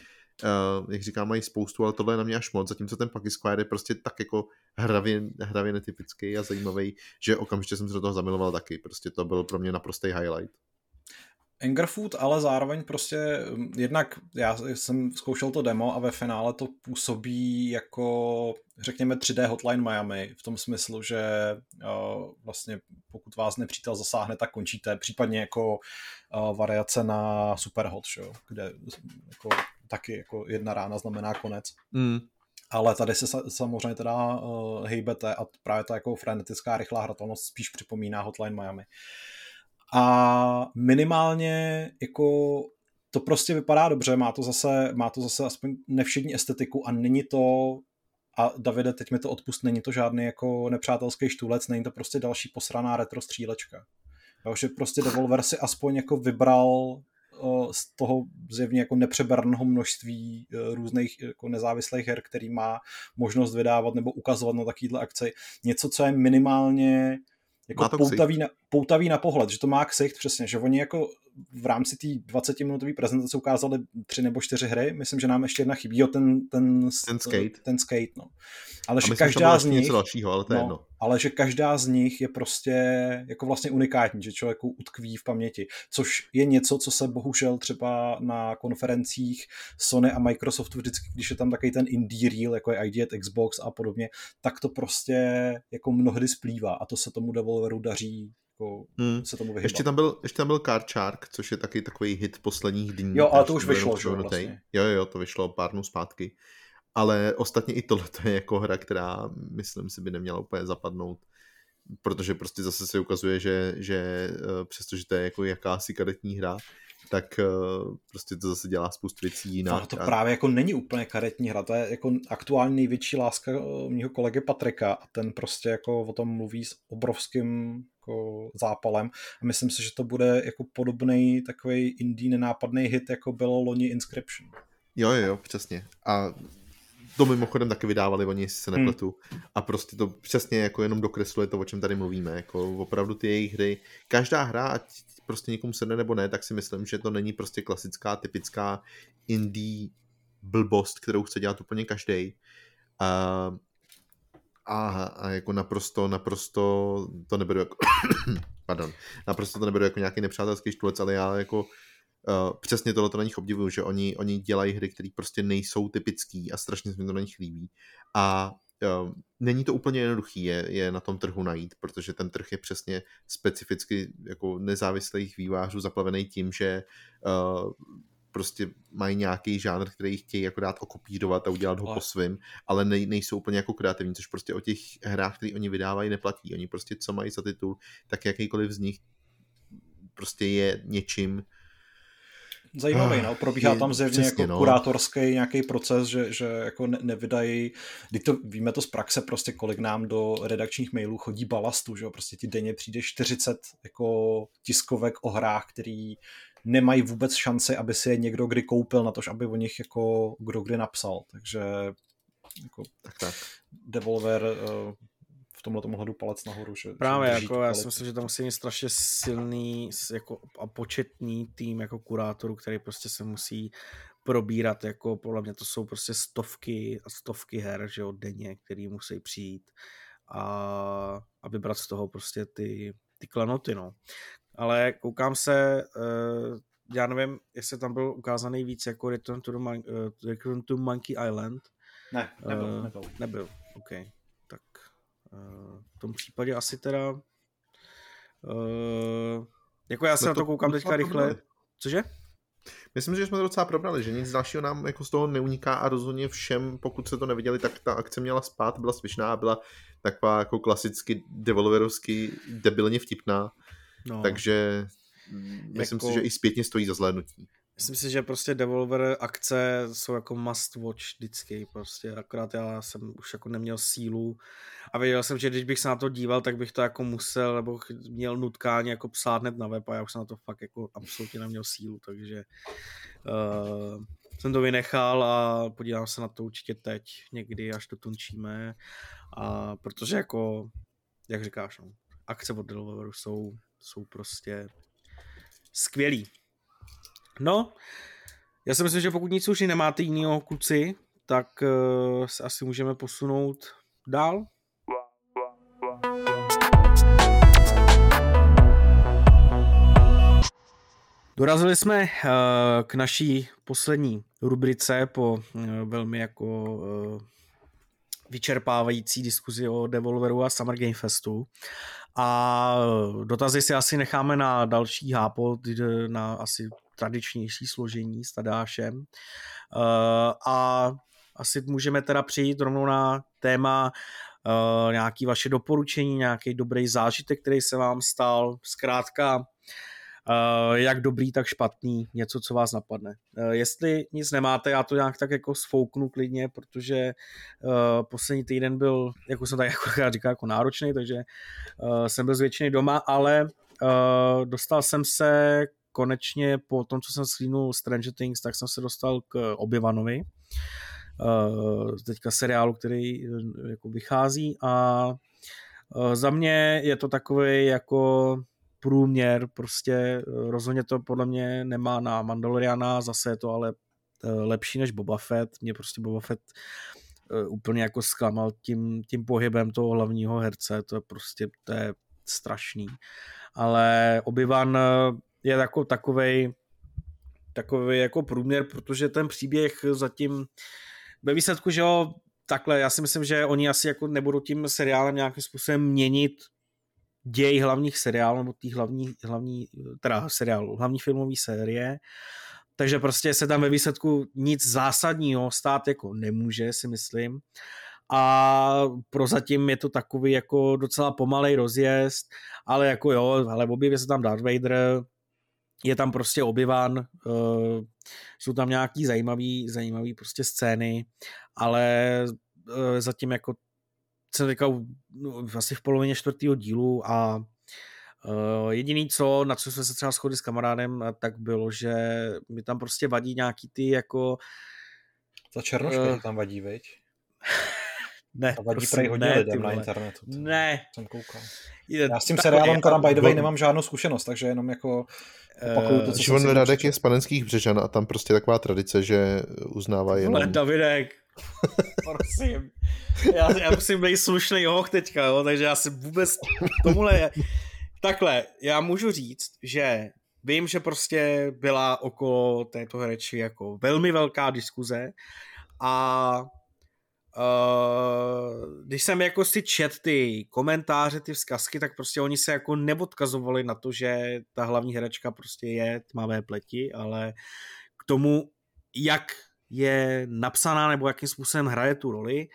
uh, jak říkám, mají spoustu, ale tohle je na mě až moc, zatímco ten Packy Square je prostě tak jako hravě, hravě netypický a zajímavý, že okamžitě jsem se do toho zamiloval taky, prostě to byl pro mě naprostý highlight. Angerfood, ale zároveň prostě mm, jednak já jsem zkoušel to demo a ve finále to působí jako řekněme 3D Hotline Miami v tom smyslu, že uh, vlastně pokud vás nepřítel zasáhne, tak končíte, případně jako uh, variace na Superhot, šo, kde jako, taky jako jedna rána znamená konec. Mm. Ale tady se samozřejmě teda uh, hejbete a právě ta jako frenetická rychlá hratelnost spíš připomíná Hotline Miami. Uh, a minimálně jako to prostě vypadá dobře, má to zase, má to zase aspoň nevšední estetiku a není to a Davide, teď mi to odpust, není to žádný jako nepřátelský štůlec, není to prostě další posraná retro střílečka. Jo, že prostě Devolver si aspoň jako vybral z toho zjevně jako nepřeberného množství e, různých jako nezávislých her, který má možnost vydávat nebo ukazovat na takovýhle akce. Něco, co je minimálně jako poutavý na, poutavý na pohled, že to má ksicht přesně, že oni jako v rámci té 20-minutové prezentace ukázali tři nebo čtyři hry, myslím, že nám ještě jedna chybí, jo, ten, ten, ten skate. Ten skate, no. Ale že každá z nich... Něco dalšího, ale to no, jedno. Ale že každá z nich je prostě jako vlastně unikátní, že člověku utkví v paměti, což je něco, co se bohužel třeba na konferencích Sony a Microsoftu vždycky, když je tam takový ten indie reel, jako je ID at Xbox a podobně, tak to prostě jako mnohdy splývá a to se tomu developeru daří jako hmm. se tomu vyhybat. Ještě tam, byl, ještě tam byl Card Shark, což je taky takový hit posledních dní. Jo, ale to už vyšlo, že vlastně. Jo, jo, to vyšlo pár dnů zpátky. Ale ostatně i tohle je jako hra, která myslím si by neměla úplně zapadnout protože prostě zase se ukazuje, že, že eh, přestože to je jako jakási kadetní hra, tak uh, prostě to zase dělá spoustu věcí jinak. No, to právě jako není úplně karetní hra, to je jako aktuální největší láska eh, mého kolegy Patrika a ten prostě jako o tom mluví s obrovským jako zápalem a myslím si, že to bude jako podobný takový indie nenápadný hit, jako bylo loni Inscription. Jo, jo, přesně. A to mimochodem taky vydávali oni, jestli se hmm. nepletu. Hmm. A prostě to přesně jako jenom dokresluje to, o čem tady mluvíme. Jako opravdu ty jejich hry. Každá hra, ať prostě někomu sedne nebo ne, tak si myslím, že to není prostě klasická, typická indie blbost, kterou chce dělat úplně každý. A, a, a jako naprosto, naprosto to neberu jako pardon, naprosto to neberu jako nějaký nepřátelský štulec, ale já jako uh, přesně tohle to na nich obdivuju, že oni, oni dělají hry, které prostě nejsou typický a strašně se mi to na nich líbí. A uh, není to úplně jednoduchý je, je na tom trhu najít, protože ten trh je přesně specificky jako nezávislých vývářů zaplavený tím, že uh, prostě mají nějaký žánr, který chtějí jako dát okopírovat a udělat ho po svým, ale nej, nejsou úplně jako kreativní, což prostě o těch hrách, které oni vydávají, neplatí. Oni prostě co mají za titul, tak jakýkoliv z nich prostě je něčím, zajímavý, no. Probíhá tam zjevně jako no. kurátorský nějaký proces, že, že jako ne, nevydají, když to, víme to z praxe, prostě kolik nám do redakčních mailů chodí balastu, že jo, prostě ti denně přijde 40 jako tiskovek o hrách, který nemají vůbec šanci, aby si je někdo kdy koupil na to, aby o nich jako kdo kdy napsal, takže jako tak, tak. Devolver uh, v tomhle ohledu palec nahoru. Že, Právě, že jako já si myslím, že tam musí mít strašně silný jako, a početný tým jako kurátorů, který prostě se musí probírat, jako podle mě to jsou prostě stovky a stovky her, že jo, denně, který musí přijít a, a vybrat z toho prostě ty, ty klenoty, no. Ale koukám se, uh, já nevím, jestli tam byl ukázaný víc jako Return to, the Mon- uh, Return to Monkey Island. Ne, nebyl, uh, nebyl. Nebyl, OK. Tak uh, v tom případě asi teda uh, jako já se no na to, to koukám teďka rychle. Probrali. Cože? Myslím, že jsme to docela probrali, že nic dalšího nám jako z toho neuniká a rozhodně všem, pokud se to neviděli, tak ta akce měla spát, byla svišná a byla taková jako klasicky developerovsky debilně vtipná. No. Takže myslím jako... si, že i zpětně stojí za zhlédnutí. Myslím si, že prostě Devolver akce jsou jako must watch vždycky prostě, akorát já jsem už jako neměl sílu a věděl jsem, že když bych se na to díval, tak bych to jako musel, nebo měl nutkání jako psát hned na web a já už jsem na to fakt jako absolutně neměl sílu, takže uh, jsem to vynechal a podívám se na to určitě teď, někdy, až to tunčíme a protože jako, jak říkáš, no, akce od Devolveru jsou, jsou prostě skvělý. No, já si myslím, že pokud nic už nemáte jinýho kluci, tak uh, se asi můžeme posunout dál. Dorazili jsme uh, k naší poslední rubrice po uh, velmi jako uh, vyčerpávající diskuzi o Devolveru a Summer Game Festu. A dotazy si asi necháme na další hápo, na asi tradičnější složení s Tadášem. Eh, a asi můžeme teda přijít rovnou na téma uh, nějaký vaše doporučení, nějaký dobrý zážitek, který se vám stal, zkrátka uh, jak dobrý, tak špatný, něco, co vás napadne. Uh, jestli nic nemáte, já to nějak tak jako sfouknu klidně, protože uh, poslední týden byl, jako jsem tak jako říkal, jako náročný, takže jsem byl zvětšený doma, ale dostal jsem se konečně po tom, co jsem schlínul Stranger Things, tak jsem se dostal k Obyvanovi, teďka seriálu, který jako vychází a za mě je to takový jako průměr, prostě rozhodně to podle mě nemá na Mandaloriana, zase je to ale lepší než Boba Fett, mě prostě Boba Fett úplně jako zklamal tím, tím pohybem toho hlavního herce, to je prostě, to je strašný. Ale Obi-Wan je jako takovej, takový jako průměr, protože ten příběh zatím ve výsledku, že jo, takhle, já si myslím, že oni asi jako nebudou tím seriálem nějakým způsobem měnit děj hlavních seriálů, nebo těch hlavní, hlavní, teda seriálu, hlavní filmové série, takže prostě se tam ve výsledku nic zásadního stát jako nemůže, si myslím. A prozatím je to takový jako docela pomalej rozjezd, ale jako jo, ale objeví se tam Darth Vader, je tam prostě obyvan, uh, jsou tam nějaký zajímavý, zajímavý prostě scény, ale uh, zatím jako teďka no, asi v polovině čtvrtého dílu a uh, jediný co, na co jsme se třeba shodli s kamarádem, tak bylo, že mi tam prostě vadí nějaký ty jako ta černoška uh, tam vadí, veď? Ne, to vadí prosím, hodně ne, lidem na internetu. Ne. Jsem koukal. Já s tím seriálem teda by the way nemám žádnou zkušenost, takže jenom jako opakuju to, co Šimon Radek je z panenských břežan a tam prostě taková tradice, že uznává jenom... Ale Davidek, prosím. Já, já musím být slušný hoch teďka, jo, takže já si vůbec tomuhle... Takhle, já můžu říct, že vím, že prostě byla okolo této reči jako velmi velká diskuze a Uh, když jsem jako si čet ty komentáře, ty vzkazky, tak prostě oni se jako neodkazovali na to, že ta hlavní herečka prostě je tmavé pleti, ale k tomu, jak je napsaná nebo jakým způsobem hraje tu roli.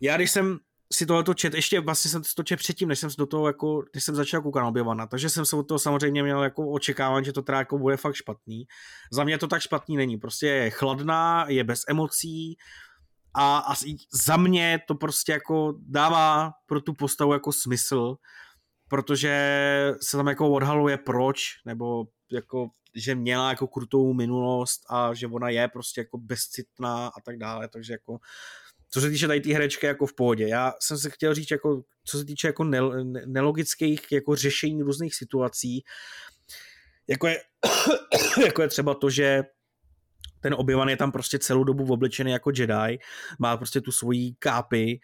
Já když jsem si tohleto čet, ještě vlastně jsem to čet předtím, než jsem do toho jako, když jsem začal koukat na objevana, takže jsem se od toho samozřejmě měl jako očekávání, že to teda jako bude fakt špatný. Za mě to tak špatný není, prostě je chladná, je bez emocí, a, a za mě to prostě jako dává pro tu postavu jako smysl, protože se tam jako odhaluje proč, nebo jako, že měla jako krutou minulost a že ona je prostě jako bezcitná a tak dále, takže jako co se týče tady té herečky jako v pohodě. Já jsem se chtěl říct, jako, co se týče jako nelogických jako řešení různých situací, jako je, jako je třeba to, že ten obyvan je tam prostě celou dobu oblečený jako Jedi, má prostě tu svoji kápy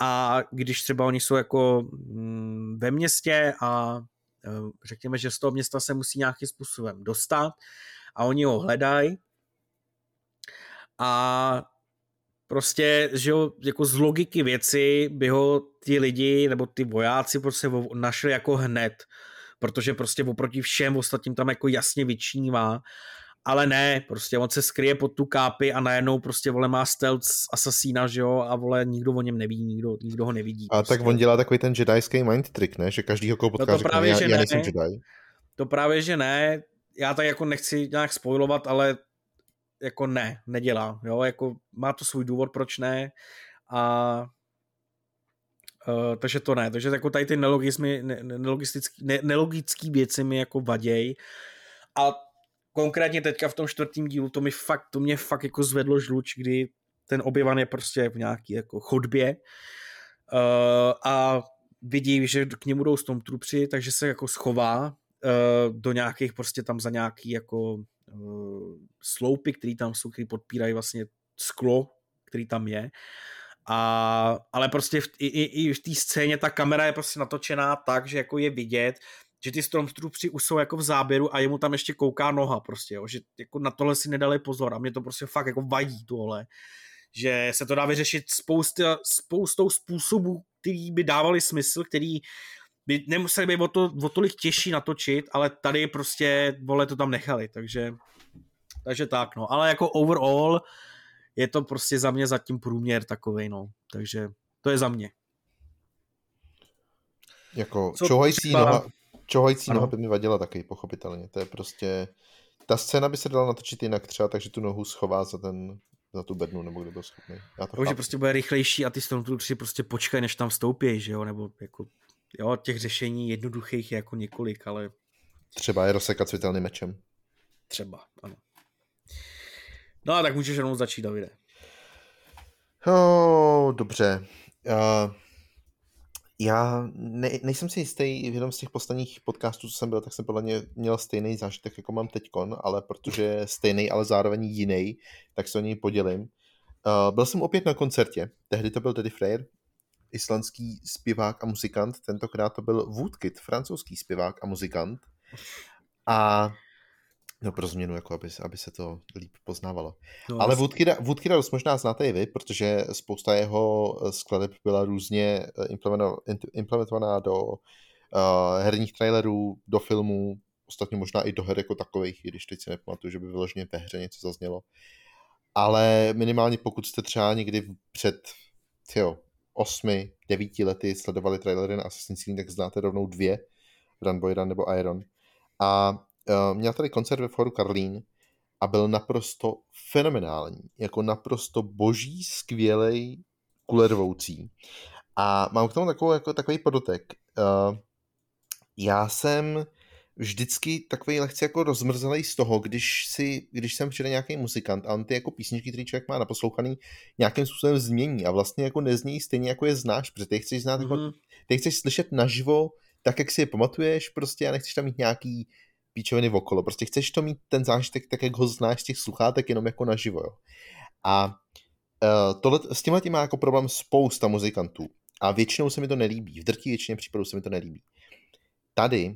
a když třeba oni jsou jako mm, ve městě a řekněme, že z toho města se musí nějakým způsobem dostat a oni ho hledají. A prostě, že jo, jako z logiky věci by ho ty lidi nebo ty vojáci prostě našli jako hned, protože prostě oproti všem ostatním tam jako jasně vyčnívá ale ne, prostě on se skryje pod tu kápy a najednou prostě vole má stealth asasína, že jo, a vole nikdo o něm neví, nikdo, nikdo ho nevidí. A prostě. tak on dělá takový ten jedajský mind trick, ne, že každý ho potká no to právě, řekne, že já, já nejsem Jedi. To právě, že ne, já tak jako nechci nějak spojovat, ale jako ne, nedělá, jo, jako má to svůj důvod, proč ne a Uh, takže to ne, takže jako tady ty nelogický, ne, nelogický, ne, nelogický věci mi jako vaděj a konkrétně teďka v tom čtvrtém dílu to mi fakt, to mě fakt jako zvedlo žluč, kdy ten objevan je prostě v nějaký jako chodbě uh, a vidí, že k němu jdou Stormtroopři, takže se jako schová uh, do nějakých prostě tam za nějaký jako uh, sloupy, který tam jsou, který podpírají vlastně sklo, který tam je. A, ale prostě v, i, i, i v té scéně ta kamera je prostě natočená tak, že jako je vidět, že ty Stormtroopři už jsou jako v záběru a jemu tam ještě kouká noha prostě, jo, že jako na tohle si nedali pozor a mě to prostě fakt jako vadí tohle, že se to dá vyřešit spousta, spoustou způsobů, který by dávali smysl, který by nemuseli být o, to, o tolik těžší natočit, ale tady prostě, vole, to tam nechali, takže, takže tak, no, ale jako overall je to prostě za mě zatím průměr takovej, no, takže to je za mě. Jako třeba... noha, Čohající noha by mi vadila taky, pochopitelně. To je prostě... Ta scéna by se dala natočit jinak třeba, takže tu nohu schová za ten za tu bednu, nebo kde byl schopný. Já to že prostě bude rychlejší a ty Stormtroopers prostě počkají, než tam vstoupí, že jo, nebo jako, jo, těch řešení jednoduchých je jako několik, ale... Třeba je rozsekat světelným mečem. Třeba, ano. No a tak můžeš jenom začít, Davide. Oh, dobře. Uh, já ne, nejsem si jistý, v jednom z těch posledních podcastů, co jsem byl, tak jsem podle mě měl stejný zážitek, jako mám teďkon, ale protože stejný, ale zároveň jiný, tak se o něj podělím. Uh, byl jsem opět na koncertě, tehdy to byl Teddy Freyr, islandský zpěvák a muzikant, tentokrát to byl Woodkid, francouzský zpěvák a muzikant. A No pro změnu, jako aby, aby se to líp poznávalo. No, Ale Woodkida, Woodkida dost možná znáte i vy, protože spousta jeho eh, skladeb byla různě eh, implementovaná do uh, herních trailerů, do filmů, ostatně možná i do her jako takových, když teď si nepamatuju, že by vyloženě ve hře něco zaznělo. Ale minimálně pokud jste třeba někdy před tyjo, osmi, devíti lety sledovali trailery na Assassin's Creed, tak znáte rovnou dvě, Run Boy Run nebo Iron. A uh, měl tady koncert ve Foru Karlín a byl naprosto fenomenální, jako naprosto boží, skvělej, kulervoucí. A mám k tomu takovou, jako, takový podotek. Uh, já jsem vždycky takový lehce jako rozmrzelý z toho, když, si, když jsem přijde nějaký muzikant a on ty jako písničky, který člověk má naposlouchaný, nějakým způsobem změní a vlastně jako neznějí stejně jako je znáš, protože ty chceš znát, mm-hmm. jako, mhm. ty chceš slyšet naživo tak, jak si je pamatuješ prostě a nechceš tam mít nějaký píčoviny okolo. Prostě chceš to mít ten zážitek tak, jak ho znáš z těch sluchátek, jenom jako naživo. Jo. A uh, tohle, s tímhle tím má jako problém spousta muzikantů. A většinou se mi to nelíbí. V drtí většině případů se mi to nelíbí. Tady uh,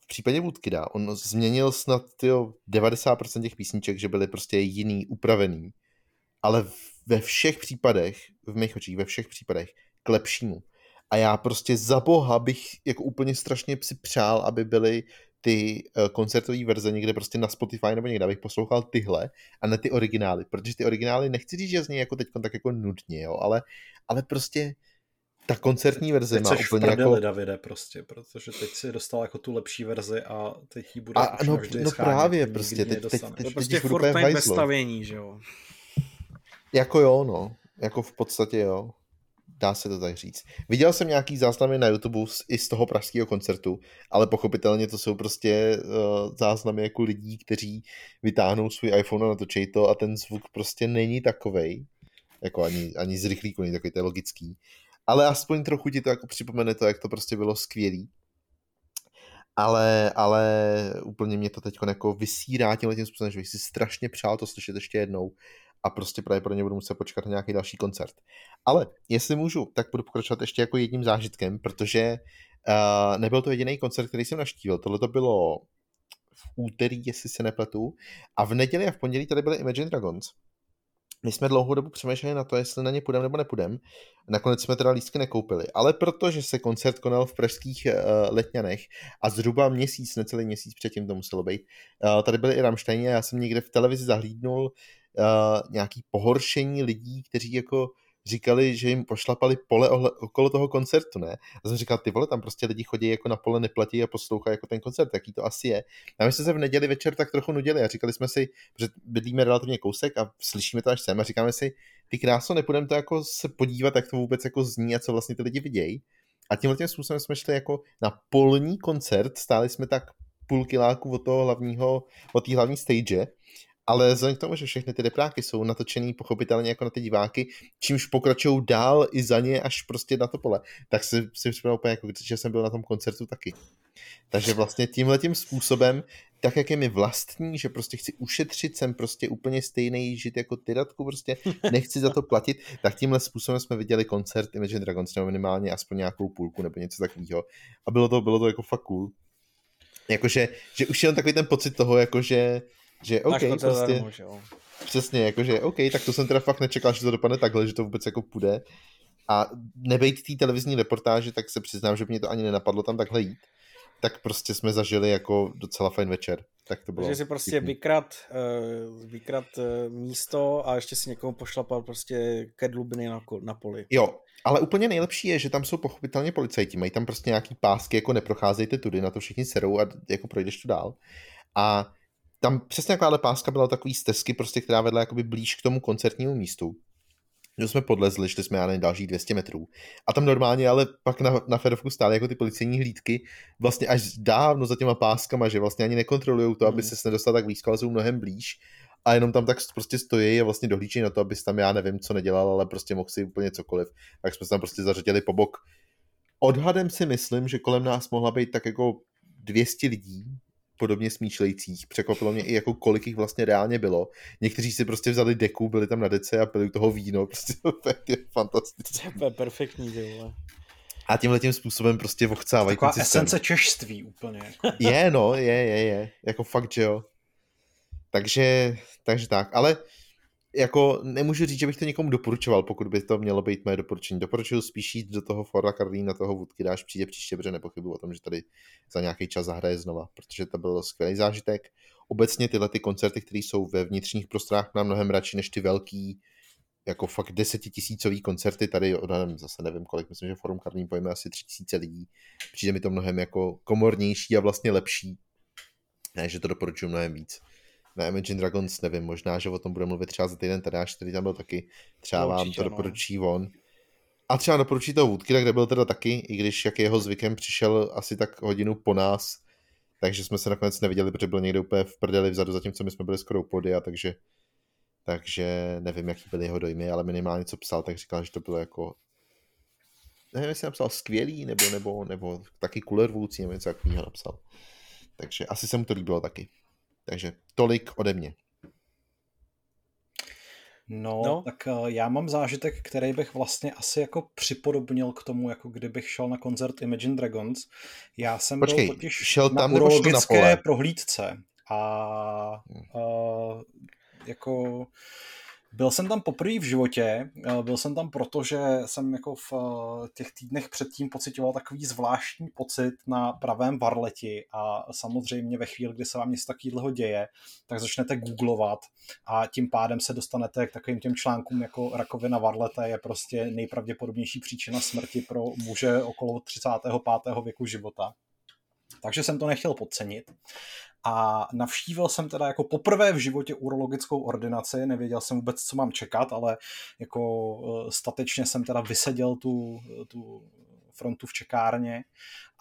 v případě Woodkida on změnil snad tyjo, 90% těch písniček, že byly prostě jiný, upravený. Ale ve všech případech, v mých očích, ve všech případech k lepšímu. A já prostě za boha bych jako úplně strašně si přál, aby byly ty uh, koncertové verze někde prostě na Spotify nebo někde, abych poslouchal tyhle a ne ty originály, protože ty originály nechci říct, že zní jako teď tak jako nudně, jo, ale, ale prostě ta koncertní verze teď má úplně prdeli, jako... Davide, prostě, protože teď si dostal jako tu lepší verzi a teď ji bude a, no, vždy no schánět, právě, prostě, teď, teď, teď, teď, prostě furt ve stavění, že jo. Jako jo, no, jako v podstatě jo dá se to tak říct. Viděl jsem nějaký záznamy na YouTube i z toho pražského koncertu, ale pochopitelně to jsou prostě uh, záznamy jako lidí, kteří vytáhnou svůj iPhone a natočej to a ten zvuk prostě není takovej, jako ani, ani z rychlíku není takový, to je logický. Ale aspoň trochu ti to jako připomene to, jak to prostě bylo skvělý. Ale, ale úplně mě to teď jako vysírá tímhle tím způsobem, že bych si strašně přál to slyšet ještě jednou a prostě právě pro ně budu muset počkat na nějaký další koncert. Ale jestli můžu, tak budu pokračovat ještě jako jedním zážitkem, protože uh, nebyl to jediný koncert, který jsem naštívil. Tohle to bylo v úterý, jestli se nepletu, a v neděli a v pondělí tady byly Imagine Dragons. My jsme dlouhou dobu přemýšleli na to, jestli na ně půjdeme nebo nepůjdeme. Nakonec jsme teda lístky nekoupili. Ale protože se koncert konal v pražských uh, letňanech a zhruba měsíc, necelý měsíc předtím to muselo být, uh, tady byly i Rammstein a já jsem někde v televizi zahlídnul nějaký pohoršení lidí, kteří jako říkali, že jim pošlapali pole ohle, okolo toho koncertu, ne? A jsem říkal, ty vole, tam prostě lidi chodí jako na pole, neplatí a poslouchají jako ten koncert, jaký to asi je. A my jsme se v neděli večer tak trochu nudili a říkali jsme si, že bydlíme relativně kousek a slyšíme to až sem a říkáme si, ty krásno, nepůjdeme to jako se podívat, jak to vůbec jako zní a co vlastně ty lidi vidějí. A tímhle tím způsobem jsme šli jako na polní koncert, stáli jsme tak půl kiláku od toho hlavního, od té hlavní stage ale vzhledem k tomu, že všechny ty repráky jsou natočený pochopitelně jako na ty diváky, čímž pokračují dál i za ně až prostě na to pole, tak si, si připadal úplně jako že jsem byl na tom koncertu taky. Takže vlastně tímhle tím způsobem, tak jak je mi vlastní, že prostě chci ušetřit, jsem prostě úplně stejný žít jako ty Radku, prostě nechci za to platit, tak tímhle způsobem jsme viděli koncert Imagine Dragons, nebo minimálně aspoň nějakou půlku nebo něco takového. A bylo to, bylo to jako fakt cool. Jakože, že už jen takový ten pocit toho, jakože že OK, prostě, darmo, že jo. přesně, jakože OK, tak to jsem teda fakt nečekal, že to dopadne takhle, že to vůbec jako půjde. A nebejt té televizní reportáže, tak se přiznám, že mě to ani nenapadlo tam takhle jít. Tak prostě jsme zažili jako docela fajn večer. Tak to bylo. Takže si prostě vykrat, uh, vykrat uh, místo a ještě si někomu pošlapal prostě ke dlubiny na, na poli. Jo, ale úplně nejlepší je, že tam jsou pochopitelně policajti, mají tam prostě nějaký pásky, jako neprocházejte tudy, na to všichni serou a jako projdeš tu dál. A tam přesně takováhle páska byla takový stezky, prostě, která vedla jakoby blíž k tomu koncertnímu místu. Že jsme podlezli, šli jsme já dalších 200 metrů. A tam normálně, ale pak na, na ferovku stály jako ty policejní hlídky vlastně až dávno za těma páskama, že vlastně ani nekontrolují to, aby hmm. se nedostal tak blízko, ale jsou mnohem blíž. A jenom tam tak prostě stojí a vlastně dohlíží na to, abys tam já nevím, co nedělal, ale prostě mohl si úplně cokoliv. Tak jsme se tam prostě zařadili po bok odhadem si myslím, že kolem nás mohla být tak jako 200 lidí, podobně smýšlejících. Překvapilo mě i jako kolik jich vlastně reálně bylo. Někteří si prostě vzali deku, byli tam na dece a pili toho víno. Prostě to je fantastické. To je perfektní, ty A tímhle tím způsobem prostě vochcávají Taková esence češství úplně. Jako. Je, no, je, je, je. Jako fakt, že jo. Takže, takže tak. Ale jako nemůžu říct, že bych to někomu doporučoval, pokud by to mělo být moje doporučení. Doporučuji spíš jít do toho Forda na toho Woodky dáš přijde příště, protože nepochybuji o tom, že tady za nějaký čas zahraje znova, protože to byl skvělý zážitek. Obecně tyhle ty koncerty, které jsou ve vnitřních prostorách, mám mnohem radši než ty velký, jako fakt desetitisícový koncerty, tady odhadem zase nevím kolik, myslím, že Forum Karlín pojme asi tři tisíce lidí. Přijde mi to mnohem jako komornější a vlastně lepší. Ne, že to doporučuji mnohem víc na Imagine Dragons nevím, možná, že o tom bude mluvit třeba za týden Tadáš, který tam byl taky, třeba no, vám to no. doporučí no. on. A třeba doporučí toho Woodkida, kde byl teda taky, i když jak jeho zvykem přišel asi tak hodinu po nás, takže jsme se nakonec neviděli, protože byl někde úplně v prdeli vzadu, zatímco my jsme byli skoro u podia, takže, takže nevím, jaký byly jeho dojmy, ale minimálně co psal, tak říkal, že to bylo jako nevím, jestli napsal skvělý, nebo, nebo, nebo taky kulervoucí, nebo něco takového napsal. Takže asi se mu to líbilo taky. Takže tolik ode mě. No, no, tak uh, já mám zážitek, který bych vlastně asi jako připodobnil k tomu, jako kdybych šel na koncert Imagine Dragons. Já jsem Počkej, byl totiž šel tam na urologické na prohlídce a uh, jako byl jsem tam poprvé v životě, eh, byl jsem tam proto, že jsem jako v eh, těch týdnech předtím pocitoval takový zvláštní pocit na pravém varleti a samozřejmě ve chvíli, kdy se vám něco takového děje, tak začnete googlovat a tím pádem se dostanete k takovým těm článkům jako rakovina varlete je prostě nejpravděpodobnější příčina smrti pro muže okolo 35. věku života. Takže jsem to nechtěl podcenit a navštívil jsem teda jako poprvé v životě urologickou ordinaci, nevěděl jsem vůbec, co mám čekat, ale jako eh, statečně jsem teda vyseděl tu, tu frontu v čekárně.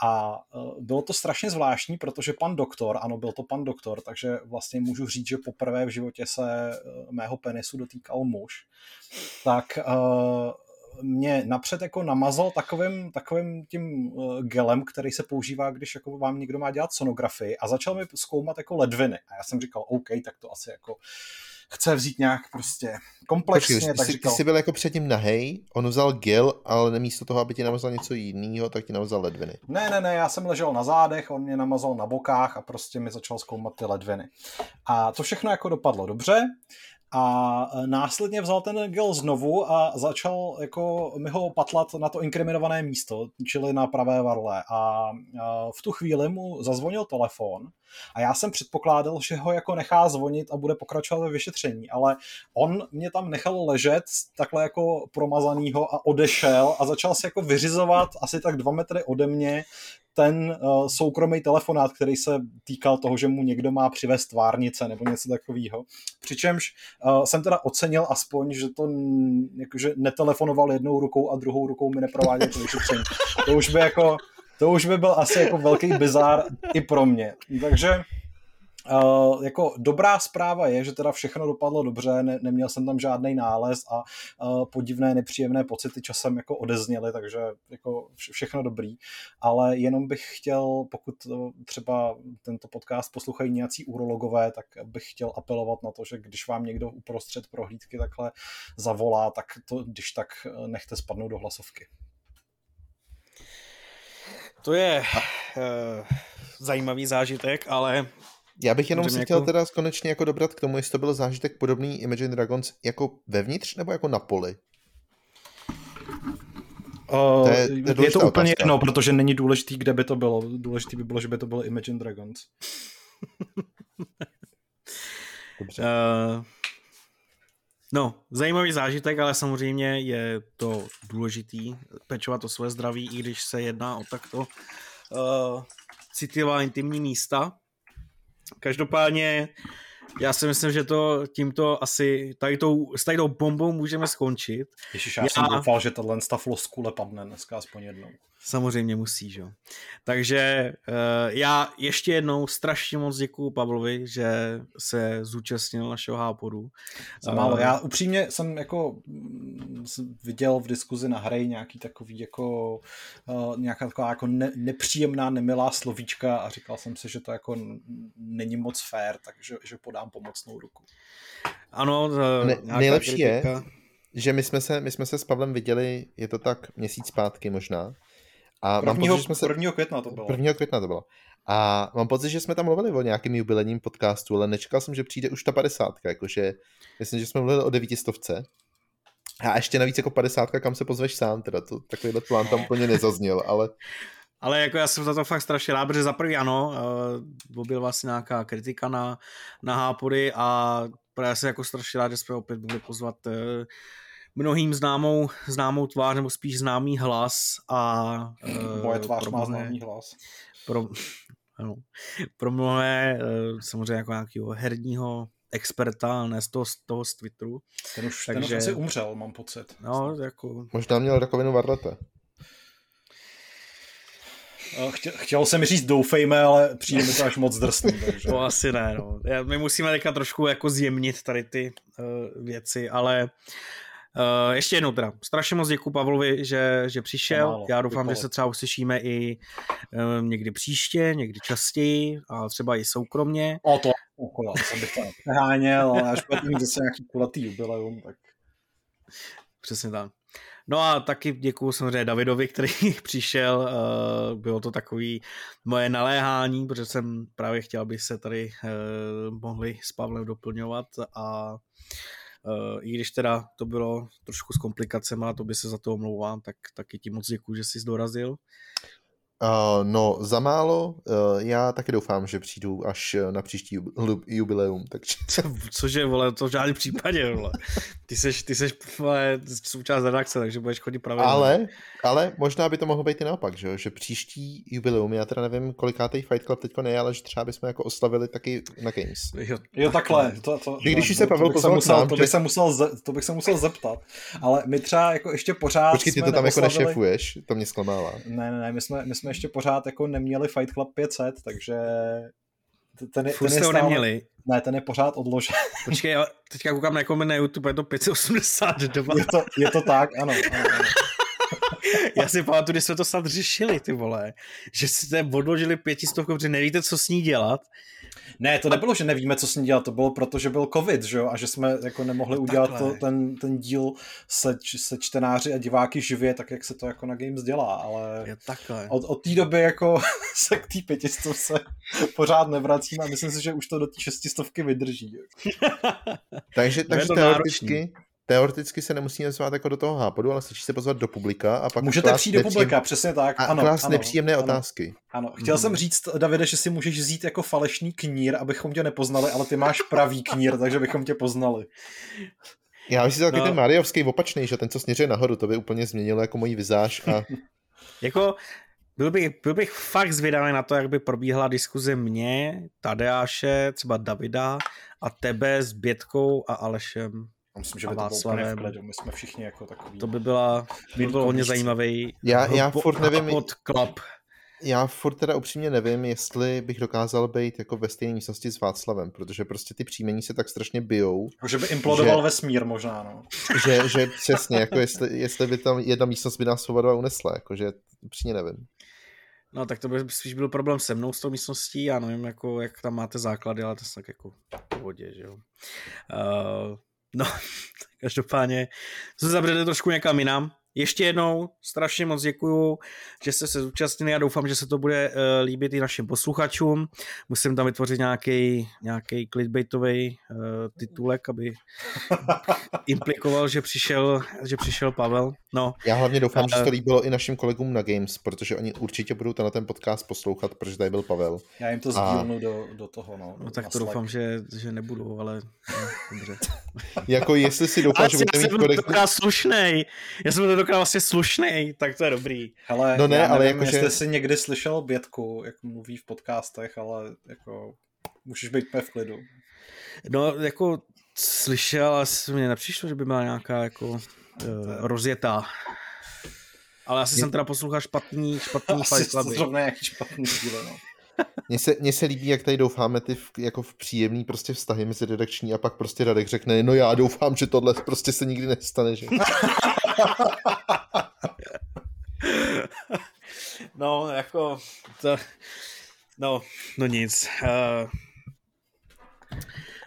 A eh, bylo to strašně zvláštní, protože pan doktor, ano, byl to pan doktor, takže vlastně můžu říct, že poprvé v životě se eh, mého penisu dotýkal muž, tak mě napřed jako namazal takovým, takovým tím eh, gelem, který se používá, když jako vám někdo má dělat sonografii a začal mi zkoumat jako ledviny. A já jsem říkal, OK, tak to asi jako chce vzít nějak prostě komplexně. Počkej, tak ty, říkal, ty jsi byl jako předtím nahej, on vzal gel, ale místo toho, aby ti namazal něco jiného, tak ti namazal ledviny. Ne, ne, ne, já jsem ležel na zádech, on mě namazal na bokách a prostě mi začal zkoumat ty ledviny. A to všechno jako dopadlo dobře a e, následně vzal ten gel znovu a začal jako mi ho patlat na to inkriminované místo, čili na pravé varle. A v tu chvíli mu zazvonil telefon a já jsem předpokládal, že ho jako nechá zvonit a bude pokračovat ve vyšetření, ale on mě tam nechal ležet takhle jako promazanýho a odešel a začal se jako vyřizovat asi tak dva metry ode mě ten uh, soukromý telefonát, který se týkal toho, že mu někdo má přivést tvárnice nebo něco takového. Přičemž uh, jsem teda ocenil aspoň, že to jakože netelefonoval jednou rukou a druhou rukou mi neprováděl to vyšetření. To už by jako to už by byl asi jako velký bizár i pro mě. Takže Uh, jako dobrá zpráva je, že teda všechno dopadlo dobře, ne, neměl jsem tam žádný nález a uh, podivné nepříjemné pocity časem jako odezněly, takže jako vše, všechno dobrý, ale jenom bych chtěl, pokud třeba tento podcast poslouchají nějací urologové, tak bych chtěl apelovat na to, že když vám někdo uprostřed prohlídky takhle zavolá, tak to když tak nechte spadnout do hlasovky. To je uh, zajímavý zážitek, ale já bych jenom si chtěl jako... teda konečně jako dobrat k tomu, jestli to byl zážitek podobný Imagine Dragons jako vevnitř nebo jako na poli? Uh, to je, to je, je to úplně jedno, protože není důležitý, kde by to bylo. Důležitý by bylo, že by to bylo Imagine Dragons. Dobře. Uh, no, zajímavý zážitek, ale samozřejmě je to důležitý pečovat o své zdraví, i když se jedná o takto uh, citlivá intimní místa. Každopádně já si myslím, že to tímto asi tady tou, s tady tou bombou můžeme skončit. Ježiš, já, já jsem doufal, že tahle floskule padne dneska aspoň jednou. Samozřejmě musí, že? Takže uh, já ještě jednou strašně moc děkuju Pavlovi, že se zúčastnil našeho háporu. Za málo. Uh, já upřímně jsem jako mm, viděl v diskuzi na hry nějaký takový jako uh, nějaká taková jako ne, nepříjemná, nemilá slovíčka a říkal jsem si, že to jako není moc fair, takže že podám pomocnou ruku. Ano, ne, nejlepší kritika. je, že my jsme, se, my jsme se s Pavlem viděli, je to tak měsíc zpátky možná. A prvního, mám pocit, že jsme se... prvního května to bylo. Prvního května to bylo. A mám pocit, že jsme tam mluvili o nějakém jubilejním podcastu, ale nečekal jsem, že přijde už ta padesátka, jakože myslím, že jsme mluvili o devítistovce. A ještě navíc jako padesátka, kam se pozveš sám, teda to, takovýhle plán tam úplně nezazněl, ale... Ale jako já jsem za to fakt strašně rád, protože za prvý ano, uh, byl vlastně nějaká kritika na, na Hápory a já jsem jako strašně rád, že jsme opět mohli pozvat uh, mnohým známou, známou tvář, nebo spíš známý hlas a... Uh, Moje tvář má známý hlas. Pro, ano, pro mnohé uh, samozřejmě jako nějakého herního experta, ne z toho, z toho z Twitteru. Ten už, Takže, ten už asi umřel, mám pocit. No, jako... Možná měl rakovinu varlete. Chtěl, chtěl jsem říct doufejme, ale přijde mi to až moc drsný. Takže... To asi ne, no. My musíme teďka trošku jako zjemnit tady ty uh, věci, ale Uh, ještě jednou teda, strašně moc děkuji Pavlovi, že, že přišel. Málo, Já doufám, že se třeba uslyšíme i uh, někdy příště, někdy častěji a třeba i soukromně. O to, okolo, jsem bych to neháněl, ale až mít zase nějaký kulatý jubileum, tak... Přesně tak. No a taky děkuji samozřejmě Davidovi, který přišel. Uh, bylo to takový moje naléhání, protože jsem právě chtěl, aby se tady uh, mohli s Pavlem doplňovat a Uh, I když teda to bylo trošku s komplikacemi, a to by se za to omlouvám, tak taky ti moc děkuji, že jsi dorazil. Uh, no, za málo. Uh, já taky doufám, že přijdu až na příští jubileum. Takže... Cože, vole, to v žádném případě, vole. Ty seš, ty seš vole, součást redakce, takže budeš chodit pravidelně. Ale, ale možná by to mohlo být i naopak, že, že příští jubileum, já teda nevím, kolikátej Fight Club teďko ne, ale že třeba bychom jako oslavili taky na Games. Jo, jo takhle. To, to, že když to, se Pavel to, musel, nám, to, bych že... se musel, to bych se musel zeptat, ale my třeba jako ještě pořád Počkej, ty to tam jako nešefuješ, to mě zklamává. Ne, ne, ne, my jsme, my jsme ještě pořád jako neměli Fight Club 500, takže ten, Furt ten je stále, neměli. Ne, ten je pořád odložen. Počkej, já teďka koukám na koment na YouTube, je to 582. Je to, je to tak, ano. ano, ano. já si pamatuju, když jsme to snad řešili, ty vole, že jste odložili pětistovku, protože nevíte, co s ní dělat ne, to nebylo, že nevíme, co s ní dělat, to bylo proto, že byl covid, že jo, a že jsme jako nemohli no udělat to, ten, ten díl se, se čtenáři a diváky živě, tak jak se to jako na Games dělá, ale je takhle. od, od té doby jako se k té pětistovce pořád nevracíme a myslím si, že už to do té šestistovky vydrží. takže takže teoreticky, teoreticky se nemusíme zvát jako do toho hápodu, ale stačí se pozvat do publika a pak Můžete přijít do publika, přesně tak. A ano, klást ano, nepříjemné ano, otázky. Ano, chtěl hmm. jsem říct, Davide, že si můžeš vzít jako falešný knír, abychom tě nepoznali, ale ty máš pravý knír, takže bychom tě poznali. Já myslím, že taky no. ten Mariovský opačný, že ten, co směřuje nahoru, to by úplně změnilo jako mojí vizáž a... jako byl bych, byl bych fakt zvědavý na to, jak by probíhala diskuze mě, Tadeáše, třeba Davida a tebe s Bětkou a Alešem. A myslím, že by to bylo úplně v klidu. My jsme všichni jako takový... To by byla, by bylo hodně zajímavý já, já furt nevím, pod klub. Já furt teda upřímně nevím, jestli bych dokázal být jako ve stejné místnosti s Václavem, protože prostě ty příjmení se tak strašně bijou. Že by implodoval že, vesmír možná, no. Že, že přesně, jako jestli, jestli by tam jedna místnost by nás oba dva unesla, jakože upřímně nevím. No tak to by spíš byl problém se mnou s tou místností, já nevím, jako, jak tam máte základy, ale to je tak jako v pohodě, že jo. Uh, No, každopádně jsme zabředli trošku někam jinam. Ještě jednou strašně moc děkuju, že jste se zúčastnili a doufám, že se to bude uh, líbit i našim posluchačům. Musím tam vytvořit nějaký, nějaký clickbaitový uh, titulek, aby implikoval, že přišel, že přišel Pavel. No. Já hlavně doufám, uh, že to líbilo i našim kolegům na Games, protože oni určitě budou na ten podcast poslouchat, protože tady byl Pavel. Já jim to sdílnu a... do, do toho. No, no tak to doufám, že, že nebudou, ale no, dobře. jako jestli si doufám, že budete mít korektní... slušnej. Já jsem to tentokrát vlastně slušný, tak to je dobrý. Hele, no ne, já nevím, ale jako, jestli že... jsi někdy slyšel Bětku, jak mluví v podcastech, ale jako můžeš být v klidu. No, jako slyšel, ale mně nepřišlo, že by byla nějaká jako uh, rozjetá. Ale asi je... jsem teda poslouchal špatný, špatný Fight Cluby. Asi nějaký špatný díle, no. Mně se, mně se líbí, jak tady doufáme ty v, jako v příjemný prostě vztahy mezi redakční a pak prostě Radek řekne, no já doufám, že tohle prostě se nikdy nestane, že? no, jako, to, no, no nic. Uh,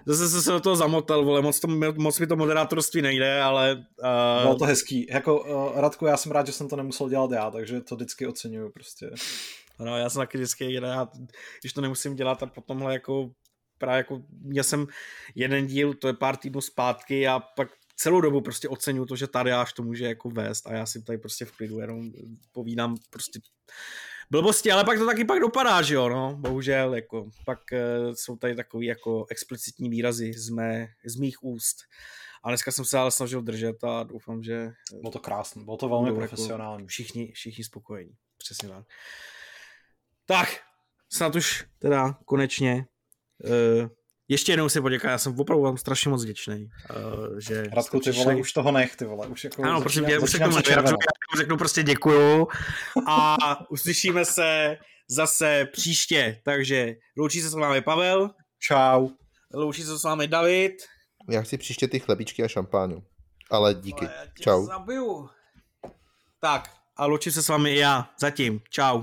zase jsem se do toho zamotal, vole, moc, to, moc mi to moderátorství nejde, ale... Uh... Bylo to hezký. Jako, uh, Radku, já jsem rád, že jsem to nemusel dělat já, takže to vždycky oceňuju prostě. No, já jsem taky vždycky rád, když to nemusím dělat a potomhle jako právě jako měl jsem jeden díl, to je pár týdnů zpátky a pak celou dobu prostě oceňuju to, že tady až to může jako vést a já si tady prostě v klidu jenom povídám prostě blbosti, ale pak to taky pak dopadá, že jo, no, bohužel, jako, pak uh, jsou tady takový jako explicitní výrazy z, mé, z mých úst. A dneska jsem se ale snažil držet a doufám, že... Bylo to krásné, bylo to velmi jako profesionální. Jako všichni, všichni spokojení, přesně tak. Tak, snad už teda konečně uh, ještě jednou si poděkat, já jsem opravdu vám strašně moc vděčný. Uh, že Radku, ty vole, už toho nech, ty vole. Už jako ano, prosím tě, už se k tomu já řeknu prostě děkuju a uslyšíme se zase příště. Takže loučí se s vámi Pavel. Čau. Loučí se s vámi David. Já chci příště ty chlebičky a šampánu. Ale díky. Ale Čau. Zabiju. Tak, a loučím se s vámi i já. Zatím. Čau.